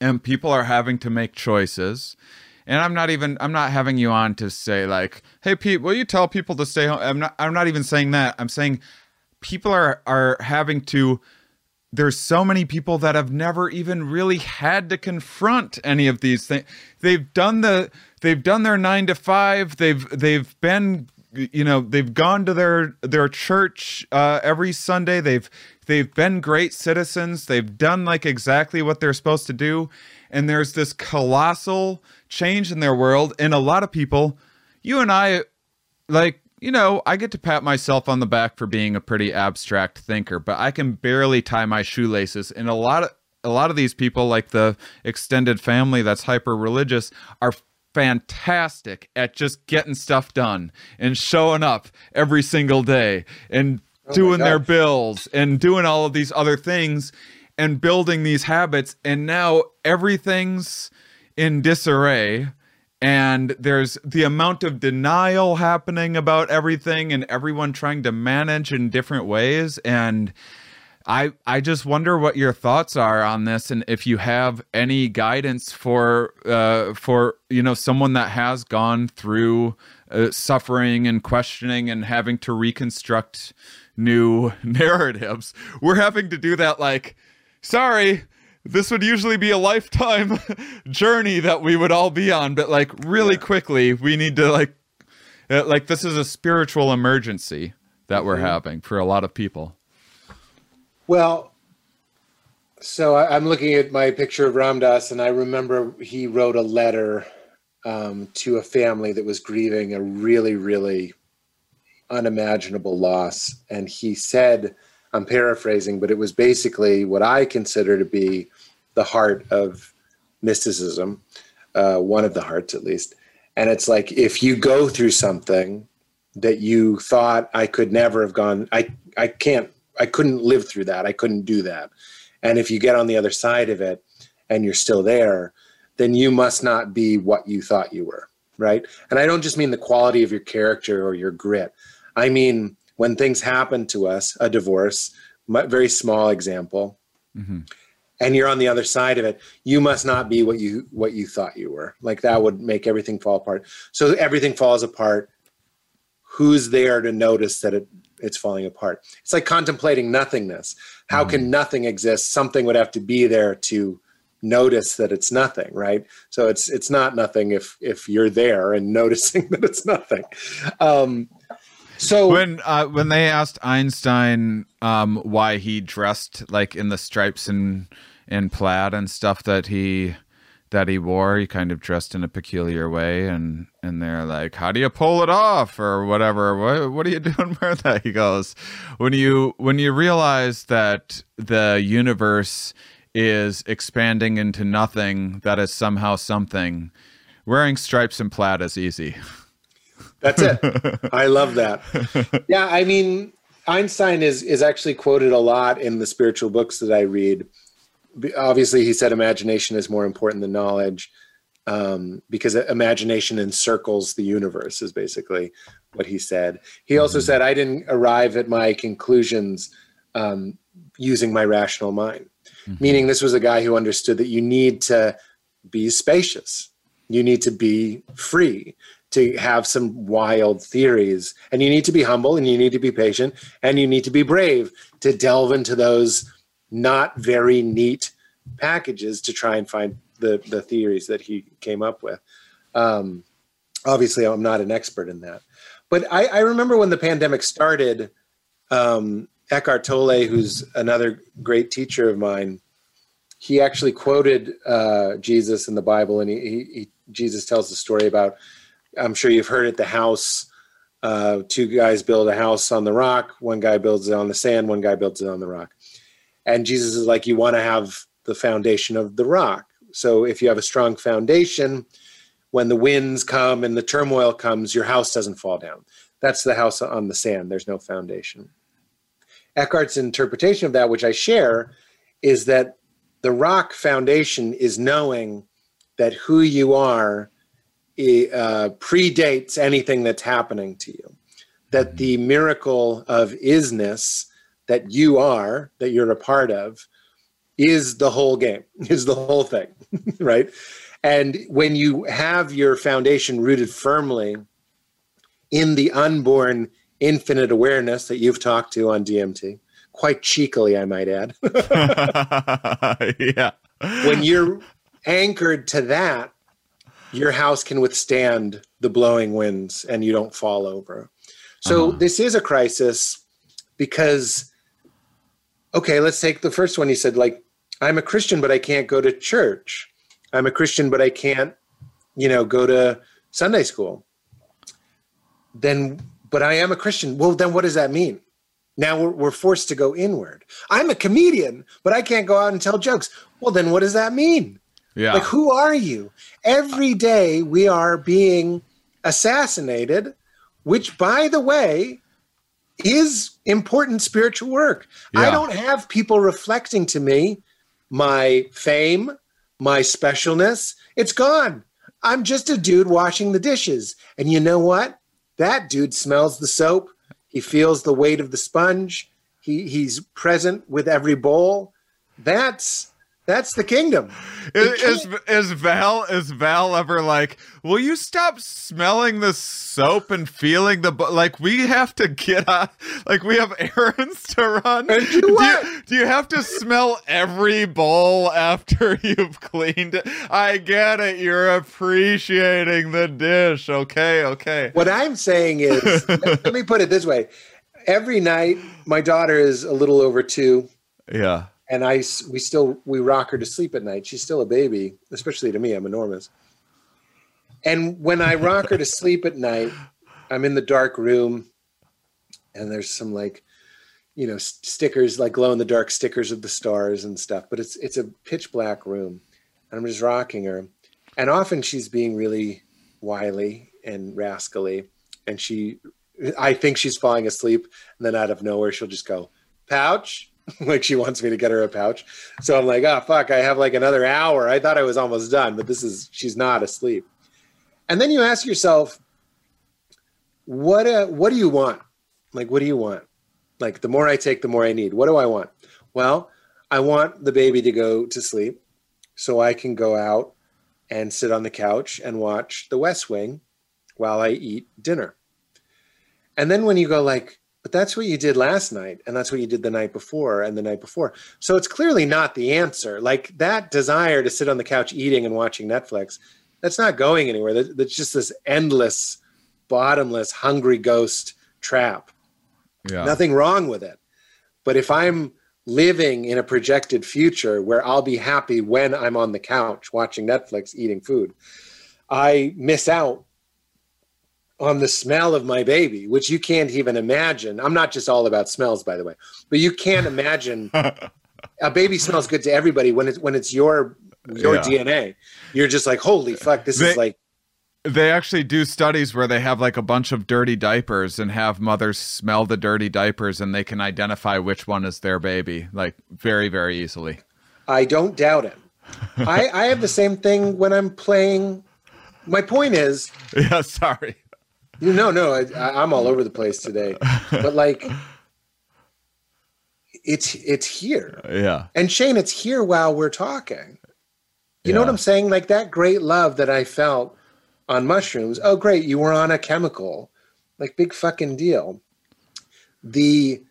[SPEAKER 1] and people are having to make choices. And I'm not even I'm not having you on to say like, "Hey Pete, will you tell people to stay home?" I'm not I'm not even saying that. I'm saying people are are having to there's so many people that have never even really had to confront any of these things. They've done the they've done their 9 to 5. They've they've been you know, they've gone to their their church uh, every Sunday. They've they've been great citizens. They've done like exactly what they're supposed to do. And there's this colossal change in their world and a lot of people you and I like you know, I get to pat myself on the back for being a pretty abstract thinker, but I can barely tie my shoelaces. And a lot of a lot of these people, like the extended family that's hyper religious, are fantastic at just getting stuff done and showing up every single day and oh doing their bills and doing all of these other things and building these habits. And now everything's in disarray and there's the amount of denial happening about everything and everyone trying to manage in different ways and I I just wonder what your thoughts are on this and if you have any guidance for uh, for you know someone that has gone through uh, suffering and questioning and having to reconstruct new narratives. We're having to do that like sorry, this would usually be a lifetime journey that we would all be on but like really yeah. quickly we need to like uh, like this is a spiritual emergency that we're mm-hmm. having for a lot of people
[SPEAKER 4] well so I, am looking at my picture of Ram Dass, and i remember he wrote a letter um, to a family that was grieving a really really unimaginable loss and he said I'm paraphrasing, but it was basically what I consider to be the heart of mysticism, uh, one of the hearts at least. And it's like if you go through something that you thought I could never have gone, I I can't, I couldn't live through that. I couldn't do that. And if you get on the other side of it and you're still there, then you must not be what you thought you were, right? And I don't just mean the quality of your character or your grit. I mean when things happen to us, a divorce, very small example, mm-hmm. and you're on the other side of it, you must not be what you what you thought you were. Like that would make everything fall apart. So everything falls apart. Who's there to notice that it it's falling apart? It's like contemplating nothingness. How mm-hmm. can nothing exist? Something would have to be there to notice that it's nothing right so it's it's not nothing if if you're there and noticing that it's nothing um so
[SPEAKER 1] when uh, when they asked Einstein um, why he dressed like in the stripes and and plaid and stuff that he that he wore, he kind of dressed in a peculiar way, and and they're like, "How do you pull it off?" or whatever. What what are you doing with that? He goes, "When you when you realize that the universe is expanding into nothing that is somehow something, wearing stripes and plaid is easy."
[SPEAKER 4] That's it. I love that. Yeah, I mean, Einstein is is actually quoted a lot in the spiritual books that I read. Obviously, he said imagination is more important than knowledge um, because imagination encircles the universe. Is basically what he said. He also mm-hmm. said, "I didn't arrive at my conclusions um, using my rational mind," mm-hmm. meaning this was a guy who understood that you need to be spacious, you need to be free to have some wild theories. And you need to be humble and you need to be patient and you need to be brave to delve into those not very neat packages to try and find the, the theories that he came up with. Um, obviously, I'm not an expert in that. But I, I remember when the pandemic started, um, Eckhart Tolle, who's another great teacher of mine, he actually quoted uh, Jesus in the Bible, and he, he, he, Jesus tells the story about. I'm sure you've heard it. The house, uh, two guys build a house on the rock. One guy builds it on the sand. One guy builds it on the rock. And Jesus is like, you want to have the foundation of the rock. So if you have a strong foundation, when the winds come and the turmoil comes, your house doesn't fall down. That's the house on the sand. There's no foundation. Eckhart's interpretation of that, which I share, is that the rock foundation is knowing that who you are uh, predates anything that's happening to you. That the miracle of isness that you are, that you're a part of, is the whole game, is the whole thing, right? And when you have your foundation rooted firmly in the unborn infinite awareness that you've talked to on DMT, quite cheekily, I might add.
[SPEAKER 1] yeah.
[SPEAKER 4] When you're anchored to that, your house can withstand the blowing winds and you don't fall over. So uh-huh. this is a crisis because okay, let's take the first one. You said, like, I'm a Christian, but I can't go to church. I'm a Christian, but I can't, you know, go to Sunday school. Then, but I am a Christian. Well, then what does that mean? Now we're, we're forced to go inward. I'm a comedian, but I can't go out and tell jokes. Well, then what does that mean?
[SPEAKER 1] Yeah.
[SPEAKER 4] Like, who are you? Every day we are being assassinated, which, by the way, is important spiritual work. Yeah. I don't have people reflecting to me my fame, my specialness. It's gone. I'm just a dude washing the dishes. And you know what? That dude smells the soap. He feels the weight of the sponge. He, he's present with every bowl. That's that's the kingdom.
[SPEAKER 1] Is, is, is Val is Val ever like, will you stop smelling the soap and feeling the like? We have to get on. Like we have errands to run.
[SPEAKER 4] And do, do,
[SPEAKER 1] you, do you have to smell every bowl after you've cleaned it? I get it. You're appreciating the dish. Okay, okay.
[SPEAKER 4] What I'm saying is, let me put it this way: every night, my daughter is a little over two.
[SPEAKER 1] Yeah
[SPEAKER 4] and I we still we rock her to sleep at night. She's still a baby, especially to me. I'm enormous. And when I rock her to sleep at night, I'm in the dark room, and there's some like, you know, stickers like glow in the dark stickers of the stars and stuff. But it's it's a pitch black room, and I'm just rocking her, and often she's being really wily and rascally, and she, I think she's falling asleep, and then out of nowhere she'll just go, pouch like she wants me to get her a pouch. So I'm like, oh fuck, I have like another hour. I thought I was almost done, but this is she's not asleep. And then you ask yourself, what uh, what do you want? Like, what do you want? Like, the more I take, the more I need. What do I want? Well, I want the baby to go to sleep so I can go out and sit on the couch and watch The West Wing while I eat dinner. And then when you go like, but that's what you did last night and that's what you did the night before and the night before. So it's clearly not the answer. Like that desire to sit on the couch eating and watching netflix that's not going anywhere. That's just this endless bottomless hungry ghost trap.
[SPEAKER 1] Yeah.
[SPEAKER 4] nothing wrong with it. But if i'm living in a projected future where i'll be happy when i'm on the couch watching netflix eating food i miss out on the smell of my baby, which you can't even imagine. I'm not just all about smells, by the way, but you can't imagine a baby smells good to everybody when it's when it's your your yeah. DNA. You're just like, holy fuck, this
[SPEAKER 1] they,
[SPEAKER 4] is like.
[SPEAKER 1] They actually do studies where they have like a bunch of dirty diapers and have mothers smell the dirty diapers and they can identify which one is their baby, like very very easily.
[SPEAKER 4] I don't doubt it. I I have the same thing when I'm playing. My point is.
[SPEAKER 1] Yeah, sorry
[SPEAKER 4] no, no, I, am all over the place today. But like, it's it's here.
[SPEAKER 1] Yeah.
[SPEAKER 4] And Shane, it's here while we're talking. You yeah. know what I'm saying? Like that great love that I felt on mushrooms. Oh, great, you were on a chemical. Like, big fucking deal. The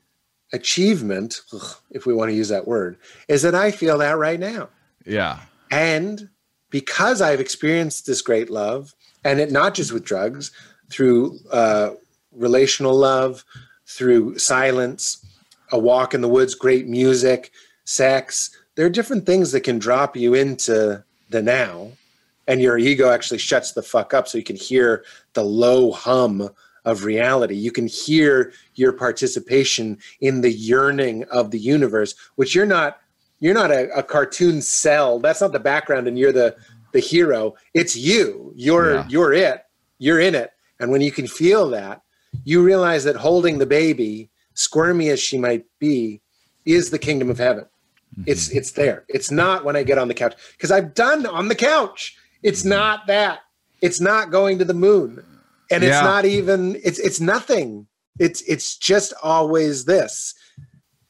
[SPEAKER 4] achievement, if we want to use that word, is that I feel that right now.
[SPEAKER 1] Yeah.
[SPEAKER 4] And because I've experienced this great love, and it not just with drugs, through uh, relational love, through silence, a walk in the woods, great music, sex. There are different things that can drop you into the now, and your ego actually shuts the fuck up so you can hear the low hum of reality. You can hear your participation in the yearning of the universe, which you're not. You're not a, a cartoon cell. That's not the background, and you're the the hero. It's you. You're
[SPEAKER 1] Yeah.
[SPEAKER 4] you're it. You're in it. And when you can feel that, you realize that holding the baby, squirmy as she might be, is the kingdom of heaven. It's it's there. It's not when I get on the couch because I've done on the couch. It's not that. It's not going to the moon, and it's
[SPEAKER 1] Yeah.
[SPEAKER 4] not even. It's it's nothing. It's it's just always this.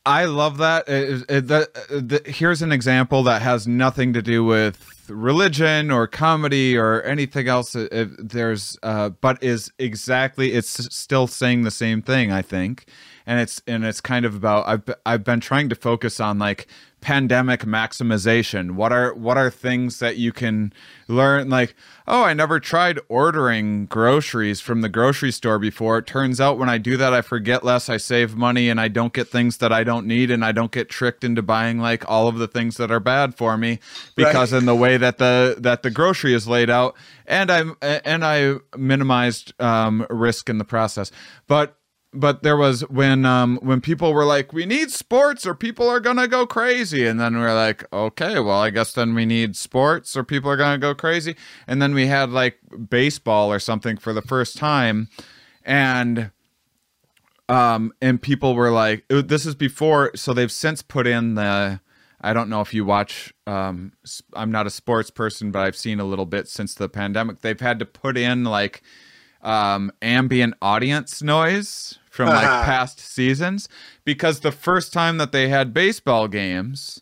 [SPEAKER 1] I love that. It- it- uh, the- here's an example that has nothing to do with religion or comedy or anything else. There's, uh, but is exactly. It's still saying the same thing. I think, and it's and it's kind of about. I've I've been trying to focus on like pandemic maximization. What are what are things that you can learn? Like, oh, I never tried ordering groceries from the grocery store before. It turns out when I do that, I forget less, I save money, and I don't get things that I don't need, and I don't get tricked into buying like all of the things that are bad for me because in the way that the that the grocery is laid out, and I and I minimized um, risk in the process, but but there was when um when people were like we need sports or people are gonna go crazy and then we're like okay well i guess then we need sports or people are gonna go crazy and then we had like baseball or something for the first time and um and people were like this is before so they've since put in the i don't know if you watch um i'm not a sports person but i've seen a little bit since the pandemic they've had to put in like um ambient audience noise from like
[SPEAKER 4] Ah.
[SPEAKER 1] past seasons because the first time that they had baseball games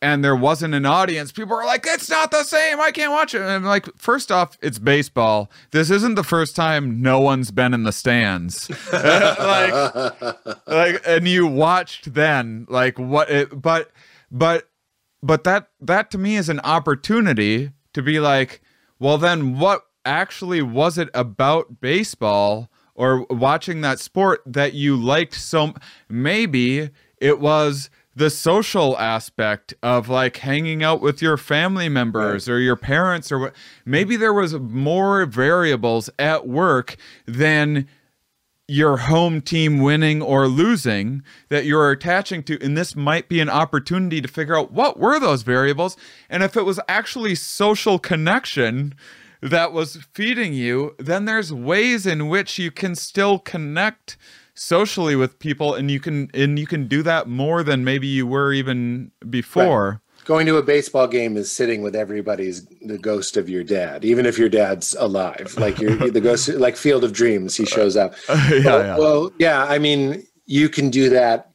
[SPEAKER 1] and there wasn't an audience, people were like, "It's not the same. I can't watch it." And I'm like, first off, it's baseball. This isn't the first time no one's been in the stands. like, like, and you watched then, like what it, but, but, but that that to me is an opportunity to be like, well, then what actually was it about baseball or watching that sport that you liked so? Maybe it was the social aspect of like hanging out with your family members or your parents or what maybe there was more variables at work than your home team winning or losing that you're attaching to and this might be an opportunity to figure out what were those variables and if it was actually social connection that was feeding you then there's ways in which you can still connect socially with people and you can and you can do that more than maybe you were even before
[SPEAKER 4] Going to a baseball game is sitting with everybody's the ghost of your dad, even if your dad's alive. Like you're the ghost, like Field of Dreams, he shows up.
[SPEAKER 1] yeah,
[SPEAKER 4] well,
[SPEAKER 1] yeah.
[SPEAKER 4] well, yeah. I mean, you can do that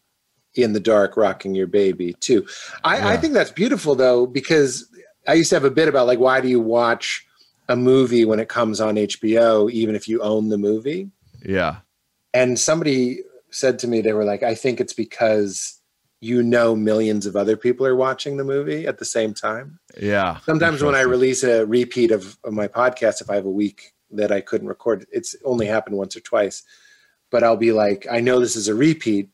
[SPEAKER 4] in the dark, rocking your baby too. I, I think that's beautiful though, because I used to have a bit about like why do you watch a movie when it comes on HBO, even if you own the movie?
[SPEAKER 1] yeah
[SPEAKER 4] And somebody said to me, they were like, I think it's because you know millions of other people are watching the movie at the same time.
[SPEAKER 1] yeah
[SPEAKER 4] Sometimes when I release a repeat of, of my podcast, if I have a week that I couldn't record, it's only happened once or twice. But I'll be like, I know this is a repeat,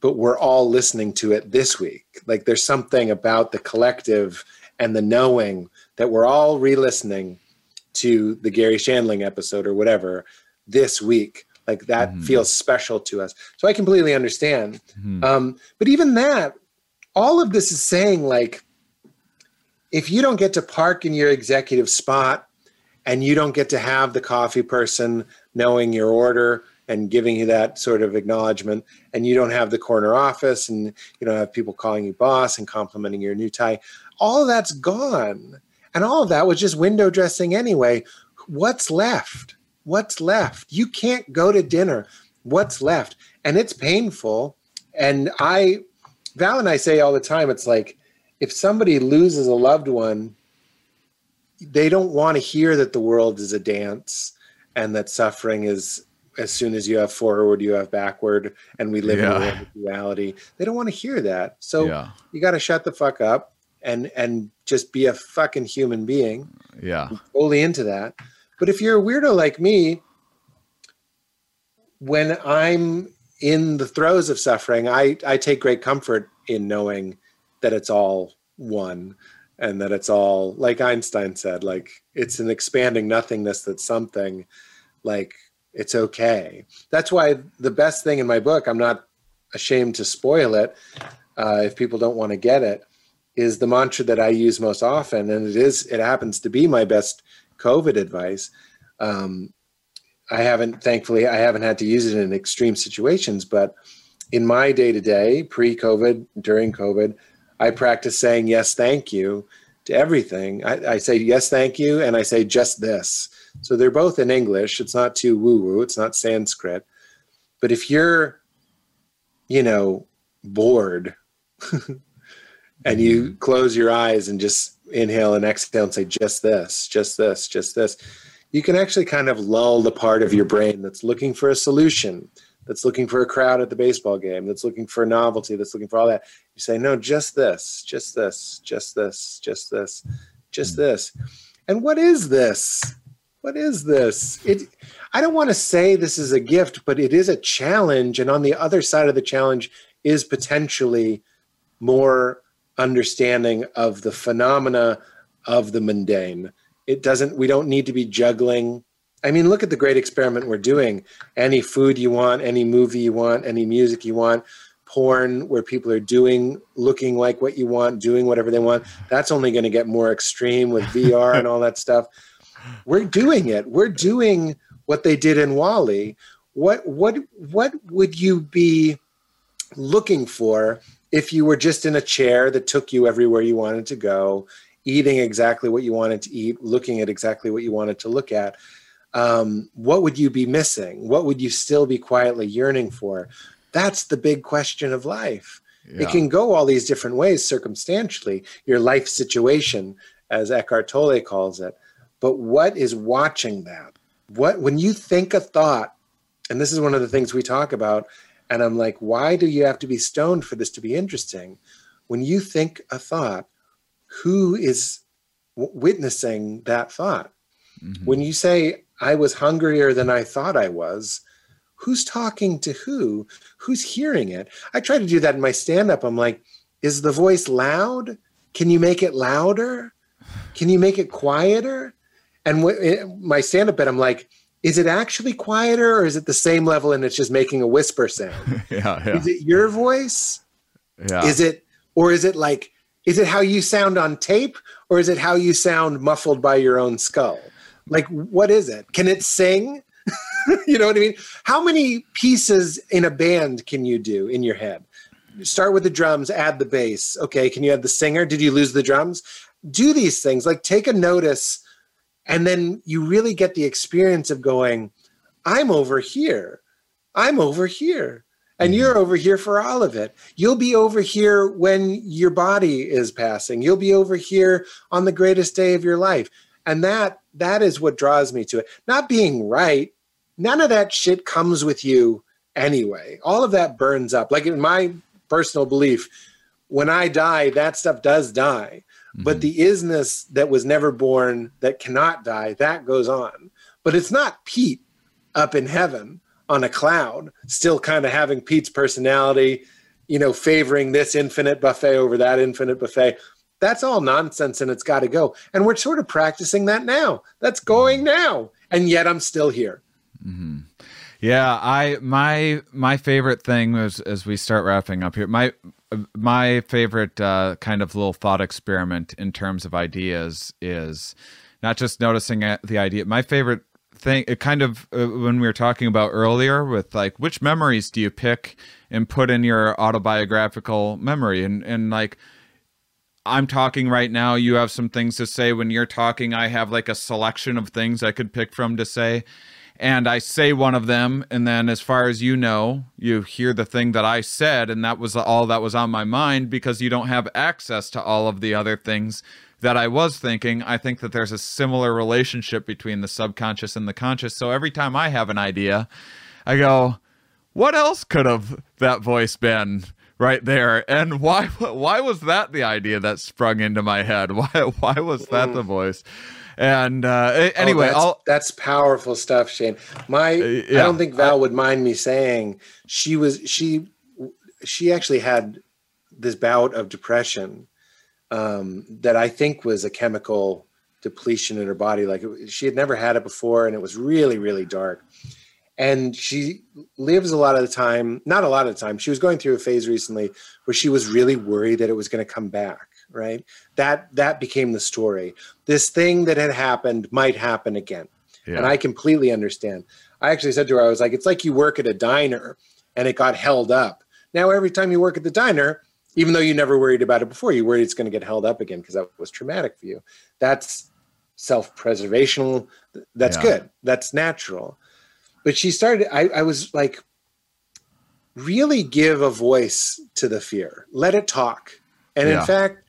[SPEAKER 4] but we're all listening to it this week. Like there's something about the collective and the knowing that we're all re-listening to the Garry Shandling episode or whatever this week. Like that
[SPEAKER 1] Mhm.
[SPEAKER 4] feels special to us. So I completely understand.
[SPEAKER 1] Mhm.
[SPEAKER 4] Um, but even that, all of this is saying like, if you don't get to park in your executive spot and you don't get to have the coffee person knowing your order and giving you that sort of acknowledgement and you don't have the corner office and you don't have people calling you boss and complimenting your new tie all that's gone and all of that was just window dressing anyway what's left what's left you can't go to dinner what's left and it's painful and i val and i say all the time it's like if somebody loses a loved one they don't want to hear that the world is a dance and that suffering is as soon as you have forward, you have backward, and we live
[SPEAKER 1] Yeah.
[SPEAKER 4] in a world of duality. They don't want to hear that. So
[SPEAKER 1] Yeah.
[SPEAKER 4] you got to shut the fuck up and and just be a fucking human being,
[SPEAKER 1] Yeah.
[SPEAKER 4] fully into that. But if you're a weirdo like me, when I'm in the throes of suffering, I I take great comfort in knowing that it's all one and that it's all like Einstein said, like it's an expanding nothingness that's something like it's okay. That's why the best thing in my book, I'm not ashamed to spoil it uh, if people don't want to get it, is the mantra that I use most often, and it is it happens to be my best COVID advice. Um, I haven't, thankfully, I haven't had to use it in extreme situations, but in my day to day, pre COVID, during COVID, I practice saying yes, thank you to everything. I, I say yes, thank you, and I say just this. So they're both in English. It's not too woo woo, it's not Sanskrit. But if you're, you know, bored and you close your eyes and just inhale and exhale and say just this, just this, just this, you can actually kind of lull the part of your brain that's looking for a solution, that's looking for a crowd at the baseball game, that's looking for a novelty, that's looking for all that. You say, no, just this, just this, just this, just this, just hmm. this. And what is this? What is this? It I don't want to say this is a gift, but it is a challenge. And on the other side of the challenge is potentially more understanding of the phenomena of the mundane. It doesn't, we don't need to be juggling. I mean, look at the great experiment we're doing. Any food you want, any movie you want, any music you want, porn where people are doing, looking like what you want, doing whatever they want. That's only going to get more extreme with VR and all that stuff. We're doing it. We're doing what they did in WALL-E. What what what would you be looking for if you were just in a chair that took you everywhere you wanted to go, eating exactly what you wanted to eat, looking at exactly what you wanted to look at? Um, what would you be missing? What would you still be quietly yearning for? That's the big question of life. It can go all these different ways circumstantially, your life situation, as Eckhart Tolle calls it. But what is watching that? What when you think a thought, and this is one of the things we talk about, and I'm like, why do you have to be stoned for this to be interesting? When you think a thought, who is w- witnessing that thought?
[SPEAKER 1] Mhm.
[SPEAKER 4] When you say, I was hungrier than I thought I was, who's talking to who? Who's hearing it? I try to do that in my stand up. I'm like, is the voice loud? Can you make it louder? Can you make it quieter? And wh- in my stand up bit, I'm like, is it actually quieter or is it the same level and it's just making a whisper sound?
[SPEAKER 1] yeah, yeah,
[SPEAKER 4] Is it your voice?
[SPEAKER 1] yeah.
[SPEAKER 4] Is it, or is it like, is it how you sound on tape or is it how you sound muffled by your own skull? Like, what is it? Can it sing? you know what I mean? How many pieces in a band can you do in your head? Start with the drums, add the bass. Okay, can you add the singer? Did you lose the drums? Do these things, like take a notice, and then you really get the experience of going, I'm over here. I'm over here and mm-hmm. you're over here for all of it. You'll be over here when your body is passing. You'll be over here on the greatest day of your life. And that that is what draws me to it. Not being right. None of that shit comes with you anyway. All of that burns up. Like in my personal belief, when I die, that stuff does die. But mm-hmm. the isness that was never born, that cannot die, that goes on. But it's not Pete up in heaven on a cloud, still kind of having Pete's personality, you know, favoring this infinite buffet over that infinite buffet. That's all nonsense and it's got to go. And we're sort of practicing that now. That's going mm-hmm. now. And yet I'm still here. Mm-hmm.
[SPEAKER 1] Yeah, I my my favorite thing was as we start wrapping up here. My my favorite uh, kind of little thought experiment in terms of ideas is not just noticing the idea. My favorite thing, it kind of uh, when we were talking about earlier with like which memories do you pick and put in your autobiographical memory, and and like I'm talking right now. You have some things to say. When you're talking, I have like a selection of things I could pick from to say. And I say one of them, and then as far as you know, you hear the thing that I said, and that was all that was on my mind because you don't have access to all of the other things that I was thinking. I think that there's a similar relationship between the subconscious and the conscious. So every time I have an idea, I go, what else could have that voice been? right there. And why why was that the idea that sprung into my head? Why why was that the mm. voice? And uh, anyway,
[SPEAKER 4] oh, that's, that's, powerful stuff, Shane. My yeah, I don't think Val I, would mind me saying she was she she actually had this bout of depression um, that I think was a chemical depletion in her body. Like it, she had never had it before, and it was really really dark and she lives a lot of the time not a lot of the time she was going through a phase recently where she was really worried that it was going to come back right? That that became the story. This thing that had happened might happen again. Yeah. and i completely understand. I actually said to her i was like it's like you work at a diner and it got held up. Now every time you work at the diner even though you never worried about it before you worried it's going to get held up again because that was traumatic for you. That's self-preservational. That's yeah. good. That's natural. But she started I, I was like really give a voice to the fear. Let it talk. And yeah. in fact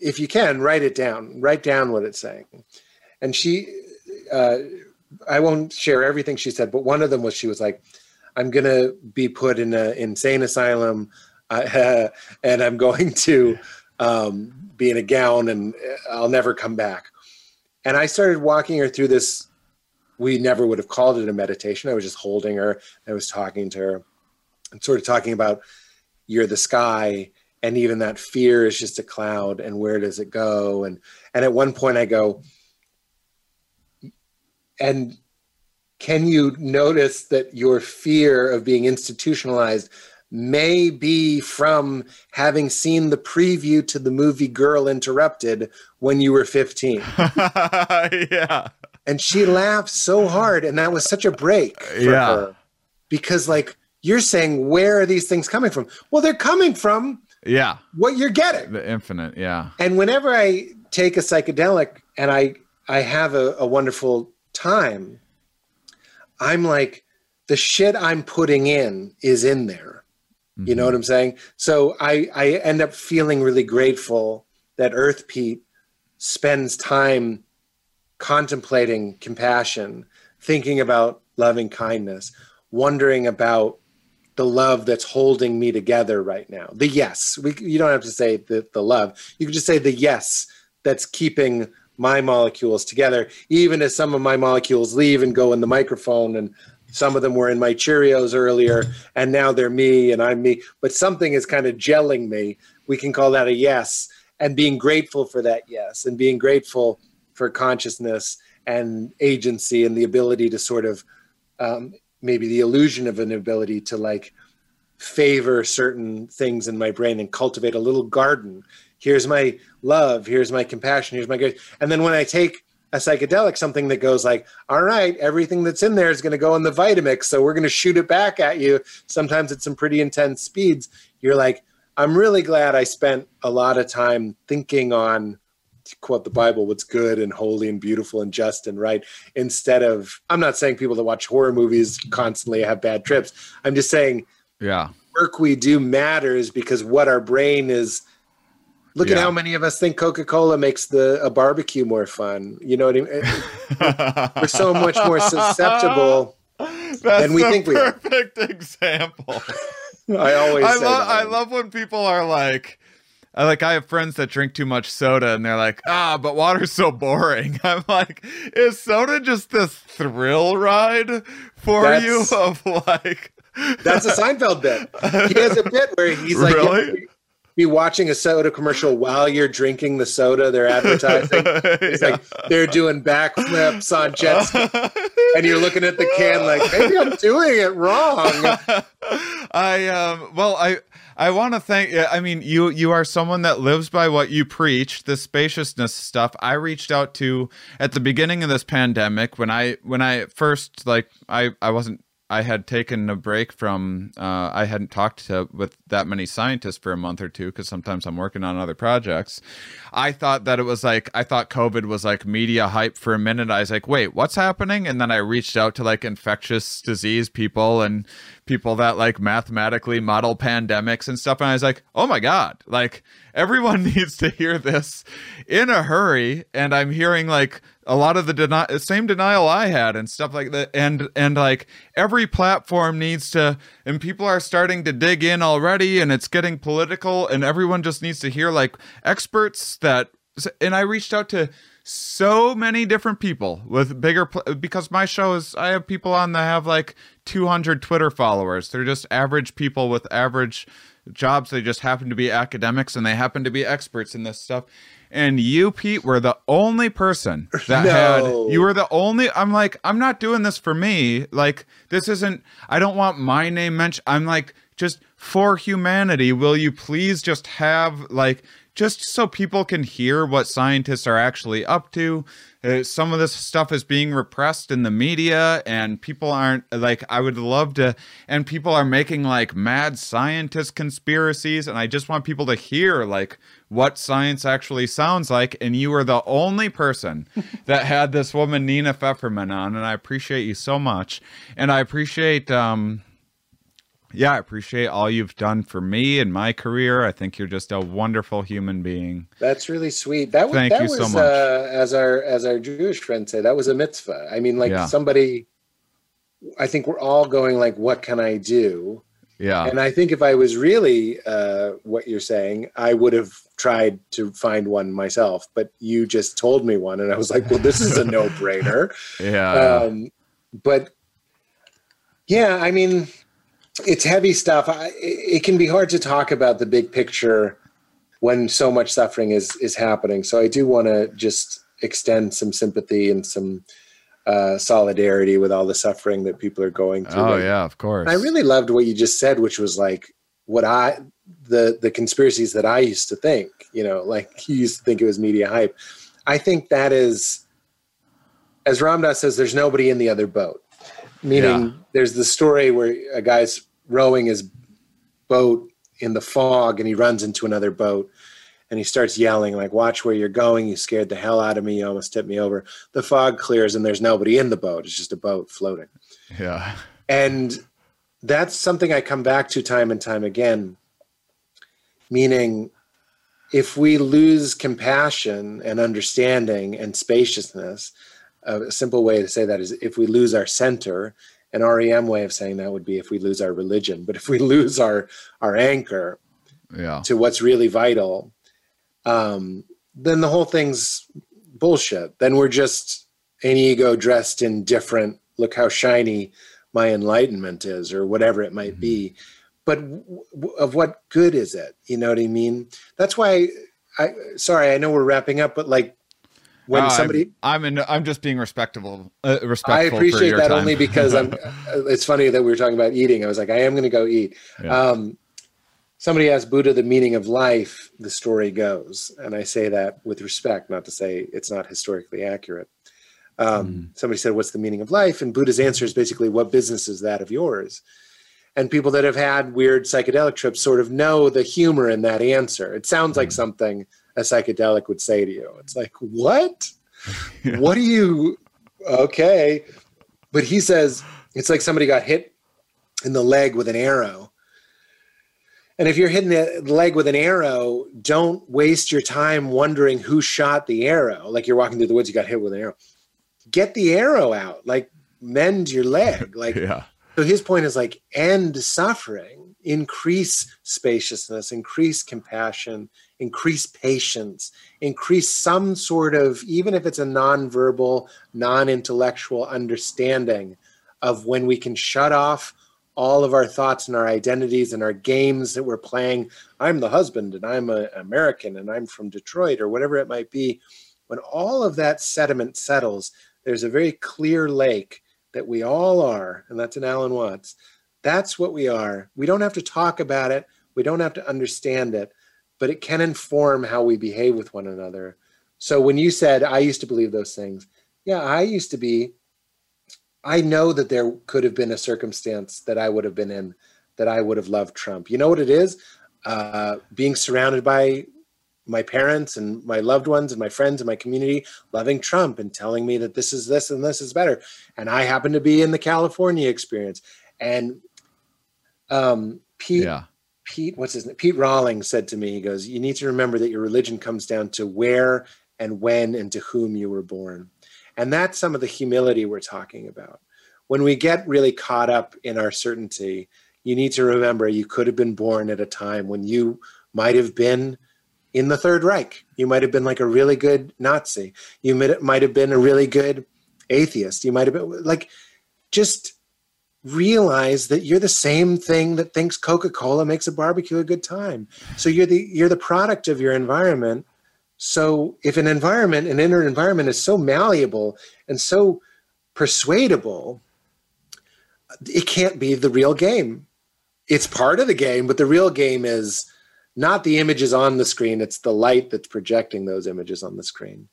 [SPEAKER 4] if you can write it down write down what it's saying and she uh, i won't share everything she said but one of them was she was like i'm gonna be put in an insane asylum uh, and i'm going to um, be in a gown and i'll never come back and i started walking her through this we never would have called it a meditation. I was just holding her. I was talking to her and sort of talking about you're the sky and even that fear is just a cloud and where does it go? And and at one point i go and can you notice that your fear of being institutionalized may be from having seen the preview to the movie girl interrupted when you were 15
[SPEAKER 1] yeah.
[SPEAKER 4] And she laughed so hard and that was such a break
[SPEAKER 1] yeah. her.
[SPEAKER 4] because like you're saying where are these things coming from? Well they're coming from
[SPEAKER 1] yeah
[SPEAKER 4] what you're getting
[SPEAKER 1] the infinite yeah
[SPEAKER 4] and whenever i take a psychedelic and i i have a, a wonderful time i'm like the shit i'm putting in is in there mm-hmm. you know mm-hmm. what i'm saying so i i end up feeling really grateful that earth pete spends time contemplating compassion, thinking about loving kindness, wondering about the love that's holding me together right now. The yes. We, you don't have to say the, the love. You can just say the yes that's keeping my molecules together, even as some of my molecules leave and go in the microphone. And some of them were in my Cheerios earlier, and now they're me and I'm me. But something is kind of gelling me. We can call that a yes. And being grateful for that yes, and being grateful for consciousness and agency and the ability to sort of um, maybe the illusion of an ability to like favor certain things in my brain and cultivate a little garden. Here's my love. Here's my compassion. Here's my good. And then when I take a psychedelic, something that goes like, all right, everything that's in there is going to go in the Vitamix. So we're going to shoot it back at you. Sometimes at some pretty intense speeds. You're like, I'm really glad I spent a lot of time thinking on quote the Bible, what's good and holy and beautiful and just and right, instead of I'm not saying people that watch horror movies constantly have bad trips. I'm just saying
[SPEAKER 1] yeah.
[SPEAKER 4] Work we do matters because what our brain is look yeah. at how many of us think Coca-Cola makes the a barbecue more fun. You know what I mean? We're so much more susceptible
[SPEAKER 1] That's than we think we are. Perfect example.
[SPEAKER 4] I always
[SPEAKER 1] I love I love when people are like I like I have friends that drink too much soda and they're like, ah, but water's so boring. I'm like, is soda just this thrill ride for that's, you of like
[SPEAKER 4] That's a Seinfeld bit. He has a bit where he's like
[SPEAKER 1] really?
[SPEAKER 4] be watching a soda commercial while you're drinking the soda they're advertising. It's yeah. like they're doing backflips on jets, and you're looking at the can like maybe I'm doing it wrong.
[SPEAKER 1] I um well I I want to thank. I mean, you you are someone that lives by what you preach. The spaciousness stuff. I reached out to at the beginning of this pandemic when I when I first like I I wasn't. I had taken a break from uh, I hadn't talked to with that many scientists for a month or two because sometimes I'm working on other projects. I thought that it was like I thought COVID was like media hype for a minute. I was like, wait, what's happening? And then I reached out to like infectious disease people and people that like mathematically model pandemics and stuff, and I was like, oh my god, like everyone needs to hear this in a hurry. And I'm hearing like a lot of the deni- same denial I had and stuff like that. And and like every platform needs to, and people are starting to dig in already, and it's getting political, and everyone just needs to hear like experts that. And I reached out to so many different people with bigger pl- because my show is I have people on that have like 200 Twitter followers. They're just average people with average jobs. They just happen to be academics and they happen to be experts in this stuff and you pete were the only person that
[SPEAKER 4] No.
[SPEAKER 1] had you were the only i'm like i'm not doing this for me like this isn't i don't want my name mentioned i'm like just for humanity will you please just have like just so people can hear what scientists are actually up to. Uh, some of this stuff is being repressed in the media and people aren't like i would love to and people are making like mad scientist conspiracies and i just want people to hear like what science actually sounds like and you were the only person that had this woman nina Fefferman on and i appreciate you so much. And i appreciate um yeah i appreciate all you've done for me and my career i think you're just a wonderful human being
[SPEAKER 4] That's really sweet. That was
[SPEAKER 1] Thank
[SPEAKER 4] that
[SPEAKER 1] you so much.
[SPEAKER 4] Uh, as our as our Jewish friends say, that was a mitzvah. I mean, like
[SPEAKER 1] Yeah.
[SPEAKER 4] somebody. I think we're all going like, "What can I do?"
[SPEAKER 1] yeah
[SPEAKER 4] And I think if I was really uh, what you're saying, I would have tried to find one myself. But you just told me one, and I was like, "Well, this is a no-brainer."
[SPEAKER 1] yeah
[SPEAKER 4] um, but yeah, I mean, it's heavy stuff. I, it can be hard to talk about the big picture when so much suffering is is happening. So I do want to just extend some sympathy and some uh, solidarity with all the suffering that people are going through.
[SPEAKER 1] oh
[SPEAKER 4] right
[SPEAKER 1] yeah of course
[SPEAKER 4] I really loved what you just said, which was like what I the the conspiracies that I used to think. You know, like you used to think it was media hype. I think that is, as Ram Dass says, there's nobody in the other boat. Meaning,
[SPEAKER 1] Yeah.
[SPEAKER 4] there's the story where a guy's rowing his boat in the fog, and he runs into another boat, and he starts yelling like, "Watch where you're going! You scared the hell out of me! You almost tipped me over." The fog clears, and there's nobody in the boat. It's just a boat floating.
[SPEAKER 1] yeah
[SPEAKER 4] And that's something I come back to time and time again. Meaning, if we lose compassion and understanding and spaciousness, a simple way to say that is if we lose our center, an REM way of saying that would be if we lose our religion. But if we lose our our anchor
[SPEAKER 1] yeah
[SPEAKER 4] to what's really vital, um, then the whole thing's bullshit. Then we're just an ego dressed in different. Look how shiny my enlightenment is, or whatever it might be. But w- w- of what good is it? You know what I mean? That's why. I sorry, I know we're wrapping up, but like when
[SPEAKER 1] I'm-
[SPEAKER 4] somebody
[SPEAKER 1] I'm, in I'm just being respectable uh, respectful
[SPEAKER 4] I appreciate that
[SPEAKER 1] time.
[SPEAKER 4] only because I'm. uh, it's funny that we were talking about eating. I was like, I am going to go eat.
[SPEAKER 1] Yeah.
[SPEAKER 4] Um, somebody asked Buddha the meaning of life. The story goes, and I say that with respect, not to say it's not historically accurate. Um,
[SPEAKER 1] Mm-hmm.
[SPEAKER 4] Somebody said, "What's the meaning of life?" And Buddha's answer is basically, "What business is that of yours?" And people that have had weird psychedelic trips sort of know the humor in that answer. It sounds like
[SPEAKER 1] Mm-hmm.
[SPEAKER 4] something a psychedelic would say to you. It's like, what?
[SPEAKER 1] Yeah.
[SPEAKER 4] What do you? Okay, but he says it's like somebody got hit in the leg with an arrow. And if you're hitting the leg with an arrow, don't waste your time wondering who shot the arrow. Like you're walking through the woods, you got hit with an arrow. Get the arrow out, like mend your leg. Like
[SPEAKER 1] yeah
[SPEAKER 4] so his point is like end suffering, increase spaciousness, increase compassion, increase patience, increase some sort of, even if it's a non-verbal, non-intellectual understanding of when we can shut off all of our thoughts and our identities and our games that we're playing. I'm the husband and I'm an American and I'm from Detroit or whatever it might be. When all of that sediment settles, there's a very clear lake that we all are, and that's an Alan Watts. That's what we are. We don't have to talk about it, we don't have to understand it, but it can inform how we behave with one another. So when you said, I used to believe those things, yeah, I used to be I know that there could have been a circumstance that I would have been in that I would have loved Trump. You know what it is? Uh, being surrounded by my parents and my loved ones and my friends and my community loving Trump and telling me that this is this and this is better. And I happen to be in the California experience. And um, Pete,
[SPEAKER 1] Yeah.
[SPEAKER 4] Pete, what's his name? Pete Rollins said to me, he goes, You need to remember that your religion comes down to where and when and to whom you were born. And that's some of the humility we're talking about. When we get really caught up in our certainty, you need to remember you could have been born at a time when you might have been in the Third Reich. You might have been like a really good Nazi. You might might have been a really good atheist. You might have been like, just realize that you're the same thing that thinks Coca-Cola makes a barbecue a good time. So you're the you're the product of your environment. So if an environment, an inner environment is so malleable and so persuadable, it can't be the real game. It's part of the game, but the real game is not the images on the screen, it's the light that's projecting those images on the screen.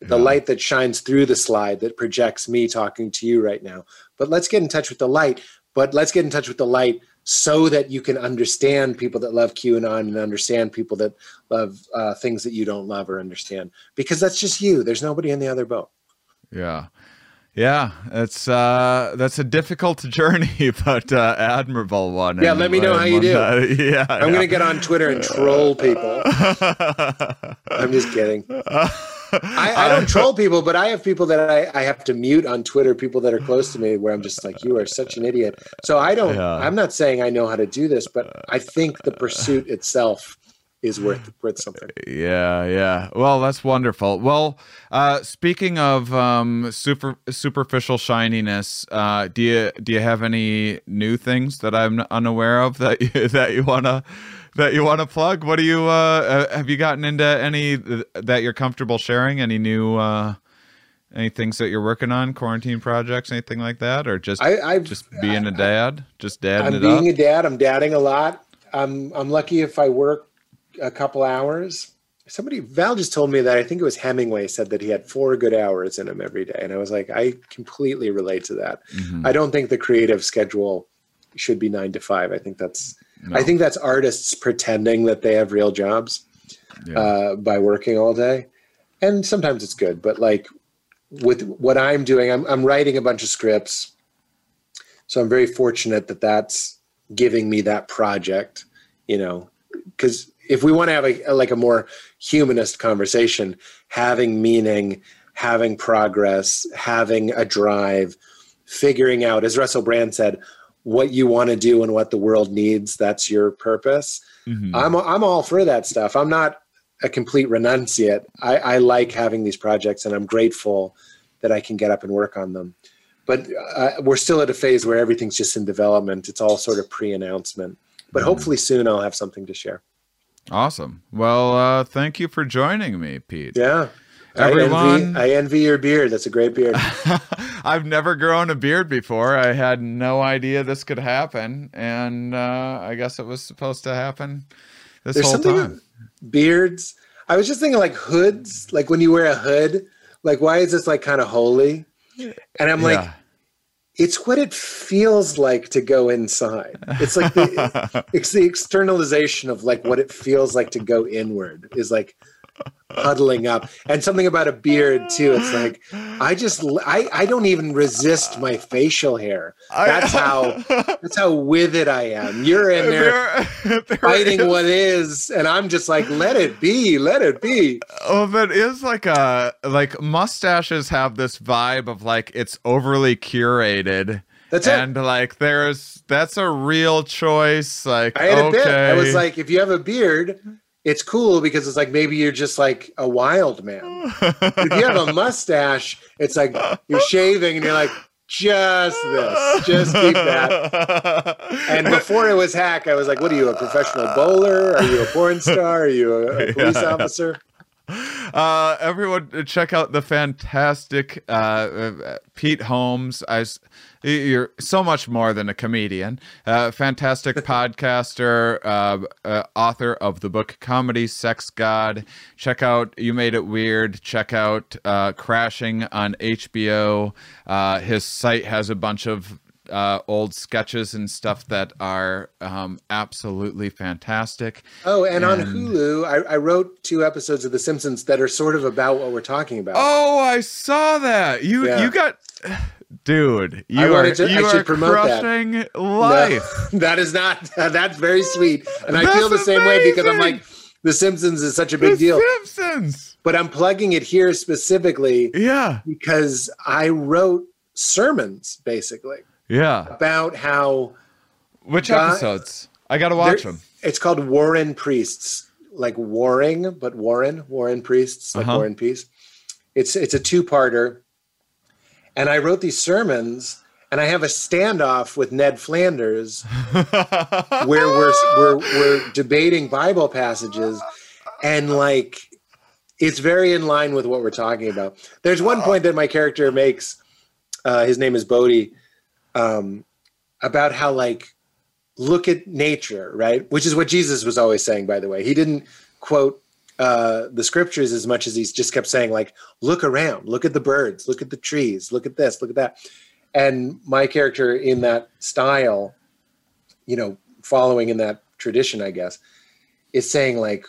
[SPEAKER 4] The
[SPEAKER 1] Yeah.
[SPEAKER 4] light that shines through the slide that projects me talking to you right now. But let's get in touch with the light, but let's get in touch with the light so that you can understand people that love QAnon and understand people that love uh, things that you don't love or understand. Because that's just you. There's nobody in the other boat.
[SPEAKER 1] Yeah. Yeah, it's uh that's a difficult journey, but uh admirable one.
[SPEAKER 4] Yeah,
[SPEAKER 1] and
[SPEAKER 4] let me know how you do.
[SPEAKER 1] that- yeah.
[SPEAKER 4] I'm going to get on Twitter and troll people. I'm just kidding. I, I don't troll people, but I have people that I, I have to mute on Twitter, people that are close to me, where I'm just like, you are such an idiot. So I don't,
[SPEAKER 1] Yeah.
[SPEAKER 4] I'm not saying I know how to do this, but I think the pursuit itself is worth worth something.
[SPEAKER 1] Yeah, yeah. Well, that's wonderful. Well, uh, speaking of um, super superficial shininess, uh, do you do you have any new things that I'm unaware of that you, that you wanna that you wanna plug? What do you uh, uh, have you gotten into any that you're comfortable sharing? Any new uh, any things that you're working on? Quarantine projects, anything like that, or just
[SPEAKER 4] I, I've
[SPEAKER 1] just being a dad, just dadding
[SPEAKER 4] I'm
[SPEAKER 1] it
[SPEAKER 4] being
[SPEAKER 1] up?
[SPEAKER 4] a dad. I'm dadding a lot. I'm I'm lucky if I work a couple hours. Somebody Val just told me that I think it was Hemingway said that he had four good hours in him every day, and I was like, I completely relate to that.
[SPEAKER 1] Mhm.
[SPEAKER 4] I don't think the creative schedule should be nine to five. I think that's
[SPEAKER 1] No.
[SPEAKER 4] I think that's artists pretending that they have real jobs
[SPEAKER 1] Yeah.
[SPEAKER 4] uh, by working all day, and sometimes it's good. But like with what I'm doing, I'm I'm writing a bunch of scripts, so I'm very fortunate that that's giving me that project. You know, because if we want to have a, a- like a more humanist conversation, having meaning, having progress, having a drive, figuring out, as Russell Brand said, what you want to do and what the world needs. That's your purpose.
[SPEAKER 1] Mhm.
[SPEAKER 4] I'm I'm all for that stuff. I'm not a complete renunciate. I, I like having these projects, and I'm grateful that I can get up and work on them. But uh, we're still at a phase where everything's just in development. It's all sort of pre-announcement. But hopefully soon I'll have something to share.
[SPEAKER 1] Awesome. Well, uh, thank you for joining me, Pete.
[SPEAKER 4] Yeah.
[SPEAKER 1] Everyone-
[SPEAKER 4] I envy, I envy your beard. That's a great beard.
[SPEAKER 1] I've never grown a beard before. I had no idea this could happen, and uh, I guess it was supposed to happen this
[SPEAKER 4] There's
[SPEAKER 1] whole
[SPEAKER 4] something
[SPEAKER 1] time.
[SPEAKER 4] beards. I was just thinking like hoods, like when you wear a hood, like why is this like kind of holy? And I'm like,
[SPEAKER 1] Yeah.
[SPEAKER 4] it's what it feels like to go inside. It's like the, it's the externalization of like what it feels like to go inward is like huddling up and something about a beard too it's like i just i i don't even resist my facial hair that's how that's how with it i am you're in there
[SPEAKER 1] There- there
[SPEAKER 4] fighting
[SPEAKER 1] is-
[SPEAKER 4] what is and i'm just like let it be let it be
[SPEAKER 1] Oh, that is like a like mustaches have this vibe of like it's overly curated.
[SPEAKER 4] That's it.
[SPEAKER 1] and like there's that's a real choice. Like
[SPEAKER 4] i had a bit i was like if you have a beard it's cool because it's like maybe you're just like a wild man if you have a mustache, it's like you're shaving and you're like, just this, just keep that. And before it was hack, I was like, what are you, a professional bowler? Are you a porn star? Are you a, a police
[SPEAKER 1] Yeah.
[SPEAKER 4] officer?
[SPEAKER 1] uh, everyone, check out the fantastic uh, uh, Pete Holmes. I, you're so much more than a comedian. Uh, fantastic podcaster, uh, uh, author of the book Comedy Sex God. Check out You Made It Weird. Check out uh, Crashing on HBO. Uh, his site has a bunch of uh, old sketches and stuff that are um, absolutely fantastic.
[SPEAKER 4] Oh, and, on Hulu, I, I wrote two episodes of The Simpsons that are sort of about what we're talking about.
[SPEAKER 1] Oh, I saw that. You
[SPEAKER 4] Yeah.
[SPEAKER 1] you got dude, you are
[SPEAKER 4] to-
[SPEAKER 1] you are
[SPEAKER 4] promote that.
[SPEAKER 1] crushing
[SPEAKER 4] No,
[SPEAKER 1] life.
[SPEAKER 4] that is not. That's very sweet, and I
[SPEAKER 1] That's
[SPEAKER 4] feel the same way because I'm like, The Simpsons is such a
[SPEAKER 1] The
[SPEAKER 4] big deal.
[SPEAKER 1] Simpsons.
[SPEAKER 4] But I'm plugging it here specifically
[SPEAKER 1] Yeah.
[SPEAKER 4] because I wrote sermons basically
[SPEAKER 1] Yeah.
[SPEAKER 4] about how
[SPEAKER 1] Which
[SPEAKER 4] God-
[SPEAKER 1] episodes? I got to watch them.
[SPEAKER 4] It's called Warrin' Priests, like warring, but Warren, Warrin' Priests, like
[SPEAKER 1] Uh-huh.
[SPEAKER 4] War and Peace. It's it's a two-parter, and I wrote these sermons, and I have a standoff with Ned Flanders where we're we're we're debating Bible passages, and like it's very in line with what we're talking about. There's one point that my character makes. Uh, his name is Bodhi, um, about how like look at nature, right? Which is what Jesus was always saying. By the way, he didn't quote uh, the scriptures as much as he's just kept saying like, look around, look at the birds, look at the trees, look at this, look at that. And my character in that style, you know, following in that tradition, I guess, is saying like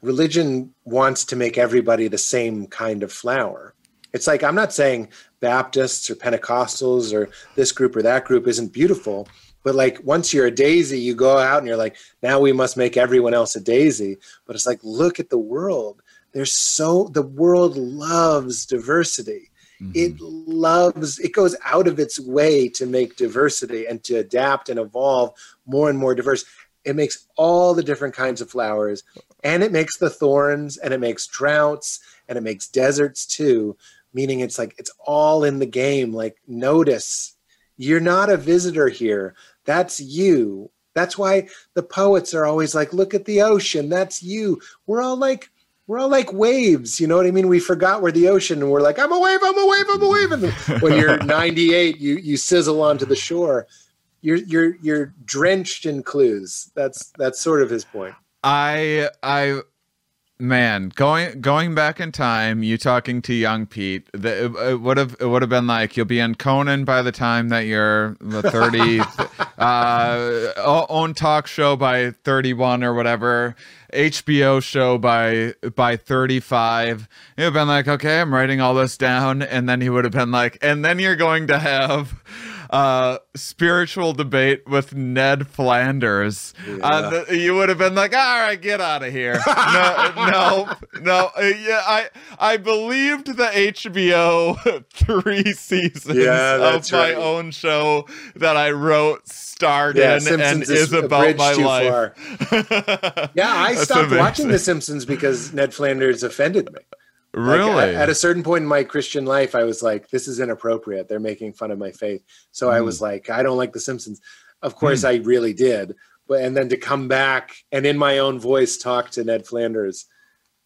[SPEAKER 4] religion wants to make everybody the same kind of flower. It's like I'm not saying Baptists or Pentecostals or this group or that group isn't beautiful, but like once you're a daisy, you go out and you're like, now we must make everyone else a daisy. But it's like, look at the world. There's so the world loves diversity. Mm-hmm. It loves, it goes out of its way to make diversity and to adapt and evolve more and more diverse. It makes all the different kinds of flowers and it makes the thorns and it makes droughts and it makes deserts too. Meaning it's like it's all in the game. Like, notice you're not a visitor here. That's you. That's why the poets are always like, look at the ocean. That's you. We're all like, we're all like waves. You know what I mean? We forgot we're the ocean and we're like, I'm a wave, I'm a wave, I'm a wave. And when you're 98, you you sizzle onto the shore. You're you're you're drenched in clues. That's that's sort of his point.
[SPEAKER 1] I I man going going back in time you talking to young pete the, it, it would have it would have been like you'll be in conan by the time that you're the 30 uh own talk show by 31 or whatever. Hbo show by by 35 it would have been like okay i'm writing all this down and then he would have been like and then you're going to have uh spiritual debate with ned flanders uh, th- you would have been like all right get out of here no no no uh, yeah i i believed the hbo three seasons
[SPEAKER 4] Yeah,
[SPEAKER 1] of my
[SPEAKER 4] right.
[SPEAKER 1] own show that i wrote starred
[SPEAKER 4] Yeah,
[SPEAKER 1] in and
[SPEAKER 4] Simpsons
[SPEAKER 1] is about my life.
[SPEAKER 4] Yeah, I stopped watching The. Simpsons because Ned Flanders offended me. Like,
[SPEAKER 1] really
[SPEAKER 4] at, at a certain point in my Christian life, I was like, this is inappropriate. They're making fun of my faith. So I
[SPEAKER 1] Hmm.
[SPEAKER 4] was like, I don't like The Simpsons. Of course, I really did. But and then to come back and in my own voice talk to Ned Flanders.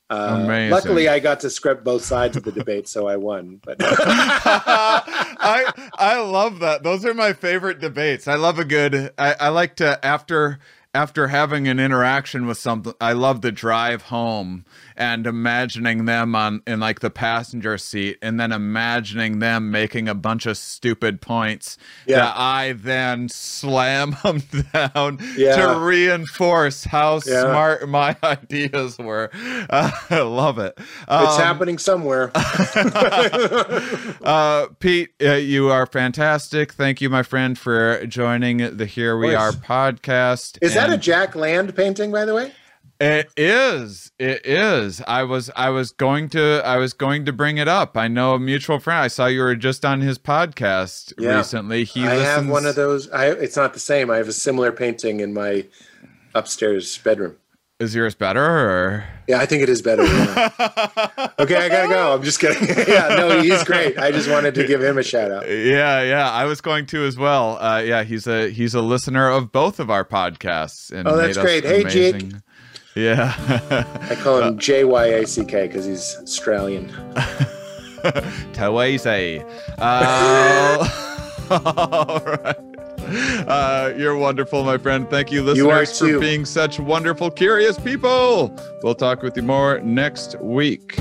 [SPEAKER 4] Uh, luckily, I got to script both sides of the debate, so I won. But
[SPEAKER 1] I I love that. Those are my favorite debates. I love a good. I, I like to after after having an interaction with something. I love the drive home and imagining them on in like the passenger seat, and then imagining them making a bunch of stupid points
[SPEAKER 4] Yeah.
[SPEAKER 1] that I then slam them down
[SPEAKER 4] Yeah.
[SPEAKER 1] to reinforce how
[SPEAKER 4] Yeah.
[SPEAKER 1] smart my ideas were. Uh, I love it.
[SPEAKER 4] it's
[SPEAKER 1] Um,
[SPEAKER 4] happening somewhere.
[SPEAKER 1] uh, Pete, uh, you are fantastic. Thank you, my friend, for joining the Here We Are podcast.
[SPEAKER 4] Is that a Jack Land painting, by the way?
[SPEAKER 1] It is. It is. I was. I was going to. I was going to bring it up. I know a mutual friend. I saw you were just on his podcast
[SPEAKER 4] Yeah.
[SPEAKER 1] recently. He
[SPEAKER 4] I have one of those. I, it's not the same. I have a similar painting in my upstairs bedroom.
[SPEAKER 1] Is yours better? Or?
[SPEAKER 4] Yeah, I think it is better. yeah. okay, I gotta go. I'm just kidding. yeah, no, he's great. I just wanted to give him a shout out.
[SPEAKER 1] Yeah, yeah, I was going to as well. Uh, yeah, he's a he's a listener of both of our podcasts. And
[SPEAKER 4] Oh, that's great. Hey, Jake.
[SPEAKER 1] Yeah.
[SPEAKER 4] I call him J Y A C K because he's Australian.
[SPEAKER 1] Tawase. Uh, all right. Uh, you're wonderful, my friend. Thank you,
[SPEAKER 4] You
[SPEAKER 1] listeners, for being such wonderful, curious people. We'll talk with you more next week.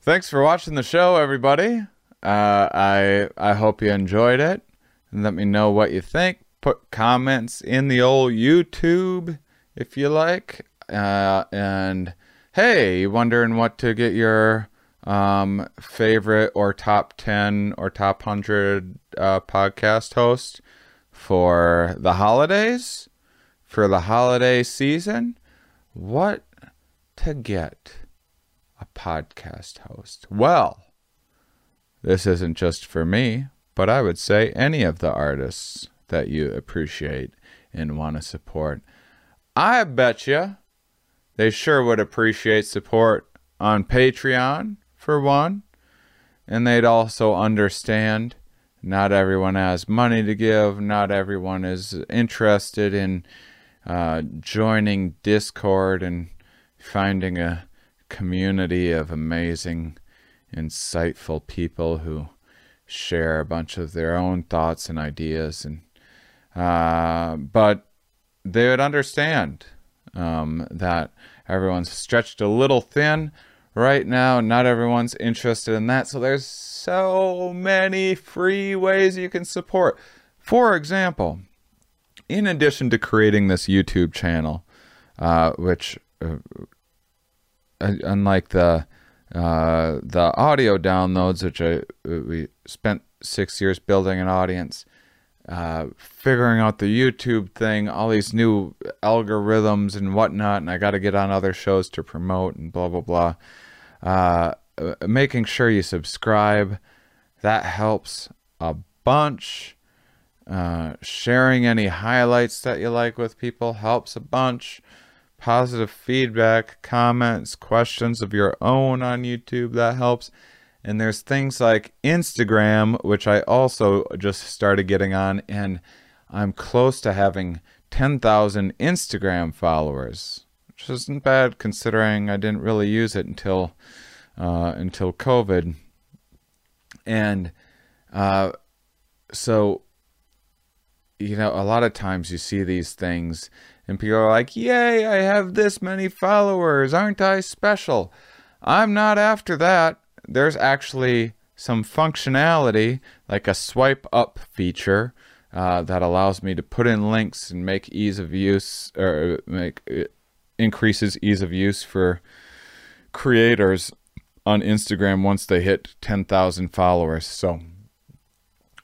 [SPEAKER 1] Thanks for watching the show, everybody. Uh, I I hope you enjoyed it. And let me know what you think. Put comments in the old YouTube if you like. Uh, and hey, you wondering what to get your um, favorite or top 10 or top 100 uh, podcast host for the holidays? For the holiday season? What to get a podcast host? Well, this isn't just for me, but I would say any of the artists that you appreciate and want to support. I bet you they sure would appreciate support on Patreon, for one, and they'd also understand not everyone has money to give, not everyone is interested in uh, joining Discord and finding a community of amazing, insightful people who share a bunch of their own thoughts and ideas and uh, but they would understand um, that everyone's stretched a little thin right now. Not everyone's interested in that. So there's so many free ways you can support. For example, in addition to creating this YouTube channel, uh, which uh, unlike the uh, the audio downloads, which I we spent six years building an audience, uh, figuring out the YouTube thing, all these new algorithms and whatnot, and I got to get on other shows to promote and blah blah blah. Uh, making sure you subscribe, that helps a bunch. Uh, sharing any highlights that you like with people helps a bunch. Positive feedback, comments, questions of your own on YouTube, that helps. And there's things like Instagram, which I also just started getting on, and I'm close to having 10,000 Instagram followers, isn't bad considering I didn't really use it until uh, until COVID. And uh, so, you know, a lot of times you see these things, and people are like, "Yay, I have this many followers! Aren't I special?" I'm not after that there's actually some functionality like a swipe up feature uh, that allows me to put in links and make ease of use or make increases ease of use for creators on Instagram once they hit 10,000 followers. So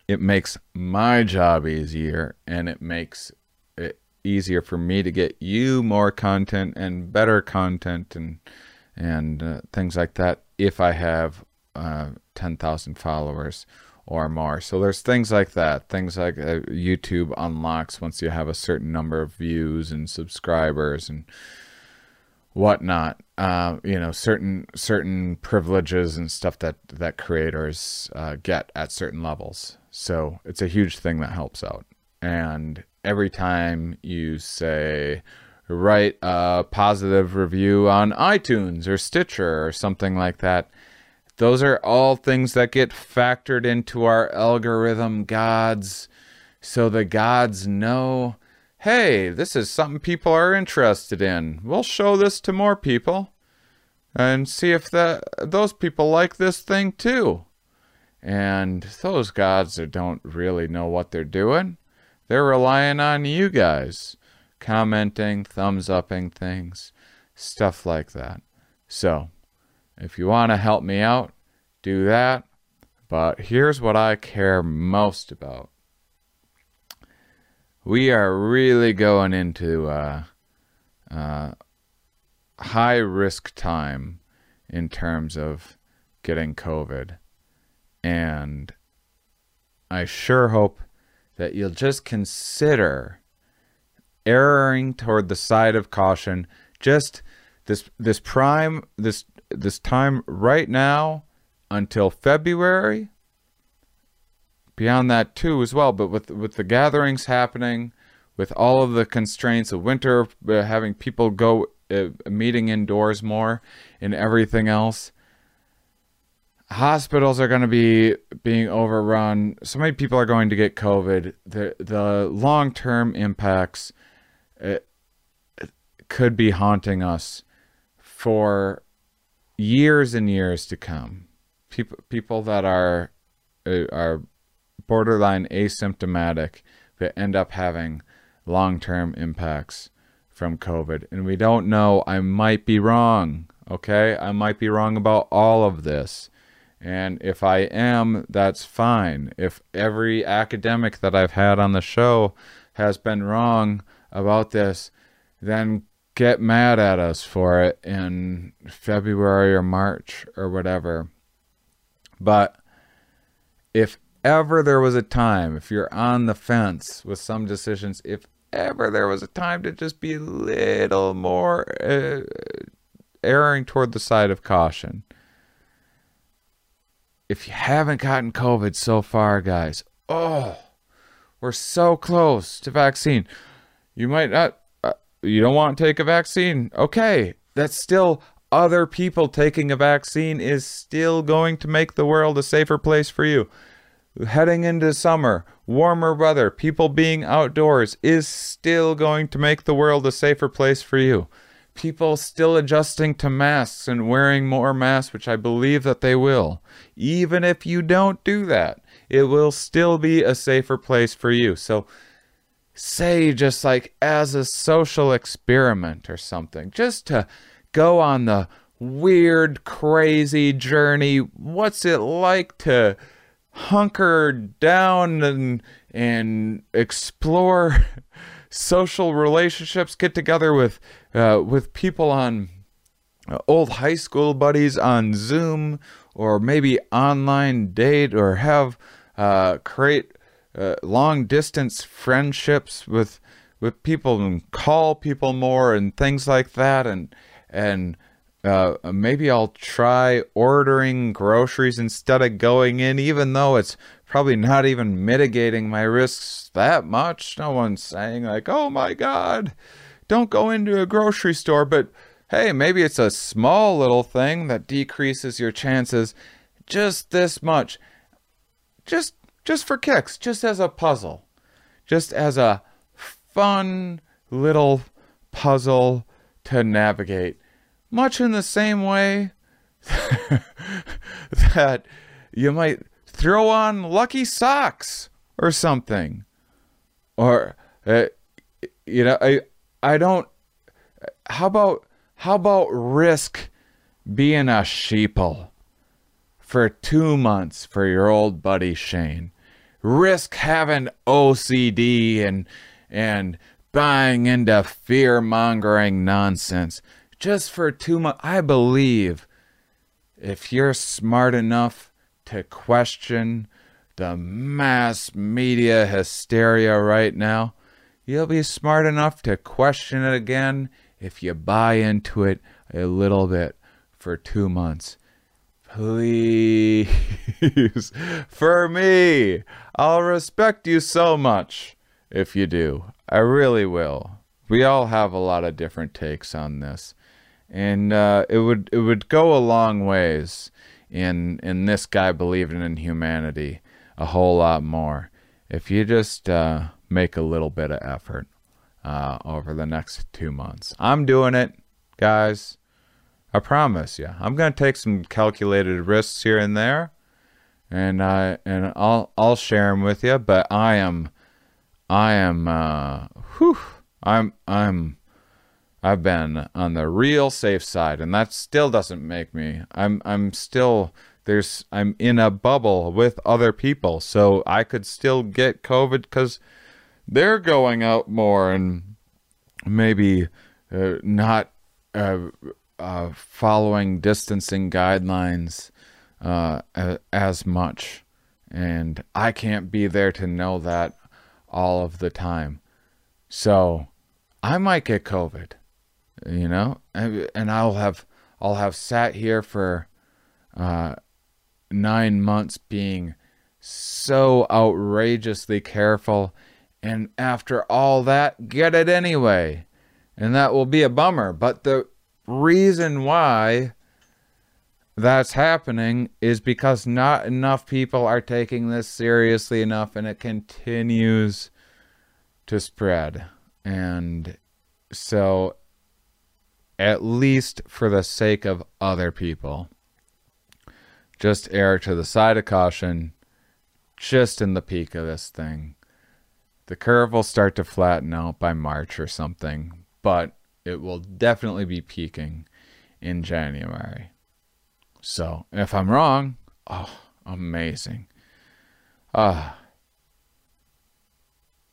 [SPEAKER 1] it makes my job easier and it makes it easier for me to get you more content and better content and and uh, things like that if I have uh, 10,000 followers or more. So there's things like that. Things like uh, YouTube unlocks once you have a certain number of views and subscribers and whatnot. Uh, you know, certain certain privileges and stuff that that creators uh, get at certain levels. So it's a huge thing that helps out. And every time you say write a positive review on iTunes or Stitcher or something like that. Those are all things that get factored into our algorithm gods so the gods know hey, this is something people are interested in. We'll show this to more people and see if the, those people like this thing too. And those gods that don't really know what they're doing, they're relying on you guys commenting, thumbs upping things, stuff like that. So, if you want to help me out, do that. But here's what I care most about. We are really going into uh, uh, high risk time in terms of getting COVID. And I sure hope that you'll just consider erring toward the side of caution. Just this this prime this this time right now until February. Beyond that too as well, but with with the gatherings happening, with all of the constraints of winter, uh, having people go uh, meeting indoors more and everything else, hospitals are going to be being overrun. So many people are going to get COVID. The the long term impacts uh, could be haunting us for years and years to come. People people that are uh, are borderline asymptomatic that end up having long term impacts from COVID. And we don't know. I might be wrong. Okay. I might be wrong about all of this. And if I am, that's fine. If every academic that I've had on the show has been wrong about this, then get mad at us for it in February or March or whatever. But if ever there was a time, if you're on the fence with some decisions, if ever there was a time to just be a little more uh, erring toward the side of caution. If you haven't gotten COVID so far, guys, oh, we're so close to vaccine. You might not, uh, you don't want to take a vaccine. Okay, that's still other people taking a vaccine is still going to make the world a safer place for you heading into summer, warmer weather, people being outdoors is still going to make the world a safer place for you. People still adjusting to masks and wearing more masks, which I believe that they will. Even if you don't do that, it will still be a safer place for you. So, say, just like as a social experiment or something, just to go on the weird, crazy journey. What's it like to hunker down and and explore social relationships, get together with uh, with people on uh, old high school buddies on Zoom or maybe online date or have uh, create uh, long distance friendships with with people and call people more and things like that and and uh, maybe I'll try ordering groceries instead of going in, even though it's probably not even mitigating my risks that much. No one's saying, like, oh my God, don't go into a grocery store. But hey, maybe it's a small little thing that decreases your chances just this much. Just just for kicks, just as a puzzle. Just as a fun little puzzle to navigate much in the same way that you might throw on lucky socks or something. Or uh, you know i i don't how about how about risk being a sheeple for 2 months for your old buddy Shane? Risk having OCD and and buying into fear mongering nonsense just for two months. I believe if you're smart enough to question the mass media hysteria right now, you'll be smart enough to question it again if you buy into it a little bit for two months. Please, for me, I'll respect you so much if you do. I really will. We all have a lot of different takes on this and uh, it would it would go a long ways in in this guy believing in humanity a whole lot more if you just uh, make a little bit of effort uh, over the next two months. I'm doing it, guys. I promise you. I'm gonna take some calculated risks here and there, and I and I'll I'll share them with you. But I am, I am, uh, whew, I'm I'm I've been on the real safe side, and that still doesn't make me. I'm I'm still there's I'm in a bubble with other people, so I could still get COVID because they're going out more and maybe uh, not uh, uh, following distancing guidelines uh, as much, and I can't be there to know that all of the time. So I might get COVID you know and i'll have i'll have sat here for uh, nine months being so outrageously careful And after all that, get it anyway. And that will be a bummer. But the reason why that's happening is because not enough people are taking this seriously enough and it continues to spread. And so, at least for the sake of other people, just err to the side of caution just in the peak of this thing. The curve will start to flatten out by March or something, but it will definitely be peaking in January. So, if I'm wrong, oh, amazing. Ah.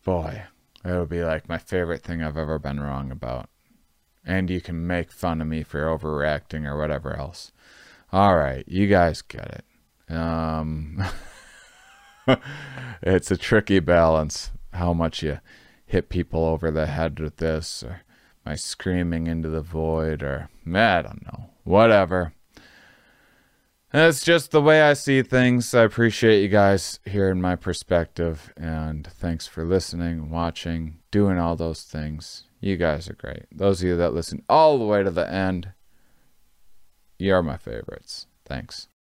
[SPEAKER 1] boy, it'll be like my favorite thing I've ever been wrong about. And you can make fun of me for overreacting or whatever else. All right, you guys get it. Um it's a tricky balance how much you hit people over the head with this or my screaming into the void or I don't know. Whatever. That's just the way I see things. I appreciate you guys hearing my perspective and thanks for listening, watching, doing all those things. You guys are great. Those of you that listen all the way to the end, you are my favorites. Thanks.